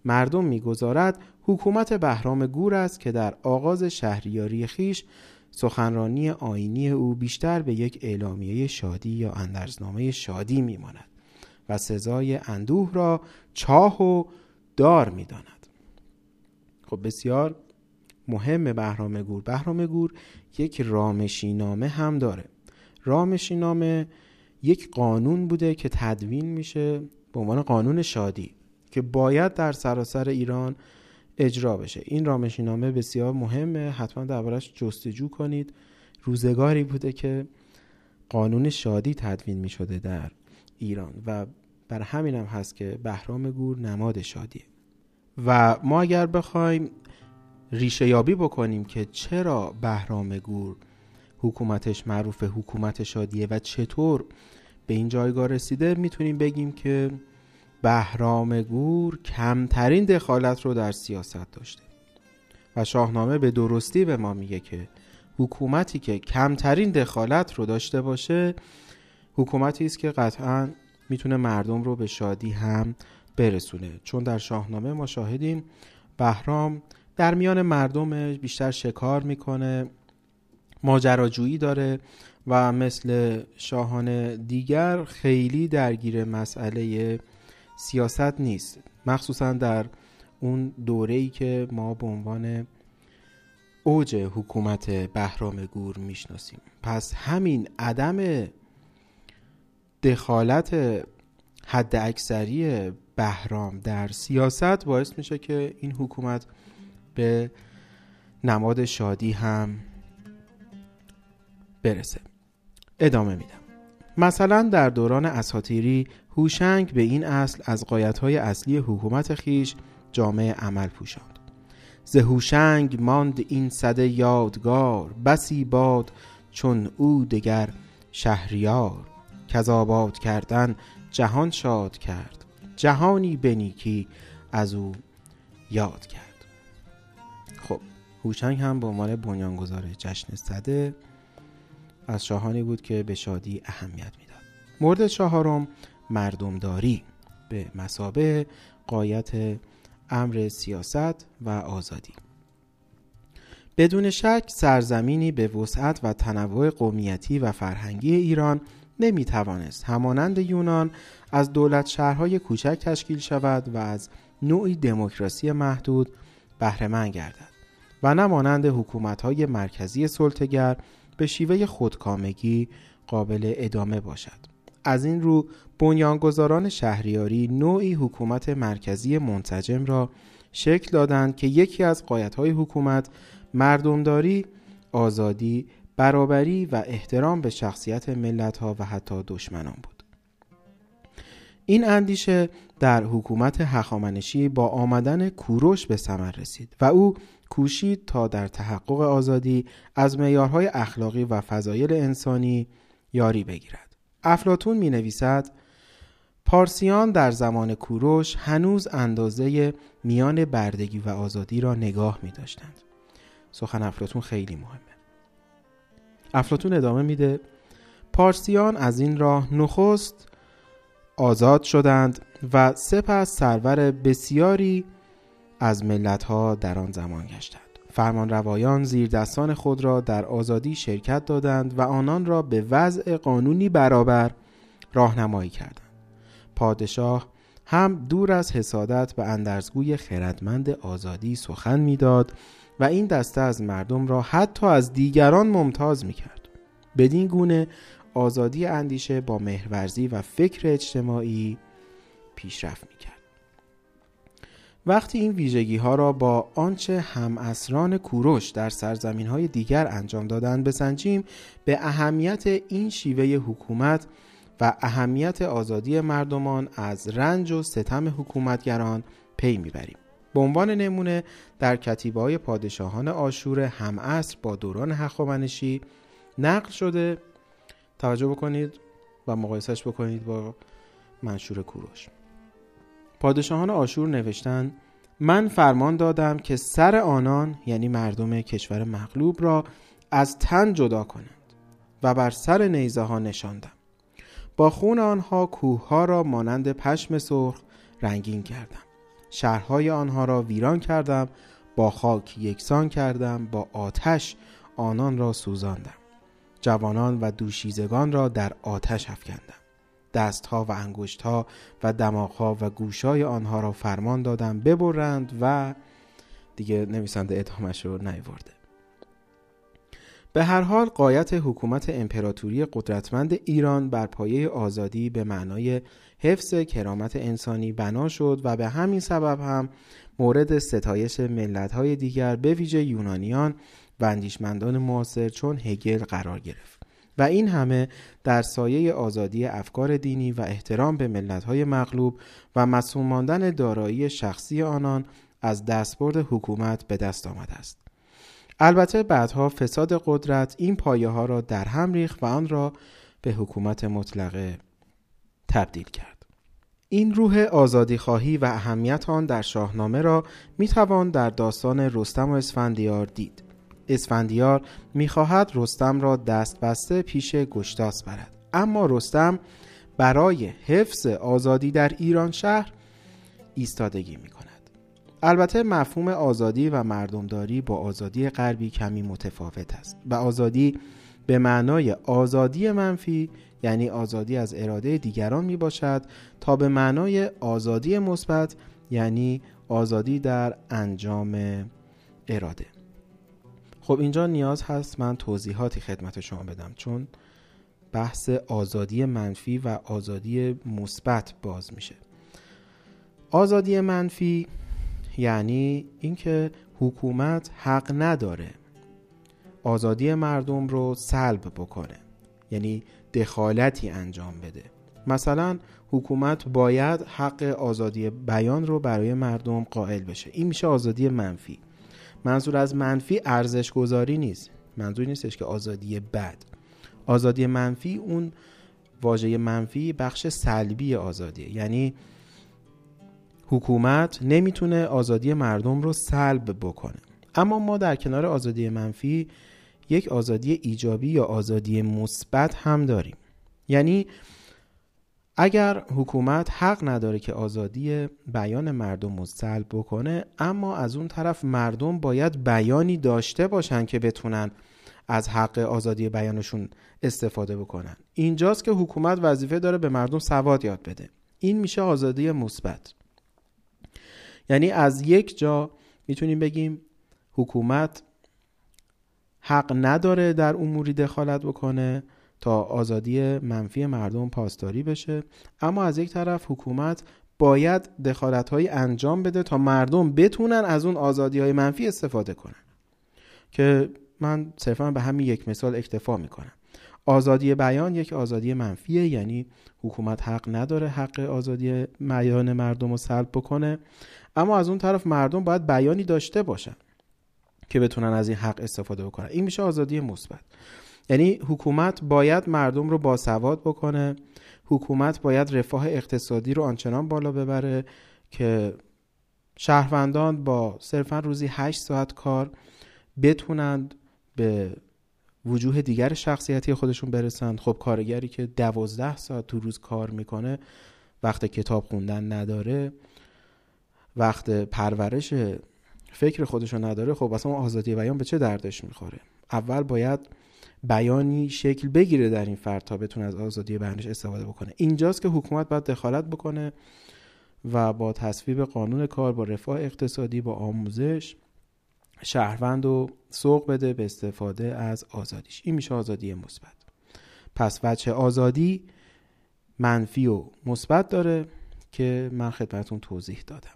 مردم می‌گذارد حکومت بهرام گور است که در آغاز شهریاری خیش سخنرانی آینی او بیشتر به یک اعلامیه شادی یا اندرزنامه شادی میماند و سزای اندوه را چاه و دار می‌داند. خب بسیار مهم بهرام گور. بهرام گور یک رامشینامه هم داره. رامشینامه یک قانون بوده که تدوین میشه به عنوان قانون شادی که باید در سراسر ایران اجرا بشه. این رامشینامه بسیار مهمه. حتما دربارش جستجو کنید. روزگاری بوده که قانون شادی تدوین می شده در ایران و بر همین هم هست که بهرام گور نماد شادیه. و ما اگر بخوایم ریشه یابی بکنیم که چرا بهرام گور حکومتش معروف حکومت شادیه و چطور به این جایگاه رسیده می‌تونیم بگیم که بهرام گور کمترین دخالت رو در سیاست داشته. و شاهنامه به درستی به ما میگه که حکومتی که کمترین دخالت رو داشته باشه حکومتی است که قطعا می‌تونه مردم رو به شادی هم برسونه. چون در شاهنامه ما شاهدیم بهرام در میان مردم بیشتر شکار می‌کنه. ماجراجویی داره و مثل شاهان دیگر خیلی درگیر مسئله سیاست نیست مخصوصا در اون دوره‌ای که ما به عنوان اوج حکومت بهرام گور می‌شناسیم. پس همین عدم دخالت حد اکثری بهرام در سیاست باعث میشه که این حکومت به نماد شادی هم برسه. ادامه میدم. مثلا در دوران اساتیری هوشنگ به این اصل از قایتهای اصلی حکومت خیش جامعه عمل پوشاند. هوشنگ ماند این صده یادگار بسی باد چون او دگر شهریار. کذابات کردن جهان شاد کرد جهانی بنیکی از او یاد کرد. خب هوشنگ هم به عنوان بنیانگذار جشن صده از شاهانی بود که به شادی اهمیت می‌داد. مورد چهارم مردمداری. به مسابه قایت امر سیاست و آزادی. بدون شک سرزمینی به وسعت و تنوع قومیتی و فرهنگی ایران نمی توانست همانند یونان از دولت شهرهای کوچک تشکیل شود و از نوعی دموکراسی محدود بهرهمند گردد و نه مانند حکومت‌های مرکزی سلطگر به شیوه خودکامگی قابل ادامه باشد از این رو بنیانگذاران شهریاری نوعی حکومت مرکزی منسجم را شکل دادند که یکی از قایت‌های حکومت مردمداری، آزادی، برابری و احترام به شخصیت ملت‌ها و حتی دشمنان بود. این اندیشه در حکومت هخامنشی با آمدن کوروش به ثمر رسید و او کوشید تا در تحقق آزادی از معیارهای اخلاقی و فضایل انسانی یاری بگیرد. افلاتون می نویسد پارسیان در زمان کوروش هنوز اندازه میان بردگی و آزادی را نگاه می داشتند. سخن افلاتون خیلی مهمه. افلاتون ادامه میده پارسیان از این راه نخست آزاد شدند و سپس سرور بسیاری از ملتها در آن زمان گشتند فرمان روایان زیر دستان خود را در آزادی شرکت دادند و آنان را به وضع قانونی برابر راهنمایی کردند پادشاه هم دور از حسادت به اندرزگوی خردمند آزادی سخن می‌داد و این دسته از مردم را حتی از دیگران ممتاز می کرد. بدین گونه آزادی اندیشه با مهرورزی و فکر اجتماعی پیشرفت. وقتی این ویژگی ها را با آنچه هم اسران کوروش در سرزمین های دیگر انجام دادند بسنجیم به اهمیت این شیوه حکومت و اهمیت آزادی مردمان از رنج و ستم حکومتگران پی می‌بریم. به عنوان نمونه در کتیبه های پادشاهان آشور هم با دوران هخامنشی نقل شده توجه بکنید و مقایسش بکنید با منشور کوروش پادشاهان آشور نوشتن من فرمان دادم که سر آنان یعنی مردم کشور مغلوب را از تن جدا کنند و بر سر نیزه ها نشاندم. با خون آنها کوه ها را مانند پشم سرخ رنگین کردم. شهرهای آنها را ویران کردم با خاک یکسان کردم با آتش آنان را سوزاندم. جوانان و دوشیزگان را در آتش افکندم. دستها و انگشتها و دماغها و گوشای آنها را فرمان دادم ببرند و دیگه نویسنده ادامش رو نیورده به هر حال قایت حکومت امپراتوری قدرتمند ایران بر پایه آزادی به معنای حفظ کرامت انسانی بنا شد و به همین سبب هم مورد ستایش ملت‌های دیگر به ویژه یونانیان و اندیشمندان معاصر چون هگل قرار گرفت. و این همه در سایه آزادی افکار دینی و احترام به ملت‌های مغلوب و مسئول ماندن دارایی شخصی آنان از دستبرد حکومت به دست آمده است. البته بعدها فساد قدرت این پایه ها را در هم ریخت و آن را به حکومت مطلقه تبدیل کرد. این روح آزادی خواهی و اهمیت آن در شاهنامه را می توان در داستان رستم و اسفندیار دید. اسفندیار می‌خواهد رستم را دست بسته پیش گشتاس برد. اما رستم برای حفظ آزادی در ایران شهر ایستادگی می کند البته مفهوم آزادی و مردمداری با آزادی غربی کمی متفاوت است و آزادی به معنای آزادی منفی یعنی آزادی از اراده دیگران می باشد تا به معنای آزادی مثبت یعنی آزادی در انجام اراده. خب اینجا نیاز هست من توضیحاتی خدمت شما بدم چون بحث آزادی منفی و آزادی مثبت باز میشه. آزادی منفی یعنی اینکه حکومت حق نداره آزادی مردم رو سلب بکنه یعنی دخالتی انجام بده. مثلا حکومت باید حق آزادی بیان رو برای مردم قائل بشه. این میشه آزادی منفی. منظور از منفی ارزش گذاری نیست. منظور نیستش که آزادی بد. آزادی منفی اون واژه منفی بخش سلبی آزادیه. یعنی حکومت نمی‌تونه آزادی مردم رو سلب بکنه. اما ما در کنار آزادی منفی یک آزادی ایجابی یا آزادی مثبت هم داریم. یعنی اگر حکومت حق نداره که آزادی بیان مردم رو سلب بکنه اما از اون طرف مردم باید بیانی داشته باشن که بتونن از حق آزادی بیانشون استفاده بکنن. اینجاست که حکومت وظیفه داره به مردم سواد یاد بده. این میشه آزادی مثبت. یعنی از یک جا می‌تونیم بگیم حکومت حق نداره در اموری دخالت بکنه. تا آزادی منفی مردم پاسداری بشه. اما از یک طرف حکومت باید دخالت های انجام بده تا مردم بتونن از اون آزادی های منفی استفاده کنن. که من صرفا به همین یک مثال اکتفا می‌کنم. آزادی بیان یک آزادی منفیه یعنی حکومت حق نداره حق آزادی بیان مردم رو سلب بکنه. اما از اون طرف مردم باید بیانی داشته باشن که بتونن از این حق استفاده بکنن. این میشه آزادی مثبت. یعنی حکومت باید مردم رو باسواد بکنه حکومت باید رفاه اقتصادی رو آنچنان بالا ببره که شهروندان با صرفا روزی 8 ساعت کار بتونند به وجوه دیگر شخصیتی خودشون برسند خب کارگری که دوازده ساعت تو روز کار می‌کنه وقت کتاب خوندن نداره وقت پرورش فکر خودشون نداره. خب اصلا آزادی بیان به چه دردش می‌خوره؟ اول باید بیانی شکل بگیره در این فرد تا بتونه از آزادی بیانش استفاده بکنه. اینجاست که حکومت باید دخالت بکنه و با تصویب قانون کار با رفاه اقتصادی با آموزش شهروند رو سوق بده به استفاده از آزادیش. این میشه آزادی مثبت. پس وجه آزادی منفی و مثبت داره که من خدمتون توضیح دادم.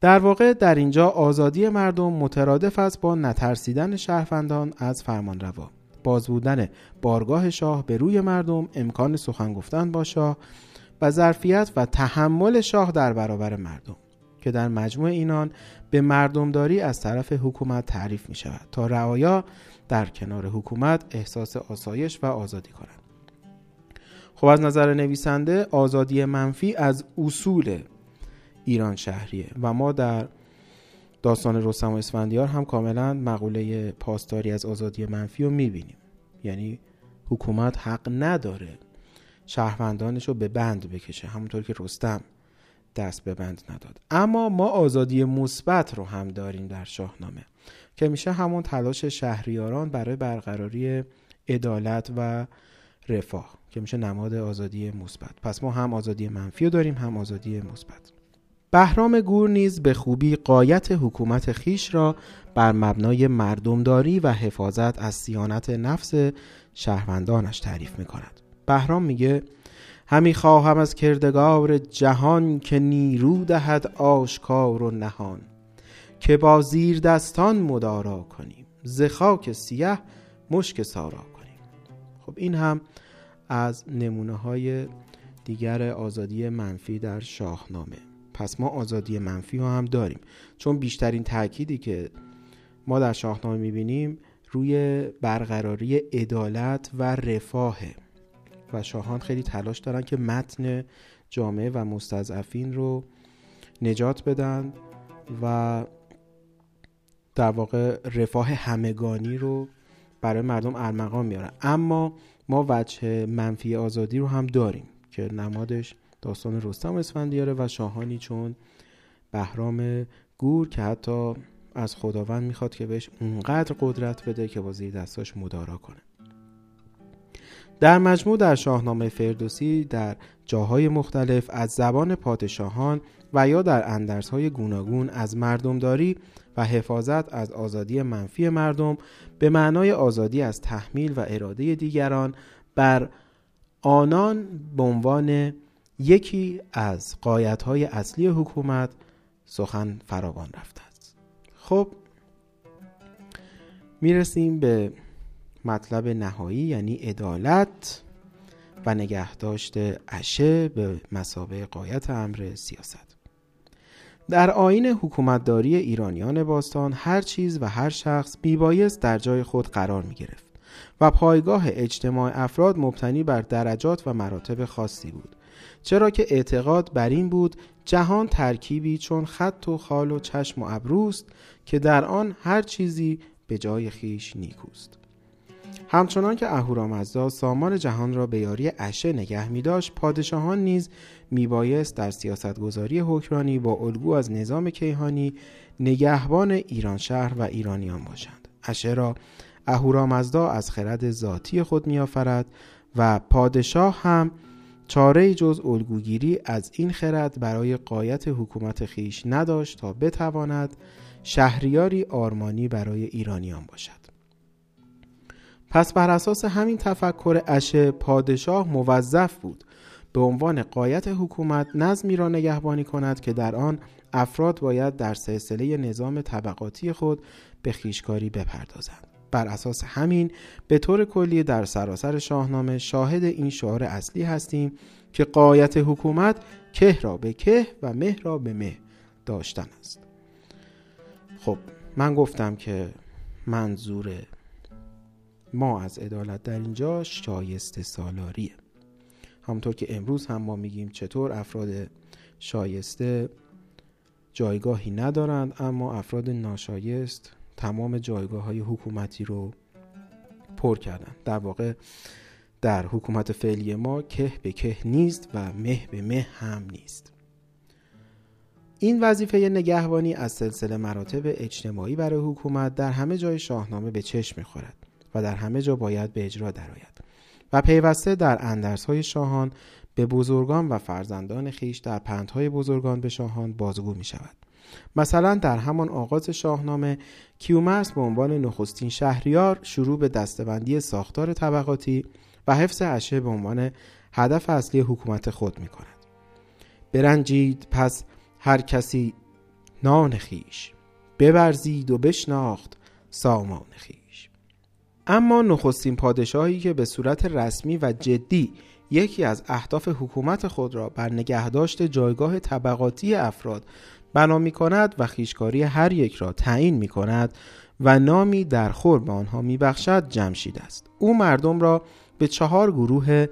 در واقع در اینجا آزادی مردم مترادف است با نترسیدن شهروندان از فرمانروا. باز بودن بارگاه شاه به روی مردم امکان سخن گفتن با شاه و ظرفیت و تحمل شاه در برابر مردم که در مجموع اینان به مردمداری از طرف حکومت تعریف می شود تا رعایا در کنار حکومت احساس آسایش و آزادی کنند. خب از نظر نویسنده آزادی منفی از اصول ایران شهریه و ما در داستان رستم و اسفندیار هم کاملا مقوله پاسداری از آزادی منفی رو می‌بینیم. یعنی حکومت حق نداره شهروندانش رو به بند بکشه همونطور که رستم دست به بند نداد. اما ما آزادی مثبت رو هم داریم در شاهنامه که میشه همون تلاش شهریاران برای برقراری عدالت و رفاه که میشه نماد آزادی مثبت. پس ما هم آزادی منفی رو داریم هم آزادی مثبت. بهرام گور نیز به خوبی قایت حکومت خیش را بر مبنای مردمداری و حفاظت از سیانت نفس شهروندانش تعریف می کند. بهرام میگه همی خواهم از کردگار جهان که نیرو دهد آشکار و نهان که با زیر دستان مدارا کنیم ز خاک سیه مشک سارا کنیم خب این هم از نمونه های دیگر آزادی منفی در شاهنامه پس ما آزادی منفی رو هم داریم. چون بیشترین تأکیدی که ما در شاهنامه می‌بینیم روی برقراری عدالت و رفاهه. و شاهان خیلی تلاش دارن که متن جامعه و مستضعفین رو نجات بدن و در واقع رفاه همگانی رو برای مردم ارمغان میارن اما ما وجه منفی آزادی رو هم داریم که نمادش داستان رستم اسفندیاره و شاهانی چون بهرام گور که حتی از خداوند می‌خواد که بهش اونقدر قدرت بده که با زیر دستاش مدارا کنه. در مجموع در شاهنامه فردوسی در جاهای مختلف از زبان پادشاهان و یا در اندرسهای گوناگون از مردمداری و حفاظت از آزادی منفی مردم به معنای آزادی از تحمیل و اراده دیگران بر آنان به عنوان یکی از قایتهای اصلی حکومت سخن فراوان رفته است. خب می‌رسیم به مطلب نهایی یعنی عدالت و نگهداشت اشه به مسابه قایت امر سیاست. در آین حکومتداری ایرانیان باستان هر چیز و هر شخص بیبایست در جای خود قرار می گرفت و پایگاه اجتماع افراد مبتنی بر درجات و مراتب خاصی بود. چرا که اعتقاد بر این بود جهان ترکیبی چون خط و خال و چشم و ابروست که در آن هر چیزی به جای خیش نیکوست. همچنان که اهورامزدا سامان جهان را به یاری اشه نگه می داشت پادشاهان نیز میبایست در سیاستگذاری حکرانی با الگو از نظام کیهانی نگهبان ایران شهر و ایرانیان باشند. اشه را اهورامزدا از خرد ذاتی خود میآفرد و پادشاه هم چاره جز الگوگیری از این خرد برای قایت حکومت خیش نداشت تا بتواند شهریاری آرمانی برای ایرانیان باشد. پس بر اساس همین تفکر اشه پادشاه موظف بود به عنوان قایت حکومت نظمی را نگهبانی کند که در آن افراد باید در سلسله نظام طبقاتی خود به خیشکاری بپردازند. بر اساس همین به طور کلی در سراسر شاهنامه شاهد این شعار اصلی هستیم که قایت حکومت که را به که و مه را به مه داشتن است. خب من گفتم که منظور ما از عدالت در اینجا شایسته سالاریه. همونطور که امروز هم ما میگیم چطور افراد شایسته جایگاهی ندارند اما افراد ناشایست تمام جایگاه های حکومتی رو پر کردن. در واقع در حکومت فعلی ما که به که نیست و مه به مه هم نیست. این وظیفه نگهبانی از سلسله مراتب اجتماعی برای حکومت در همه جای شاهنامه به چشم می‌خورد و در همه جا باید به اجرا درآید و پیوسته در اندرس های شاهان به بزرگان و فرزندان خیش در پندهای بزرگان به شاهان بازگو می شود مثلا در همان آغاز شاهنامه کیومرس به عنوان نخستین شهریار شروع به دستبندی ساختار طبقاتی و حفظ اشیاء به عنوان هدف اصلی حکومت خود می کند. برنجید پس هر کسی نان خیش ببرزید و بشناخت سامان خیش اما نخستین پادشاهی که به صورت رسمی و جدی یکی از اهداف حکومت خود را بر نگهداشت جایگاه طبقاتی افراد بنا می کند و خیشکاری هر یک را تعیین می کند و نامی در خور به آنها می بخشد جمشید است او مردم را به چهار گروه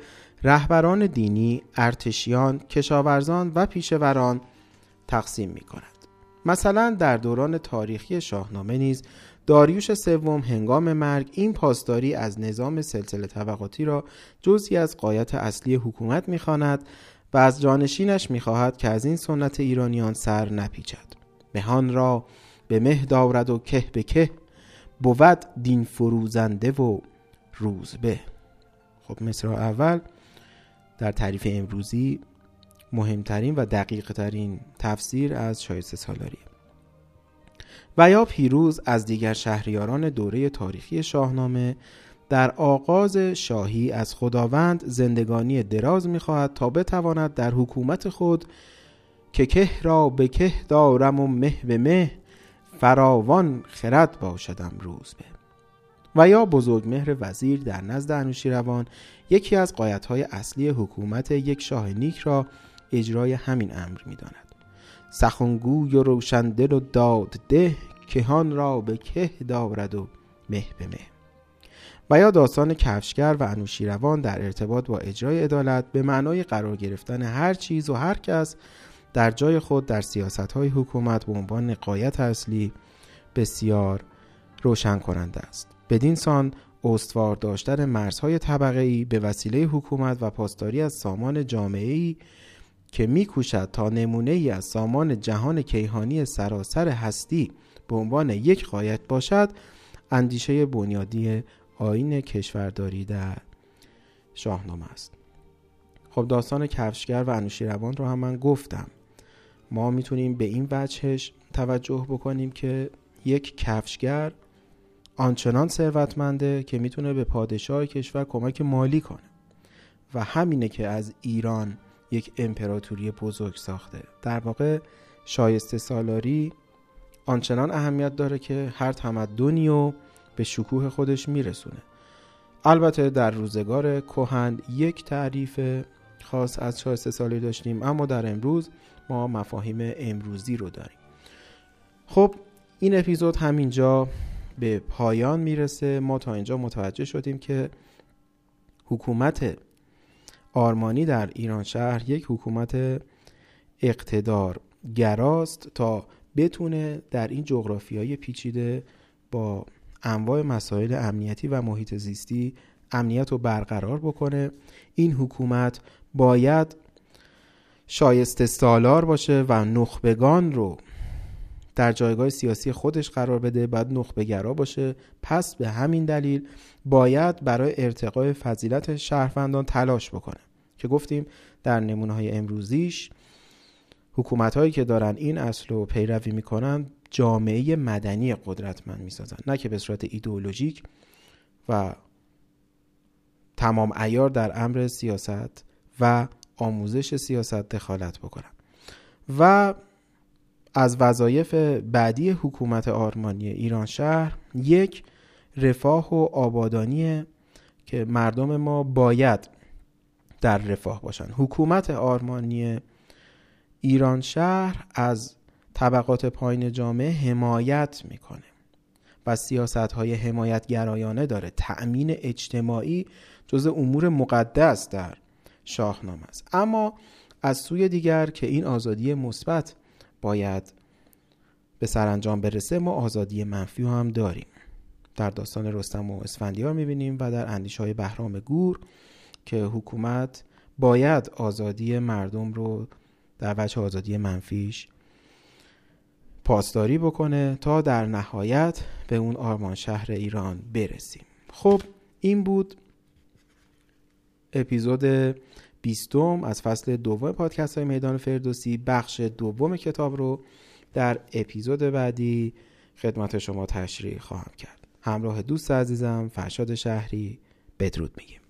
رهبران دینی، ارتشیان، کشاورزان و پیشوران تقسیم می کند. مثلا در دوران تاریخی شاهنامه نیز داریوش سوم هنگام مرگ این پاسداری از نظام سلسله طبقاتی را جزی از قایت اصلی حکومت می‌خواند و از جانشینش می‌خواهد که از این سنت ایرانیان سر نپیچد. مهان را به مه دارد و که به که بود دین فروزنده و روزبه خب مصر اول در تعریف امروزی مهمترین و دقیق ترین تفسیر از شایسته سالاری. و یا پیروز از دیگر شهریاران دوره تاریخی شاهنامه در آغاز شاهی از خداوند زندگانی دراز می‌خواهد تا بتواند در حکومت خود که که را به که دارم و مه به مه فراوان خرد باشدم روز به. و یا بزرگ مهر وزیر در نزد انوشیروان یکی از قایتهای اصلی حکومت یک شاه نیک را اجرای همین امر می‌داند. سخنگوی و روشندل و داد ده کهان را به که دارد و مه به مه. و یا داستان کفشگر و انوشیروان در ارتباط با اجرای عدالت به معنای قرار گرفتن هر چیز و هر کس در جای خود در سیاست های حکومت به عنوان قایت اصلی بسیار روشن کننده است. بدین سان استوار داشتن مرزهای طبقه ای به وسیله حکومت و پاسداری از سامان جامعه ای که میکوشد تا نمونه ای از سامان جهان کیهانی سراسر هستی به عنوان یک قایت باشد اندیشه بنیادی آین کشورداری در شاهنامه است. خب داستان کفشگر و انوشیروان رو هم من گفتم. ما می‌تونیم به این وجهش توجه بکنیم که یک کفشگر آنچنان ثروتمنده که می‌تونه به پادشاه کشور کمک مالی کنه و همینه که از ایران یک امپراتوری بزرگ ساخته. در واقع شایسته سالاری آنچنان اهمیت داره که هر تمدنی رو به شکوه خودش میرسونه. البته در روزگار کهن یک تعریف خاص از شایسته سالاری داشتیم اما در امروز ما مفاهیم امروزی رو داریم. خب این اپیزود همینجا به پایان می‌رسه. ما تا اینجا متوجه شدیم که حکومت آرمانی در ایران شهر یک حکومت اقتدار گراست تا بتونه در این جغرافیای پیچیده با انواع مسائل امنیتی و محیط زیستی امنیت رو برقرار بکنه. این حکومت باید شایسته سالار باشه و نخبگان رو در جایگاه سیاسی خودش قرار بده باید نخبگرا باشه. پس به همین دلیل باید برای ارتقای فضیلت شهروندان تلاش بکنه. که گفتیم در نمونه های امروزیش حکومت هایی که دارن این اصل رو پیروی می‌کنن جامعه مدنی قدرتمند می‌سازن نه که به صورت ایدئولوژیک و تمام ایار در امر سیاست و آموزش سیاست دخالت بکنن و از وظایف بعدی حکومت آرمانی ایران شهر یک رفاه و آبادانی که مردم ما باید در رفاه باشن حکومت آرمانی ایران شهر از طبقات پایین جامعه حمایت می‌کنه و سیاست های حمایت گرایانه داره. تأمین اجتماعی جز امور مقدس در شاهنامه است. اما از سوی دیگر که این آزادی مثبت باید به سرانجام برسه ما آزادی منفی هم داریم. در داستان رستم و اسفندیار می‌بینیم و در اندیش های بهرام گور که حکومت باید آزادی مردم رو در وجه آزادی منفیش پاسداری بکنه تا در نهایت به اون آرمان شهر ایران برسیم. خب این بود اپیزود بیستم از فصل دوم پادکست های میدان فردوسی. بخش دوم کتاب رو در اپیزود بعدی خدمت شما تشریح خواهم کرد. همراه دوست عزیزم فرشاد شهری بدرود میگیم.